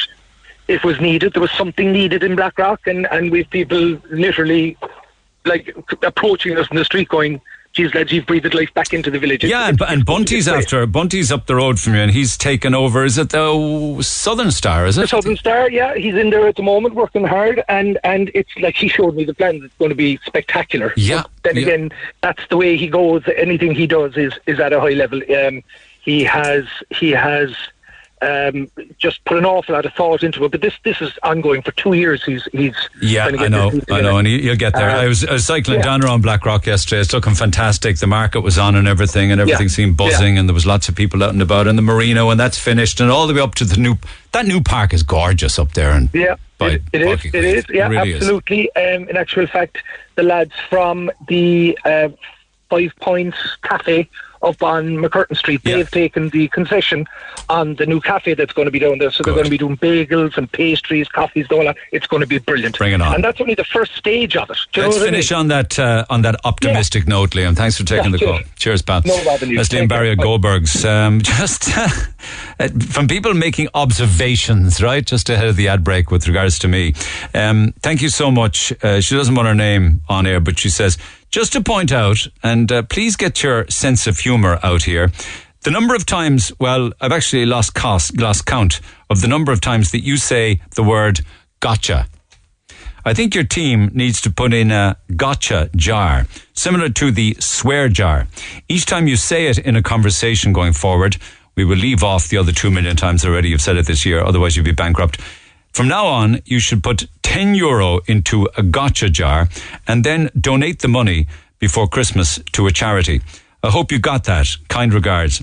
M: it was needed. There was something needed in Blackrock, and and we've people literally like approaching us in the street, going, geez, lads, you've breathed life back into the village.
C: Yeah,
M: It's-
C: and, and Bunty's after Bunty's up the road from you, and he's taken over. Is it the Southern Star? Is it The?
M: Southern Star, yeah, he's in there at the moment working hard, and and it's like he showed me the plans. It's going to be spectacular.
C: Yeah,
M: But then
C: yeah.
M: again, that's the way he goes. Anything he does is is at a high level. Um, he has he has um, just put an awful lot of thought into it. But this this is ongoing for two years. He's he's
C: Yeah, I know, I know, and he, you'll get there.
M: Uh,
C: I was, I was cycling
M: yeah.
C: down around Blackrock yesterday. It's looking fantastic. The market was on and everything, and everything
M: Yeah.
C: seemed buzzing, and there was lots of people out and about. And the Marino, and that's finished, and all the way up to the new. That new park is gorgeous up there, and
M: Yeah, it, it is. It is. Yeah,
C: really is.
M: absolutely. Um, in actual fact, the lads from the uh, Five Points Cafe up on MacCurtain Street, they've taken the concession on the new cafe that's going to be down there. So they're going to be doing bagels and pastries, coffees, all that. It's going to be brilliant.
C: Bring it on.
M: And that's only the first stage of it. You
C: Let's finish
M: I mean?
C: on that uh, on that optimistic note, Liam. Thanks for taking
M: Yeah,
C: the call.
M: cheers.
C: Pat.
M: No bother, Liam.
C: That's Liam
M: care.
C: Goldberg's. Um, *laughs* just uh, from people making observations, right, just ahead of the ad break with regards to me. Um, thank you so much. Uh, she doesn't want her name on air, but she says just to point out, and uh, please get your sense of humour out here. The number of times, well, I've actually lost cost, lost count of the number of times that you say the word gotcha. I think your team needs to put in a gotcha jar, similar to the swear jar. Each time you say it in a conversation going forward, we will leave off the other two million times already you've said it this year, otherwise you'll be bankrupt. From now on, you should put 10 euro into a gotcha jar and then donate the money before Christmas to a charity. I hope you got that. Kind regards.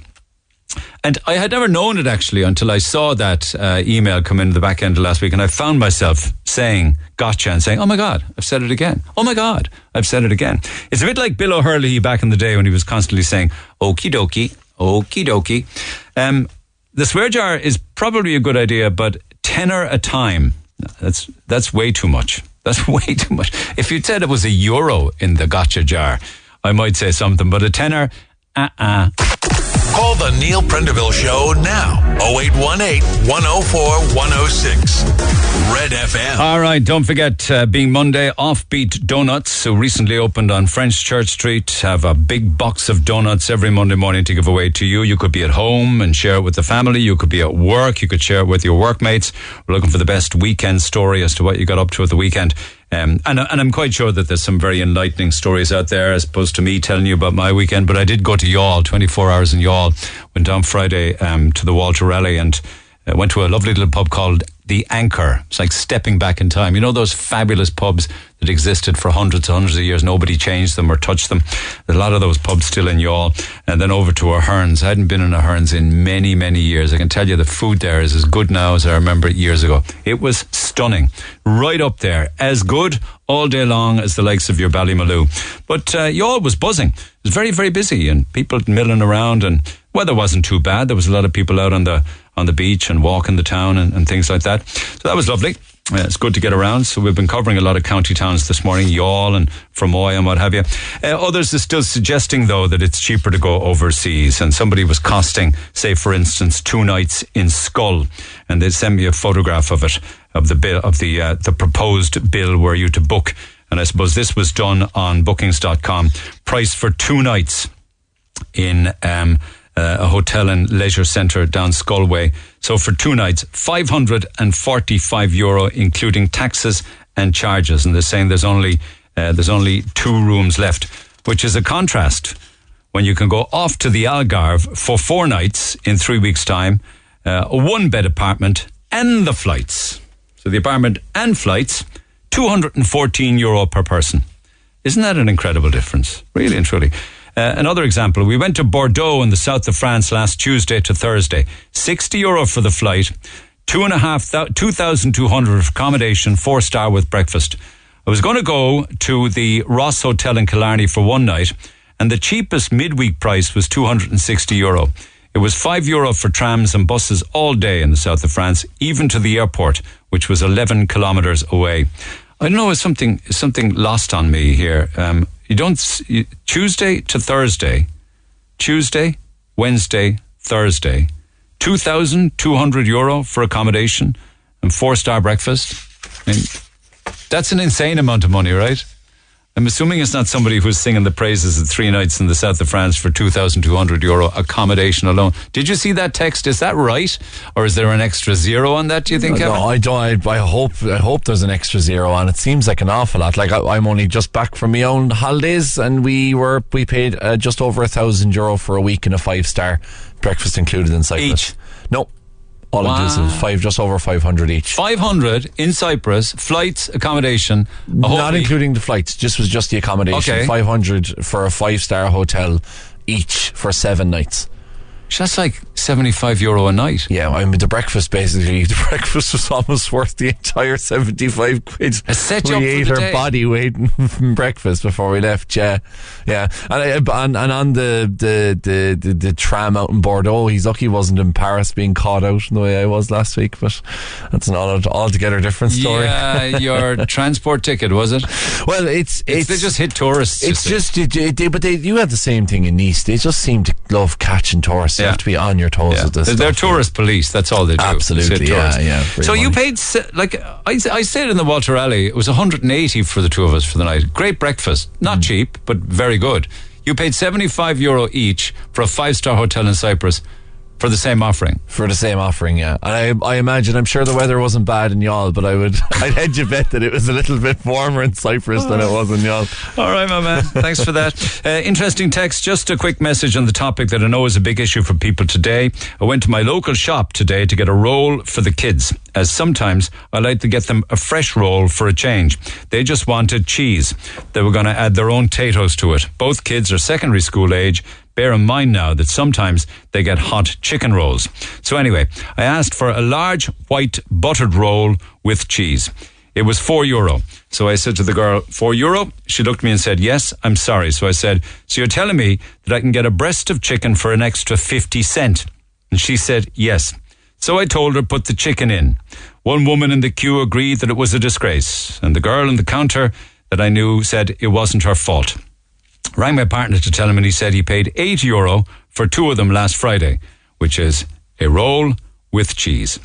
C: And I had never known it actually until I saw that uh, email come in the back end of last week, and I found myself saying "gotcha" and saying, "Oh my God, I've said it again! Oh my God, I've said it again." It's a bit like Bill O'Herlihy back in the day when he was constantly saying "okie dokie, okie dokie." Um, the swear jar is probably a good idea, but tenner a time. That's that's way too much. *laughs* That's way too much. If you'd said it was a euro in the gotcha jar, I might say something, but a tenner, uh uh
B: Call the Neil Prendeville Show now. 0818 104 106. Red FM.
C: All right, don't forget, uh, being Monday, Offbeat Donuts, who recently opened on French Church Street, have a big box of donuts every Monday morning to give away to you. You could be at home and share it with the family. You could be at work. You could share it with your workmates. We're looking for the best weekend story as to what you got up to at the weekend. Um, and, and I'm quite sure that there's some very enlightening stories out there as opposed to me telling you about my weekend. But I did go to Youghal, 24 hours in Youghal. Went down Friday um, to the Walter Rally and uh, went to a lovely little pub called The Anchor. It's like stepping back in time. You know those fabulous pubs that existed for hundreds and hundreds of years. Nobody changed them or touched them. There's a lot of those pubs still in Youghal. And then over to Ahern's. I hadn't been in Ahern's in many, many years. I can tell you the food there is as good now as I remember it years ago. It was stunning. Right up there. As good all day long as the likes of your Ballymaloe. But uh, Youghal was buzzing. It was very, very busy and people milling around and weather wasn't too bad. There was a lot of people out on the on the beach and walking the town and, and things like that. So that was lovely. Uh, it's good to get around. So we've been covering a lot of county towns this morning, Youghal and Fermoy and what have you. Uh, others are still suggesting though that it's cheaper to go overseas. And somebody was costing, say for instance, two nights in Schull, and they sent me a photograph of it, of the bill, of the uh, the proposed bill where you to book. And I suppose this was done on Bookings.com. Price for two nights in um, uh, a hotel and leisure centre down Schull way. So for two nights, 545 euro, including taxes and charges. And they're saying there's only, uh, there's only two rooms left, which is a contrast when you can go off to the Algarve for four nights in three weeks' time, uh, a one bed apartment and the flights. So the apartment and flights, 214 euro per person. Isn't that an incredible difference? Really and truly. Uh, another example, we went to Bordeaux in the south of France last Tuesday to Thursday. 60 euro for the flight, two and a half, 2,200 for accommodation, four star with breakfast. I was going to go to the Ross Hotel in Killarney for one night, and the cheapest midweek price was 260 euro. It was 5 euro for trams and buses all day in the south of France, even to the airport, which was 11 kilometres away. I don't know, is something, something lost on me here. Um, you don't, you, Tuesday to Thursday, Tuesday, Wednesday, Thursday, 2,200 euro for accommodation and four star breakfast. I mean, that's an insane amount of money, right? I'm assuming it's not somebody who's singing the praises of three nights in the south of France for 2,200 euro accommodation alone. Did you see that text? Is that right? Or is there an extra zero on that, do you think,
O: no,
C: Kevin?
O: I don't. I, I hope. I hope there's an extra zero on. It seems like an awful lot. Like I, I'm only just back from my own holidays, and we were we paid uh, just over a thousand euro for a week in a five star breakfast included in Cyprus.
C: Each?
O: No, all
C: Wow.
O: inclusive. Five, just over five hundred each.
C: 500 in Cyprus, flights, accommodation.
O: Not
C: week.
O: including the flights. Just was just the accommodation.
C: Okay.
O: Five hundred for a five star hotel each for seven nights.
C: That's like 75 euro a night.
O: Yeah, I mean the breakfast basically. *laughs* The breakfast was almost worth the entire seventy-five quid.
C: I set
O: we ate
C: day.
O: body weight *laughs* breakfast before we left. Yeah, yeah, and, uh, I, and and on the the, the the the tram out in Bordeaux, he's lucky he wasn't in Paris being caught out in the way I was last week. But that's an all altogether different story.
C: Yeah, *laughs* your transport ticket, was it?
O: Well, it's
C: It's,
O: it's
C: they just hit tourists.
O: It's just, it, it, they, but they, you had the same thing in Nice. They just seem to love catching tourists.
C: Yeah.
O: have to be on your toes
C: Yeah.
O: with this.
C: They're, they're tourist police. That's all they do.
O: Absolutely, yeah, yeah,
C: So you paid like I, I stayed in the Walter Raleigh. It was 180 for the two of us for the night. Great breakfast, not
O: Mm.
C: cheap, but very good. You paid 75 euro each for a five star hotel in Cyprus for the same offering.
O: for the same offering, yeah. And I, I imagine, I'm sure the weather wasn't bad in Youghal, but I would, *laughs* I'd hedge a bet that it was a little bit warmer in Cyprus than it was in Youghal. *laughs*
C: All right, my man. Thanks for that. *laughs* Uh, interesting text. Just a quick message on the topic that I know is a big issue for people today. I went to my local shop today to get a roll for the kids, as sometimes I like to get them a fresh roll for a change. They just wanted cheese. They were going to add their own potatoes to it. Both kids are secondary school age. Bear in mind now that sometimes they get hot chicken rolls. So anyway, I asked for a large white buttered roll with cheese. It was four euro. So I said to the girl, four euro? She looked at me and said, yes, I'm sorry. So I said, so you're telling me that I can get a breast of chicken for an extra 50 cent? And she said, yes. So I told her, put the chicken in. One woman in the queue agreed that it was a disgrace. And the girl in the counter that I knew said it wasn't her fault. Rang my partner to tell him, and he said he paid 8 euro for two of them last Friday, which is a roll with cheese.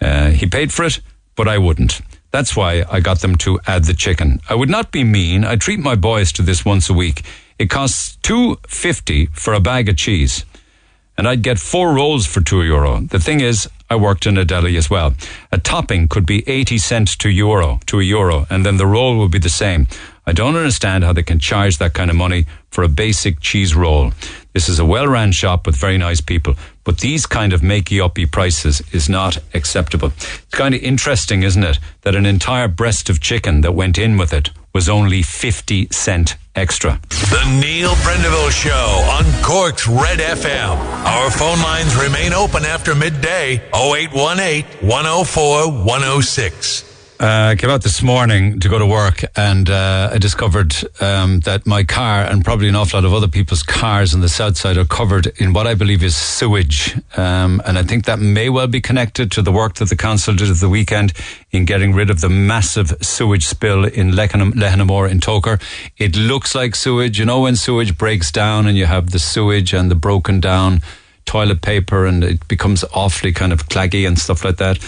C: Uh, he paid for it, but I wouldn't. That's why I got them to add the chicken. I would not be mean. I treat my boys to this once a week. It costs two fifty for a bag of cheese, and I'd get four rolls for two euro. The thing is, I worked in a deli as well. A topping could be eighty cents to euro to a euro, and then the roll would be the same. I don't understand how they can charge that kind of money for a basic cheese roll. This is a well run shop with very nice people, but these kind of makey-uppy prices is not acceptable. It's kind of interesting, isn't it, that an entire breast of chicken that went in with it was only 50 cent extra.
B: The Neil Prendeville Show on Cork's Red FM. Our phone lines remain open after midday 0818 104 106.
C: Uh, I came out this morning to go to work and uh, I discovered um, that my car and probably an awful lot of other people's cars on the south side are covered in what I believe is sewage. Um, and I think that may well be connected to the work that the council did at the weekend in getting rid of the massive sewage spill in Lehan- Lehenaghmore in Togher. It looks like sewage. You know, when sewage breaks down and you have the sewage and the broken down toilet paper and it becomes awfully kind of claggy and stuff like that.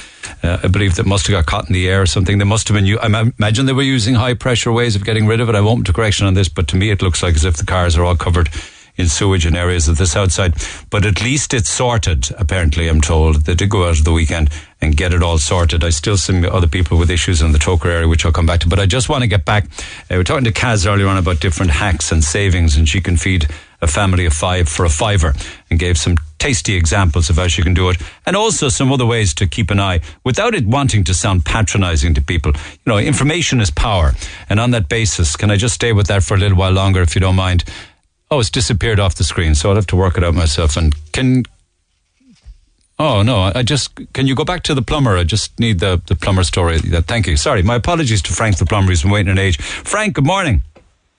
C: Uh, I believe that must have got caught in the air or something. They must have been, u- I imagine they were using high pressure ways of getting rid of it. I won't to correction on this, but to me it looks like as if the cars are all covered in sewage in areas of the south side. But at least it's sorted, apparently, I'm told. They did go out of the weekend and get it all sorted. I still see other people with issues in the Togher area, which I'll come back to. But I just want to get back. Uh, we were talking to Kaz earlier on about different hacks and savings, and she can feed a family of five for a fiver and gave some tasty examples of how she can do it and also some other ways to keep an eye without it wanting to sound patronizing to people. You know, information is power. And on that basis, can I just stay with that for a little while longer if you don't mind? Oh, it's disappeared off the screen, so I'll have to work it out myself. And can Oh no! I just can you go back to the plumber? I just need the the plumber story. Thank you. Sorry, my apologies to Frank the plumber. He's been waiting an age. Frank, good morning.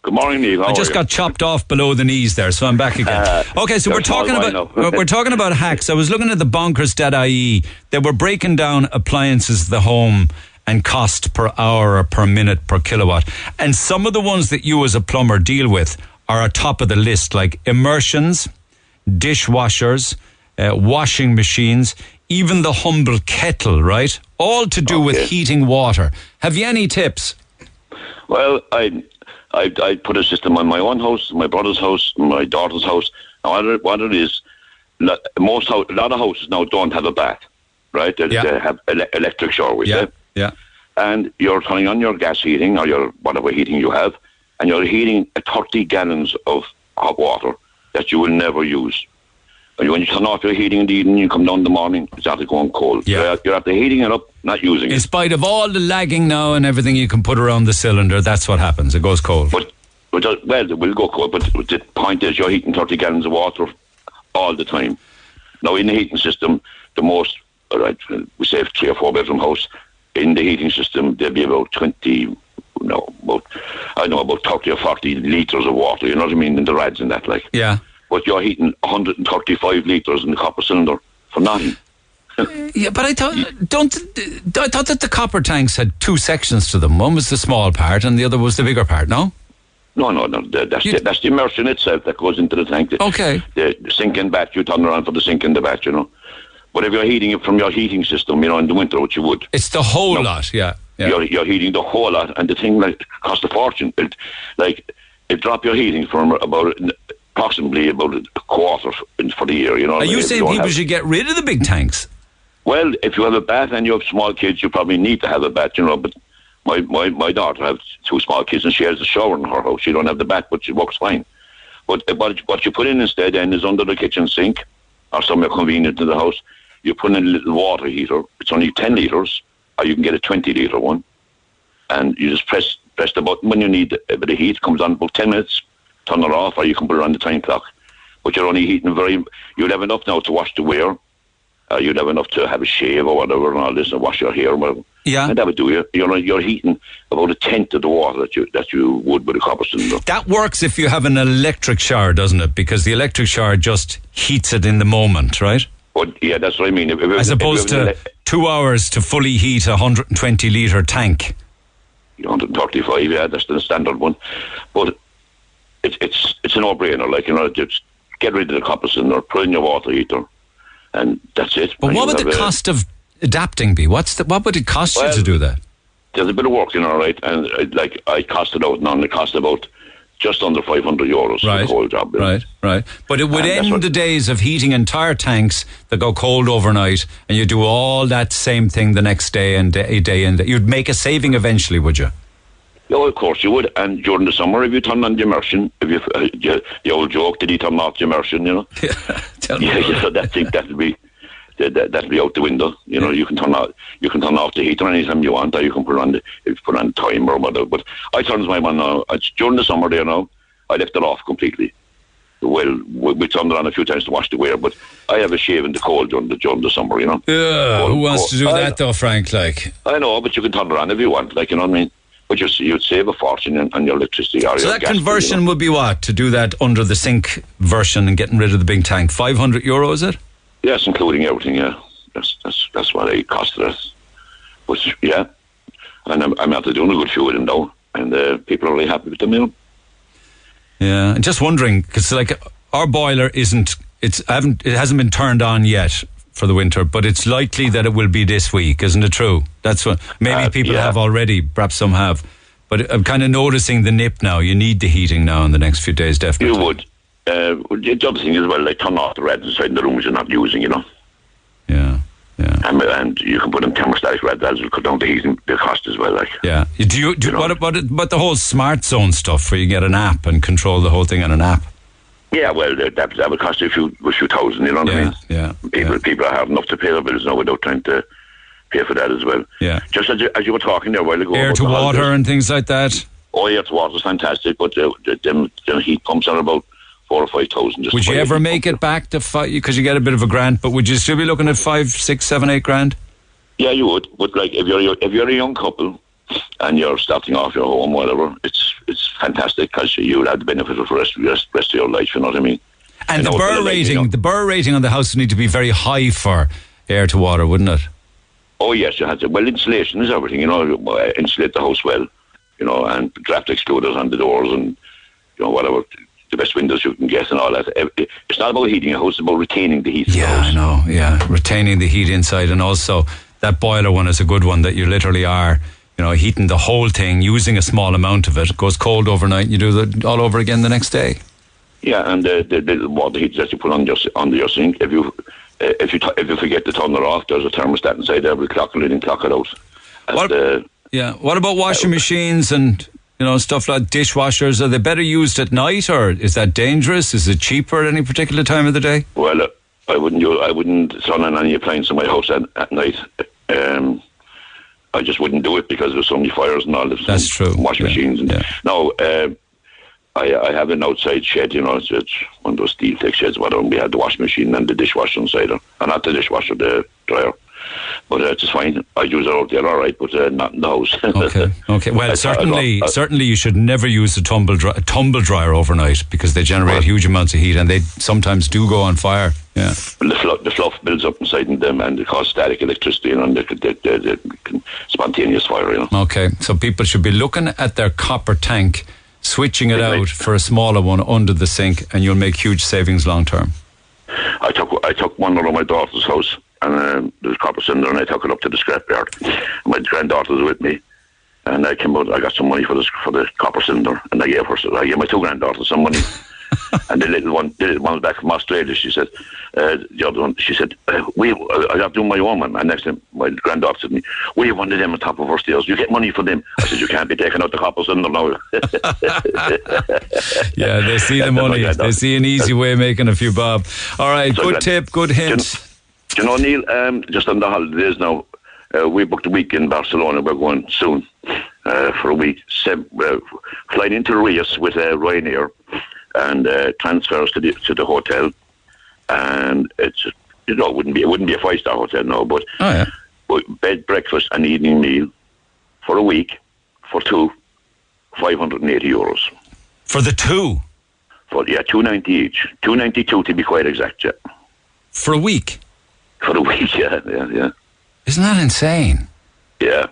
P: Good morning, Neil. How
C: I just got chopped off below the knees there, so I'm back again. *laughs*
P: Uh,
C: okay, so we're talking about we're- talking about hacks. I was looking at the bonkers.ie. They were breaking down appliances the home and cost per hour or per minute per kilowatt. And some of the ones that you as a plumber deal with are at top of the list, like immersions, dishwashers, uh, washing machines, even the humble kettle, right? All to do with heating water. Have you any tips?
P: Well, I I I put a system on my own house, my brother's house, my daughter's house. Now, what it, what it is, most a lot of houses now don't have a bath, right? They,
C: Yeah.
P: they have ele- electric shower,
C: Yeah,
P: yeah.
C: yeah.
P: And you're turning on your gas heating or your whatever heating you have, and you're heating 30 gallons of hot water that you will never use. When you turn off your heating in the evening, you come down in the morning, it's after going cold.
C: Yeah.
P: You're, after heating it up, not using
C: In
P: it.
C: spite of all the lagging now and everything you can put around the cylinder, that's what happens. It goes cold.
P: But, but uh, well, it will go cold. But the point is, you're heating 30 gallons of water all the time. Now, in the heating system, the most, all right, we say three or four bedroom house, in the heating system, there'll be about 20, no, about, I know, about 30 or 40 litres of water, you know what I mean, in the rads and that, like.
C: Yeah.
P: But you're heating 135 litres in the copper cylinder for nothing.
C: Yeah, but I thought don't I thought that the copper tanks had two sections to them. One was the small part, and the other was the bigger part. No.
P: No, no, no. That's, the, that's the immersion itself that goes into the tank. The-
C: Okay.
P: The, the sink and batch, you turn around for the sink and the batch, you know. But if you're heating it from your heating system, you know, in the winter, which you would.
C: It's the whole lot. Yeah. yeah.
P: You're, you're heating the whole lot, and the thing like cost a fortune. It, like it drop your heating from about approximately about a quarter for the year. You know.
C: Are you saying people
P: have-
C: should get rid of the big tanks?
P: Well, if you have a bath and you have small kids, you probably need to have a bath, you know. But my my, my daughter has two small kids and she has a shower in her house. She don't have the bath, but she works fine. But uh, what, what you put in instead then is under the kitchen sink or somewhere convenient in the house. You put in a little water heater. It's only ten liters, or you can get a twenty liter one, and you just press press the button when you need a bit of heat. It comes on about ten minutes. Turn it off, or you can put it on the time clock. But you're only heating very. You'll have enough now to wash the wear. Uh, you'd have enough to have a shave or whatever and all this and wash your hair. Well,
C: Yeah.
P: and that would do you. You're you're heating about a tenth of the water that you that you would with a copper cylinder.
C: That works if you have an electric shower, doesn't it? Because the electric shower just heats it in the moment, right?
P: But yeah, that's what I mean. If, if,
C: As
P: if
C: opposed
P: was
C: to two hours to fully heat a 120 litre tank.
P: 135, yeah, that's the standard one. But it's it's it's a no-brainer. Like you know, just get rid of the copper cylinder, put in your water heater, and that's it.
C: But
P: And
C: what would the
P: have a-
C: cost of adapting be? What's the, what would it cost you to do that?
P: There's a bit of work in all right, and uh, like I cost it out and it cost about just under 500 euros for
C: Right,
P: the whole job. you.
C: Right, right. But it would
P: And
C: end the days of heating entire tanks that go cold overnight, and you do all that same thing the next day and day, day and day. You'd make a saving eventually, would you?
P: Yeah, of course you would. And during the summer, if you turn on the immersion, if you uh, the, the old joke, did he turn off the immersion? You know, *laughs*
C: Tell
P: yeah, yeah, that thing that'll be that, that, that'll be out the window. You know, you can turn off you can turn off the heater anytime you want, or you can put on the if you put on time or whatever. But I turn my one now. It's during the summer there now. I left it off completely. Well, we, we turned it on a few times to wash the wear, but I have a shave in the cold during the during the summer. You know.
C: Yeah, who wants to do
P: I-
C: that though, Frank? Like,
P: I know, but you can turn it on if you want. Like you know what I mean. But you you'd save a fortune on, on your electricity or
C: so
P: your
C: that conversion would be what to do that under the sink version and getting rid of the big tank. Five hundred euro, is it?
P: Yes, including everything. Yeah, that's that's that's what it costed us. But yeah, and I'm, I'm after doing a good few of them now, and uh, people are really happy with them. You know.
C: Yeah, and just wondering because like our boiler isn't it's I haven't it hasn't been turned on yet for the winter, but it's likely that it will be this week, isn't it true? That's what maybe
P: Uh,
C: people
P: yeah.
C: have already, perhaps some have. But I'm kind of noticing the nip now. You need the heating now in the next few days, definitely.
P: You would. Uh, the other thing as well, like turn off the reds inside the rooms you're not using. You know.
C: Yeah, yeah.
P: And, and you can put in thermostatic reds that will cut down the heating the cost as well. Like.
C: Yeah. Do you do what about it, but the whole smart zone stuff where you get an app and control the whole thing on an app?
P: Yeah, well, that that would cost you a few a few thousand. You know what I mean?
C: Yeah.
P: People people are hard enough to pay their bills now without trying to pay for that as well.
C: Yeah.
P: Just as you, as you were talking there a while ago.
C: Air to water
P: holidays.
C: and things like that.
P: Oh, air to water is fantastic, but uh, the, them, them heat pumps are about four or five thousand. just
C: Would you ever make it back to five? Because you get a bit of a grant, but would you still be looking at five, six, seven, eight grand?
P: Yeah, you would. But like, if you're if you're a young couple and you're starting off your home, whatever, it's it's fantastic because you'll have the benefit of the rest, rest, rest of your life. You know what I mean?
C: And the BER
P: but like, you
C: rating,
P: know-
C: the BER rating on the house would need to be very high for air to water, wouldn't it?
P: Oh yes, you had to. Well, insulation is everything. You know, uh, insulate the house well. You know, and draft excluders on the doors and you know whatever the best windows you can get and all that. It's not about heating a house; it's about retaining the heat.
C: Yeah, I know. Yeah, retaining the heat inside, and also that boiler one is a good one that you literally are. You know, heating the whole thing, using a small amount of it, goes cold overnight, you do it all over again the next day.
P: Yeah, and the, the, the water heaters that you put on your under your sink, if you uh, if you t- if you forget to turn it off, there's a thermostat inside there. We clock it in and clock it out. And,
C: What-
P: uh,
C: Yeah. What about washing machines and you know stuff like dishwashers? Are they better used at night, or is that dangerous? Is it cheaper at any particular time of the day?
P: well, uh, I wouldn't use, I wouldn't turn on any appliance in my house at, at night. Um, I just wouldn't do it because there's so many fires and all this. That's
C: true.
P: Washing machines. And, yeah. No, uh, I, I have an outside shed. You know, it's, it's one of those steel thick sheds. Whatever. We had the washing machine and the dishwasher inside and Uh, not the dishwasher, the dryer. But uh, it's fine. I use it out there, all right, but uh, not in the house. *laughs*
C: Okay. Okay. Well, *laughs*
P: I-
C: certainly,
P: I-
C: certainly, you should never use a tumble dry, tumble dryer overnight because they generate huge amounts of heat and they sometimes do go on fire. Yeah.
P: the, fluff, the fluff builds up inside them and it causes static electricity and they, they, they, they, can spontaneous fire, you know.
C: Okay. So people should be looking at their copper tank, switching it out for a smaller one under the sink, and you'll make huge savings long term.
P: I took I took one out of my daughter's house and um, there was copper cylinder and I took it up to the scrapyard. My granddaughter was with me and I came out I got some money for the for the copper cylinder and I gave her I gave my two granddaughters some money. *laughs* and the little one the little one back from Australia, she said uh, the other one she said, uh, we I got to do my own one and next time my granddaughter said to me, We have one of them on top of our stairs, you get money for them. I said, You can't be taking out the copper cylinder now *laughs*
C: Yeah, they see the *laughs* money. They see an easy way of making a few bob. All right,
P: So
C: good tip, good hint.
P: You know, Neil, um, just on the holidays now, uh, we booked a week in Barcelona. We're going soon uh, for a week. Seb, uh, flying into Reus with uh, Ryanair and uh, transfers to the to the hotel. And it's you know it wouldn't be it wouldn't be a five star hotel no, but
C: Oh yeah.
P: but bed, breakfast, and evening meal for a week for two, five hundred and eighty euros.
C: For the two?
P: For yeah, two ninety each, two ninety two to be quite exact. Yeah,
C: For a week?
P: For a week. Yeah, yeah, yeah.
C: Isn't that insane?
P: Yeah.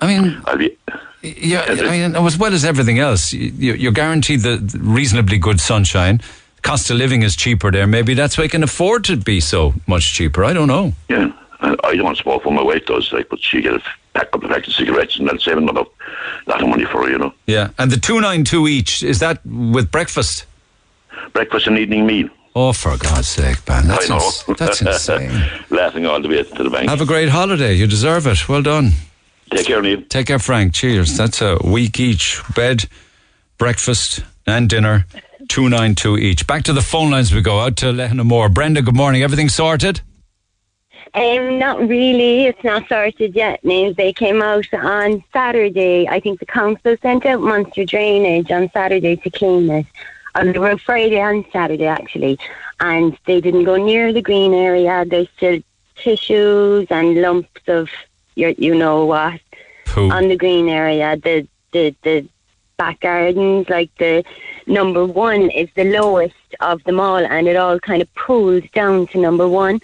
C: I mean,
P: ah, be,
C: Yeah, I mean, as well as everything else, you, you're guaranteed the the reasonably good sunshine. Cost of living is cheaper there. Maybe that's why you can afford to be so much cheaper. I don't know.
P: Yeah, I, I don't want to smoke what my wife does, like, but she gets a pack up a pack of cigarettes and they'll save another lot of money for her, you know.
C: Yeah, and the two nine two each is that with breakfast?
P: Breakfast and evening meal.
C: Oh, for God's sake, man, that's
P: I know.
C: ins- that's insane. *laughs*
P: Laughing all the way to the bank.
C: Have a great holiday. You deserve it. Well done.
P: Take care, Neil.
C: Take care, Frank. Cheers. That's a week each. Bed, breakfast, and dinner. Two nine two each. Back to the phone lines we go. Out to Lehenaghmore. Brenda, good morning. Everything sorted?
Q: Um, not really. It's not sorted yet. Neil. They came out on Saturday. I think the council sent out Munster Drainage on Saturday to clean it. On the road Friday and Saturday actually, and they didn't go near the green area. There's still tissues and lumps of your, you know what, on the green area. The the the back gardens, like the number one is the lowest of them all, and it all kind of pulls down to number one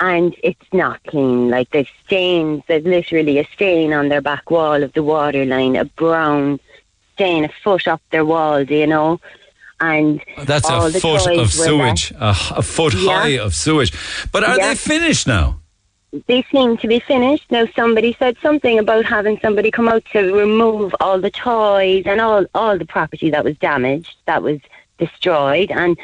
Q: and it's not clean. Like there's stains, there's literally a stain on their back wall of the water line, a brown stain, a foot up their wall, do you know? And
C: That's a foot of sewage, a, a foot
Q: Yeah.
C: high of sewage. But are
Q: Yeah.
C: they finished now?
Q: They seem to be finished. Now somebody said something about having somebody come out to remove all the toys and all, all the property that was damaged, that was destroyed and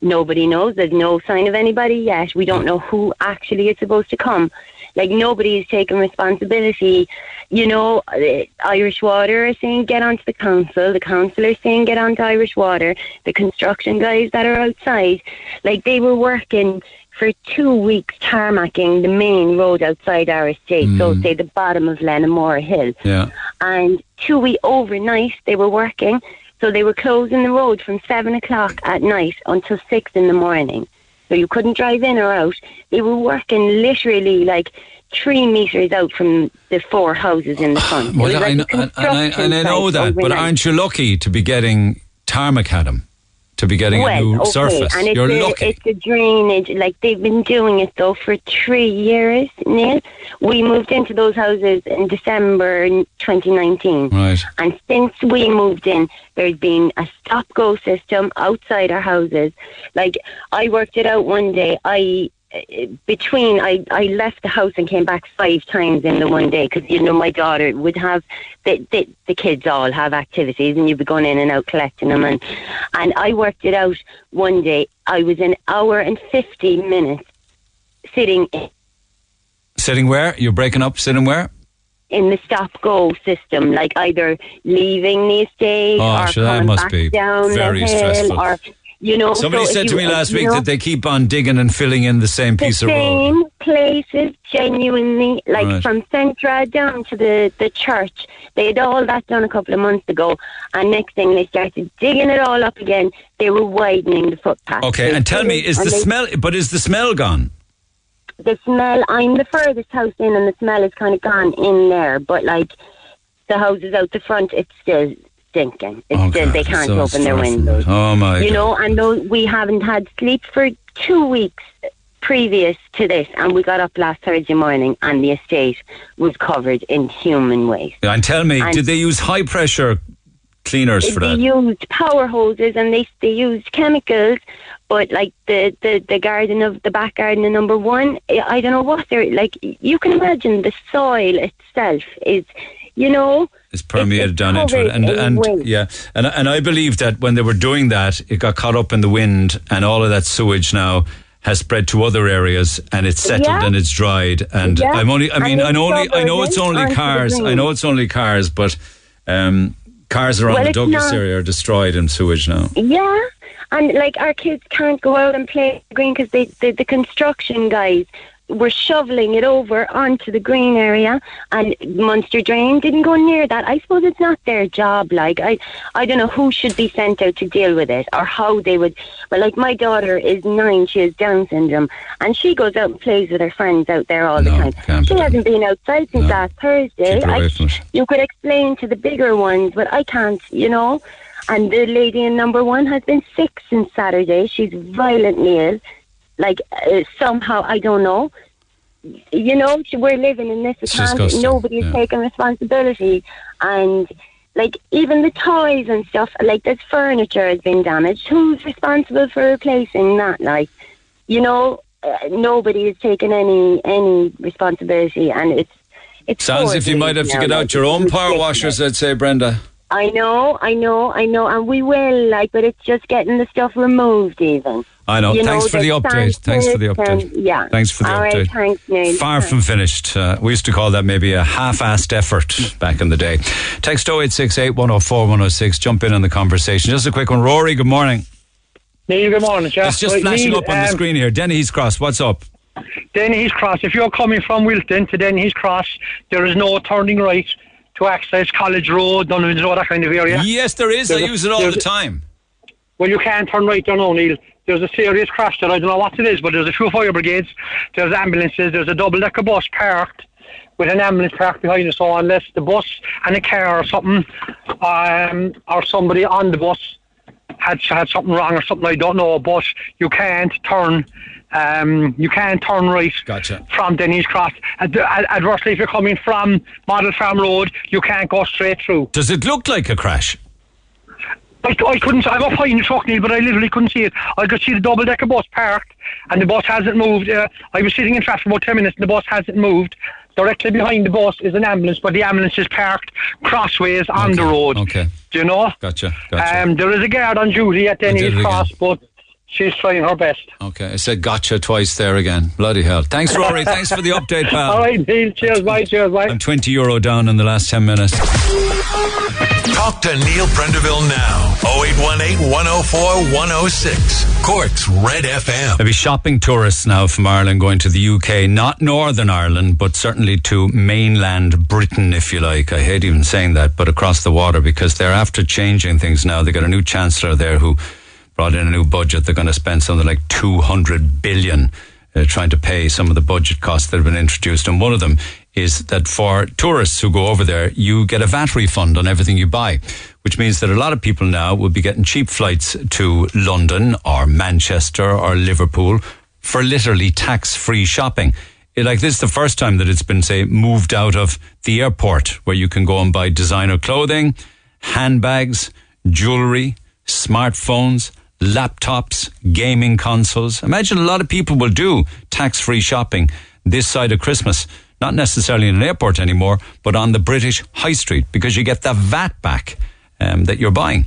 Q: nobody knows. There's no sign of anybody yet. We don't know who actually is supposed to come. Like nobody is taking responsibility. You know, uh, Irish Water are saying get onto the council. The council are saying get onto Irish Water. The construction guys that are outside, like they were working for two weeks tarmacking the main road outside our estate. So
C: Mm.
Q: say the bottom of Lenamore Hill
C: Yeah.
Q: and two weeks overnight they were working. So they were closing the road from seven o'clock at night until six in the morning. So you couldn't drive in or out. They were working literally like three meters out from the four houses in the front.
C: Well, I,
Q: like a
C: kn- and, I, and I know that, but aren't you lucky to be getting tarmac at 'em? To be getting
Q: well,
C: a new
Q: okay.
C: surface?
Q: And it's
C: You're
Q: a,
C: lucky.
Q: It's a drainage. Like they've been doing it though for three years. Neil, we moved into those houses in December 2019.
C: Right.
Q: And since we moved in, there's been a stop go system outside our houses. Like I worked it out one day. I between I, I left the house and came back five times in the one day because you know my daughter would have the, the the kids all have activities and you'd be going in and out collecting them and and I worked it out one day I was an hour and fifty minutes sitting in,
C: Sitting where? You're breaking up. Sitting where?
Q: in the stop go system like either leaving the estate
C: Oh,
Q: or
C: sure,
Q: coming
C: must
Q: back
C: be
Q: down
C: very
Q: the hill
C: stressful.
Q: or you know
C: Somebody
Q: so
C: said to
Q: you-
C: me last week
Q: know,
C: that they keep on digging and filling in the same
Q: the
C: piece of road.
Q: same places, genuinely, like
C: Right.
Q: from Centra down to the, the church. They had all that done a couple of months ago, and next thing they started digging it all up again. They were widening the footpath.
C: Okay, and tell me, is the
Q: they-
C: smell? But is the smell gone?
Q: the smell? I'm the furthest house in, and the smell is kind of gone in there. But like the houses out the front, it's still stinking. It's
C: Oh,
Q: still they can't
C: so
Q: open their windows.
C: Oh my!
Q: you
C: God.
Q: know, and though we haven't had sleep for two weeks previous to this, and we got up last Thursday morning, and the estate was covered in human waste.
C: And tell me,
Q: And-
C: did they use high pressure cleaners for that?
Q: they used power hoses and they they used chemicals, but like the, the, the garden of the back garden of number one, I I don't know what they're like. You can imagine the soil itself is, you know,
C: It's permeated
Q: it's
C: down into it, and and yeah, and and I believe that when they were doing that, it got caught up in the wind, and all of that sewage now has spread to other areas, and it's settled
Q: Yeah.
C: and it's dried. And
Q: Yeah.
C: I'm only, I mean, I know only, I know it's only cars. I know it's only cars, but um, cars around
Q: Well,
C: the Douglas
Q: not-
C: area are destroyed in sewage now.
Q: Yeah, and like our kids can't go out and play green because they the, the construction guys were shoveling it over onto the green area, and Munster Drain didn't go near that. I suppose it's not their job. Like I, I don't know who should be sent out to deal with it or how they would. But like my daughter is nine, she has Down syndrome, and she goes out and plays with her friends out there all the time. She hasn't been outside since last Thursday.
C: Keep her away
Q: I, you could explain to the bigger ones, but I can't, you know. And the lady in number one has been sick since Saturday. She's violently ill. Like, uh, somehow, I don't know. You know, we're living in this
C: It's
Q: account.
C: disgusting,
Q: Nobody's
C: yeah.
Q: taking responsibility. And, like, even the toys and stuff, like, this furniture has been damaged. Who's responsible for replacing that? Like, you know, uh, nobody is taking any any responsibility. And it's, it's
C: Sounds if you might have to get
Q: like,
C: out your own power washers, I'd say, Brenda.
Q: I know, I know, I know, and we will, like, but it's just getting the stuff removed, even.
C: I know.
Q: You
C: Thanks for the update. Thanks for the update.
Q: and- yeah.
C: Thanks for the
Q: All
C: update.
Q: right, thanks, Neil.
C: Far from finished. Uh, we used to call that maybe a half-assed effort back in the day. Text 0868 104 106. Jump in on the conversation. Just a quick one. Rory, good morning.
R: Neil, good morning, Jeff.
C: It's just
R: Right,
C: flashing
R: Neil,
C: up on the
R: um,
C: screen here. Denny's Cross, what's up?
R: Denny's Cross. If you're coming from Wilton to Denny's Cross, there is no turning right to access College Road, Dunwich Road, that kind of area.
C: Yes, there is. I
R: There's a-
C: use it all the time.
R: Well, you can't turn right there now, Neil. There's a serious crash there. I don't know what it is, but there's a few fire brigades, there's ambulances, there's a double-decker bus parked with an ambulance parked behind it. So unless the bus and a car or something, um, or somebody on the bus had had something wrong or something, I don't know. But you can't turn. Um, you can't turn right
C: Gotcha.
R: from Denny's Cross. Ad- adversely, if you're coming from Model Farm Road, you can't go straight through.
C: Does it look like a crash?
R: I, I couldn't. I'm up high in the truck, Neil, but I literally couldn't see it. I could see the double decker bus parked, and the bus hasn't moved. Uh, I was sitting in traffic for about ten minutes, and the bus hasn't moved. Directly behind the bus is an ambulance, but the ambulance is parked crossways on the road.
C: Okay.
R: Do you know?
C: Gotcha. Gotcha.
R: Um, there is a guard on duty at Denny's. Cross, but she's trying her best.
C: Okay. I said gotcha twice there again. Bloody hell. Thanks, Rory. Thanks for the update, pal. *laughs*
R: All right, Neil. Cheers, bye. Cheers, bye.
C: I'm 20 euro down in the last 10 minutes.
B: Talk to Neil Prendeville now. 0818 104 106. Cork's Red FM.
C: Maybe shopping tourists now from Ireland going to the UK, not Northern Ireland, but certainly to mainland Britain, if you like. I hate even saying that, but across the water because they're after changing things now. They got a new chancellor there who brought in a new budget. They're going to spend something like 200 billion uh, trying to pay some of the budget costs that have been introduced. And one of them is that for tourists who go over there, you get a VAT refund on everything you buy, which means that a lot of people now will be getting cheap flights to London or Manchester or Liverpool for literally tax free shopping. Like this is the first time that it's been, say, moved out of the airport where you can go and buy designer clothing, handbags, jewelry, smartphones, laptops, gaming consoles. Imagine a lot of people will do tax free shopping this side of Christmas. Not necessarily in an airport anymore, but on the British high street because you get the VAT back um, that you're buying.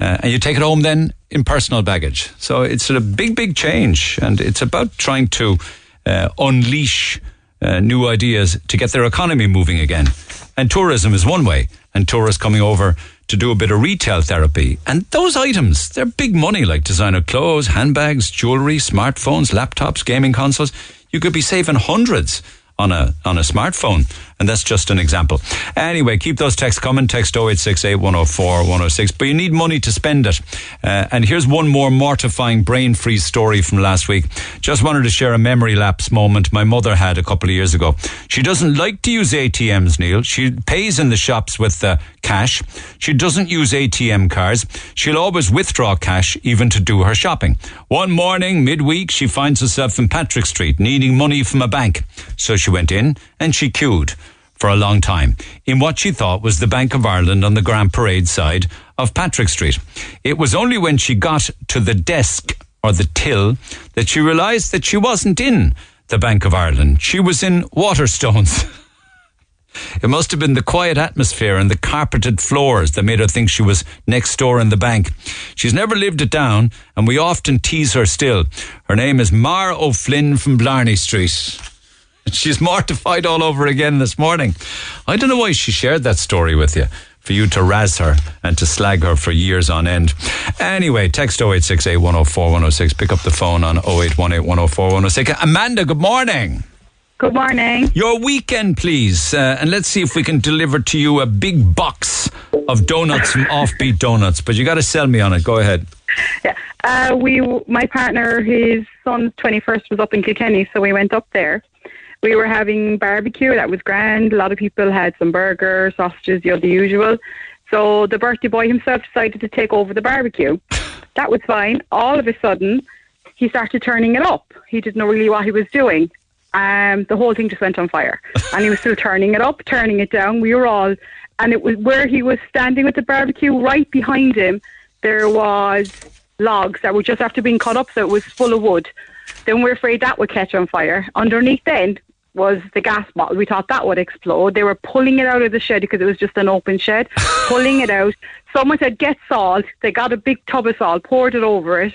C: Uh, and you take it home then in personal baggage. So it's a big, big change. And it's about trying to uh, unleash uh, new ideas to get their economy moving again. And tourism is one way. And tourists coming over to do a bit of retail therapy. And those items, they're big money like designer clothes, handbags, jewelry, smartphones, laptops, gaming consoles. You could be saving hundreds on a on a smartphone. And that's just an example. Anyway, keep those texts coming. Text 0868 104 106. But you need money to spend it. Uh, and here's one more mortifying brain freeze story from last week. Just wanted to share a memory lapse moment my mother had a couple of years ago. She doesn't like to use ATMs, Neil. She pays in the shops with uh, cash. She doesn't use ATM cards. She'll always withdraw cash even to do her shopping. One morning, midweek, she finds herself in Patrick Street needing money from a bank. So she went in and she queued for a long time in what she thought was the Bank of Ireland on the Grand Parade side of Patrick Street. It was only when she got to the desk or the till that she realised that she wasn't in the Bank of Ireland. She was in Waterstones. *laughs* It must have been the quiet atmosphere and the carpeted floors that made her think she was next door in the bank. She's never lived it down, and we often tease her still. Her name is Mar O'Flynn from Blarney Street. *laughs* She's mortified all over again this morning. I don't know why she shared that story with you. For you to razz her and to slag her for years on end. Anyway, text 0868 104 106. Pick up the phone on 0818 104 106. Amanda, good morning.
S: Good morning.
C: Your weekend, please. Uh, and let's see if we can deliver to you a big box of donuts from *laughs* Offbeat Donuts. But you got to sell me on it. Go ahead.
S: Yeah. Uh, we, my partner, his son's 21st was up in Kilkenny, so we went up there. We were having barbecue. That was grand. A lot of people had some burgers, sausages, you know, the usual. So the birthday boy himself decided to take over the barbecue. That was fine. All of a sudden, he started turning it up. He didn't know really what he was doing. Um, the whole thing just went on fire, and he was still turning it up, turning it down. We were all, and it was where he was standing with the barbecue. Right behind him, there was logs that were just after being cut up, so it was full of wood. Then we're afraid that would catch on fire. Underneath, then was the gas bottle. We thought that would explode. They were pulling it out of the shed because it was just an open shed, *laughs* pulling it out. Someone said, "Get salt." They got a big tub of salt, poured it over it.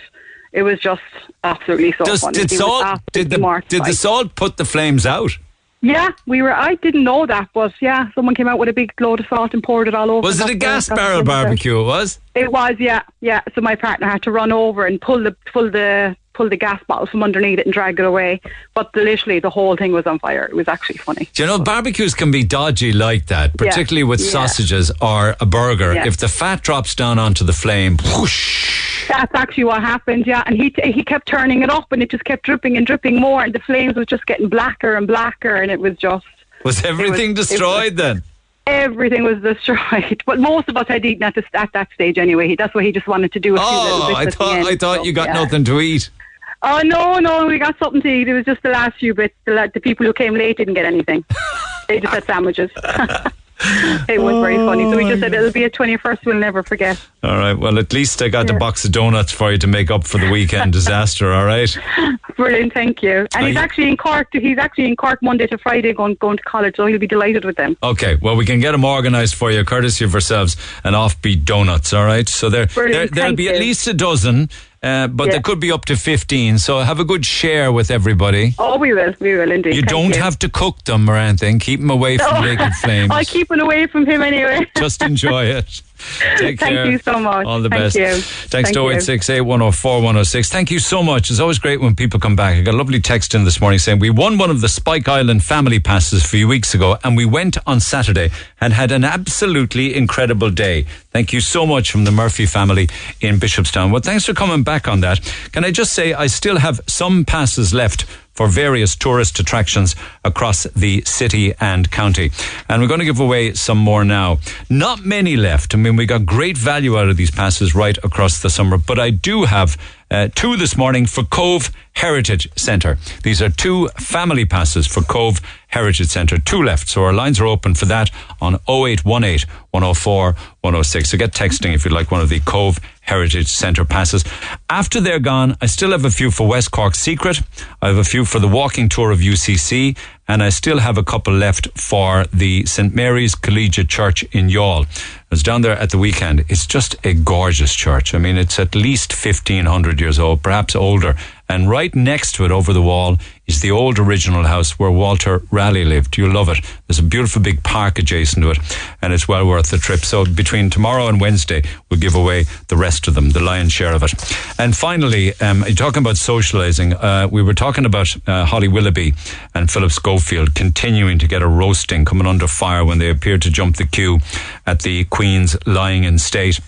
S: It was just absolutely so
C: Does,
S: funny.
C: did, salt, did, the, did the salt put the flames out?
S: Yeah, we were. I didn't know that, but yeah, someone came out with a big load of salt and poured it all over.
C: Was it a gas barrel barbecue? It was?
S: It was, yeah, yeah. So my partner had to run over and pull the pull the pull the gas bottle from underneath it and drag it away. But literally, the whole thing was on fire. It was actually funny.
C: Do you know, barbecues can be dodgy like that,
S: Yeah.
C: particularly with
S: Yeah.
C: sausages or a burger.
S: Yeah.
C: If the fat drops down onto the flame, whoosh,
S: That's actually what happened, yeah. And he he kept turning it up, and it just kept dripping and dripping more, and the flames was just getting blacker and blacker, and it was just
C: was everything
S: was-
C: destroyed then?
S: everything was destroyed. *laughs* But most of us had eaten at, the, at that stage anyway. That's what he just wanted to do. A few little
C: Oh,
S: bits
C: I thought
S: end,
C: I thought
S: so,
C: you got
S: yeah.
C: nothing to eat.
S: Oh no, no, we got something to eat. It was just the last few bits. The, la- the people who came late didn't get anything. they just had sandwiches. *laughs* it was very funny. So we just said it'll be a twenty first. We'll never forget.
C: All right. Well, at least I got a box of donuts for you to make up for the weekend *laughs* disaster. All right.
S: Brilliant, thank you. And he's
C: you-
S: actually in Cork. He's actually in Cork Monday to Friday, going going to college. So he'll be delighted with them.
C: Okay, well, we can get them organised for you, courtesy of ourselves and Offbeat Donuts, all right? So there, there
S: Brilliant, thank
C: be at least a dozen, uh, but
S: Yeah.
C: there could be up to 15. So have a good share with everybody.
S: Oh, we will. We will indeed.
C: You
S: Thank
C: don't
S: you.
C: have to cook them or anything. Keep them away from
S: No.
C: naked *laughs* flames.
S: I'll keep it away from him anyway. *laughs*
C: Just enjoy it. *laughs* Take
S: Thank
C: care.
S: you so much.
C: All the
S: Thank
C: best.
S: you.
C: Thanks
S: Thank
C: to
S: you.
C: 0868 104 106. Thank you so much. It's always great when people come back. I got a lovely text in this morning saying we won one of the Spike Island family passes a few weeks ago and we went on Saturday and had an absolutely incredible day. Thank you so much from the Murphy family in Bishopstown. Well, thanks for coming back on that. Can I just say I still have some passes left for various tourist attractions across the city and county. And we're going to give away some more now. Not many left. I mean, we got great value out of these passes right across the summer, but I do have uh, two this morning for Cobh Heritage Centre. These are two family passes for Cobh Heritage Centre. Two left. So our lines are open for that on 0818 104 106. So get texting if you'd like one of the Cobh Heritage Centre passes. After they're gone, I still have a few for West Cork Secret. I have a few for the walking tour of UCC and I still have a couple left for the St. Mary's Collegiate Church in Youghal. I was down there at the weekend. It's just a gorgeous church. I mean, it's at least 1500 years old, perhaps older. And right next to it, over the wall, is the old original house where Walter Raleigh lived. You'll love it. There's a beautiful big park adjacent to it, and it's well worth the trip. So between tomorrow and Wednesday, we'll give away the rest of them, the lion's share of it. And finally, um, talking about socialising. Uh, we were talking about uh, Holly Willoughby and Philip Schofield continuing to get a roasting, coming under fire when they appeared to jump the queue at the Queen's lying in state.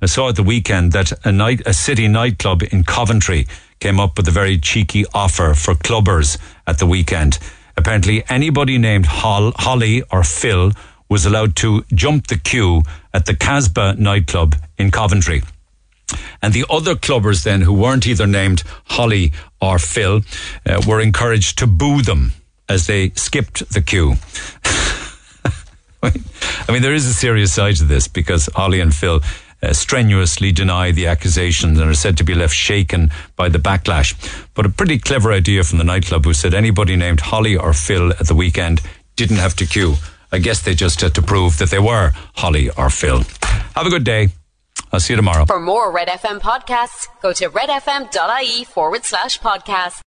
C: I saw at the weekend that a night, a city nightclub in Coventry came up with a very cheeky offer for clubbers at the weekend. Apparently, anybody named Hol- Holly or Phil was allowed to jump the queue at the Kasbah nightclub in Coventry. And the other clubbers then, who weren't either named Holly or Phil, uh, were encouraged to boo them as they skipped the queue. *laughs* I mean, there is a serious side to this because Holly and Phil uh, strenuously deny the accusations and are said to be left shaken by the backlash. But a pretty clever idea from the nightclub who said anybody named Holly or Phil at the weekend didn't have to queue. I guess they just had to prove that they were Holly or Phil. Have a good day. I'll see you tomorrow.
A: For more Red FM podcasts, go to redfm.ie forward slash podcast.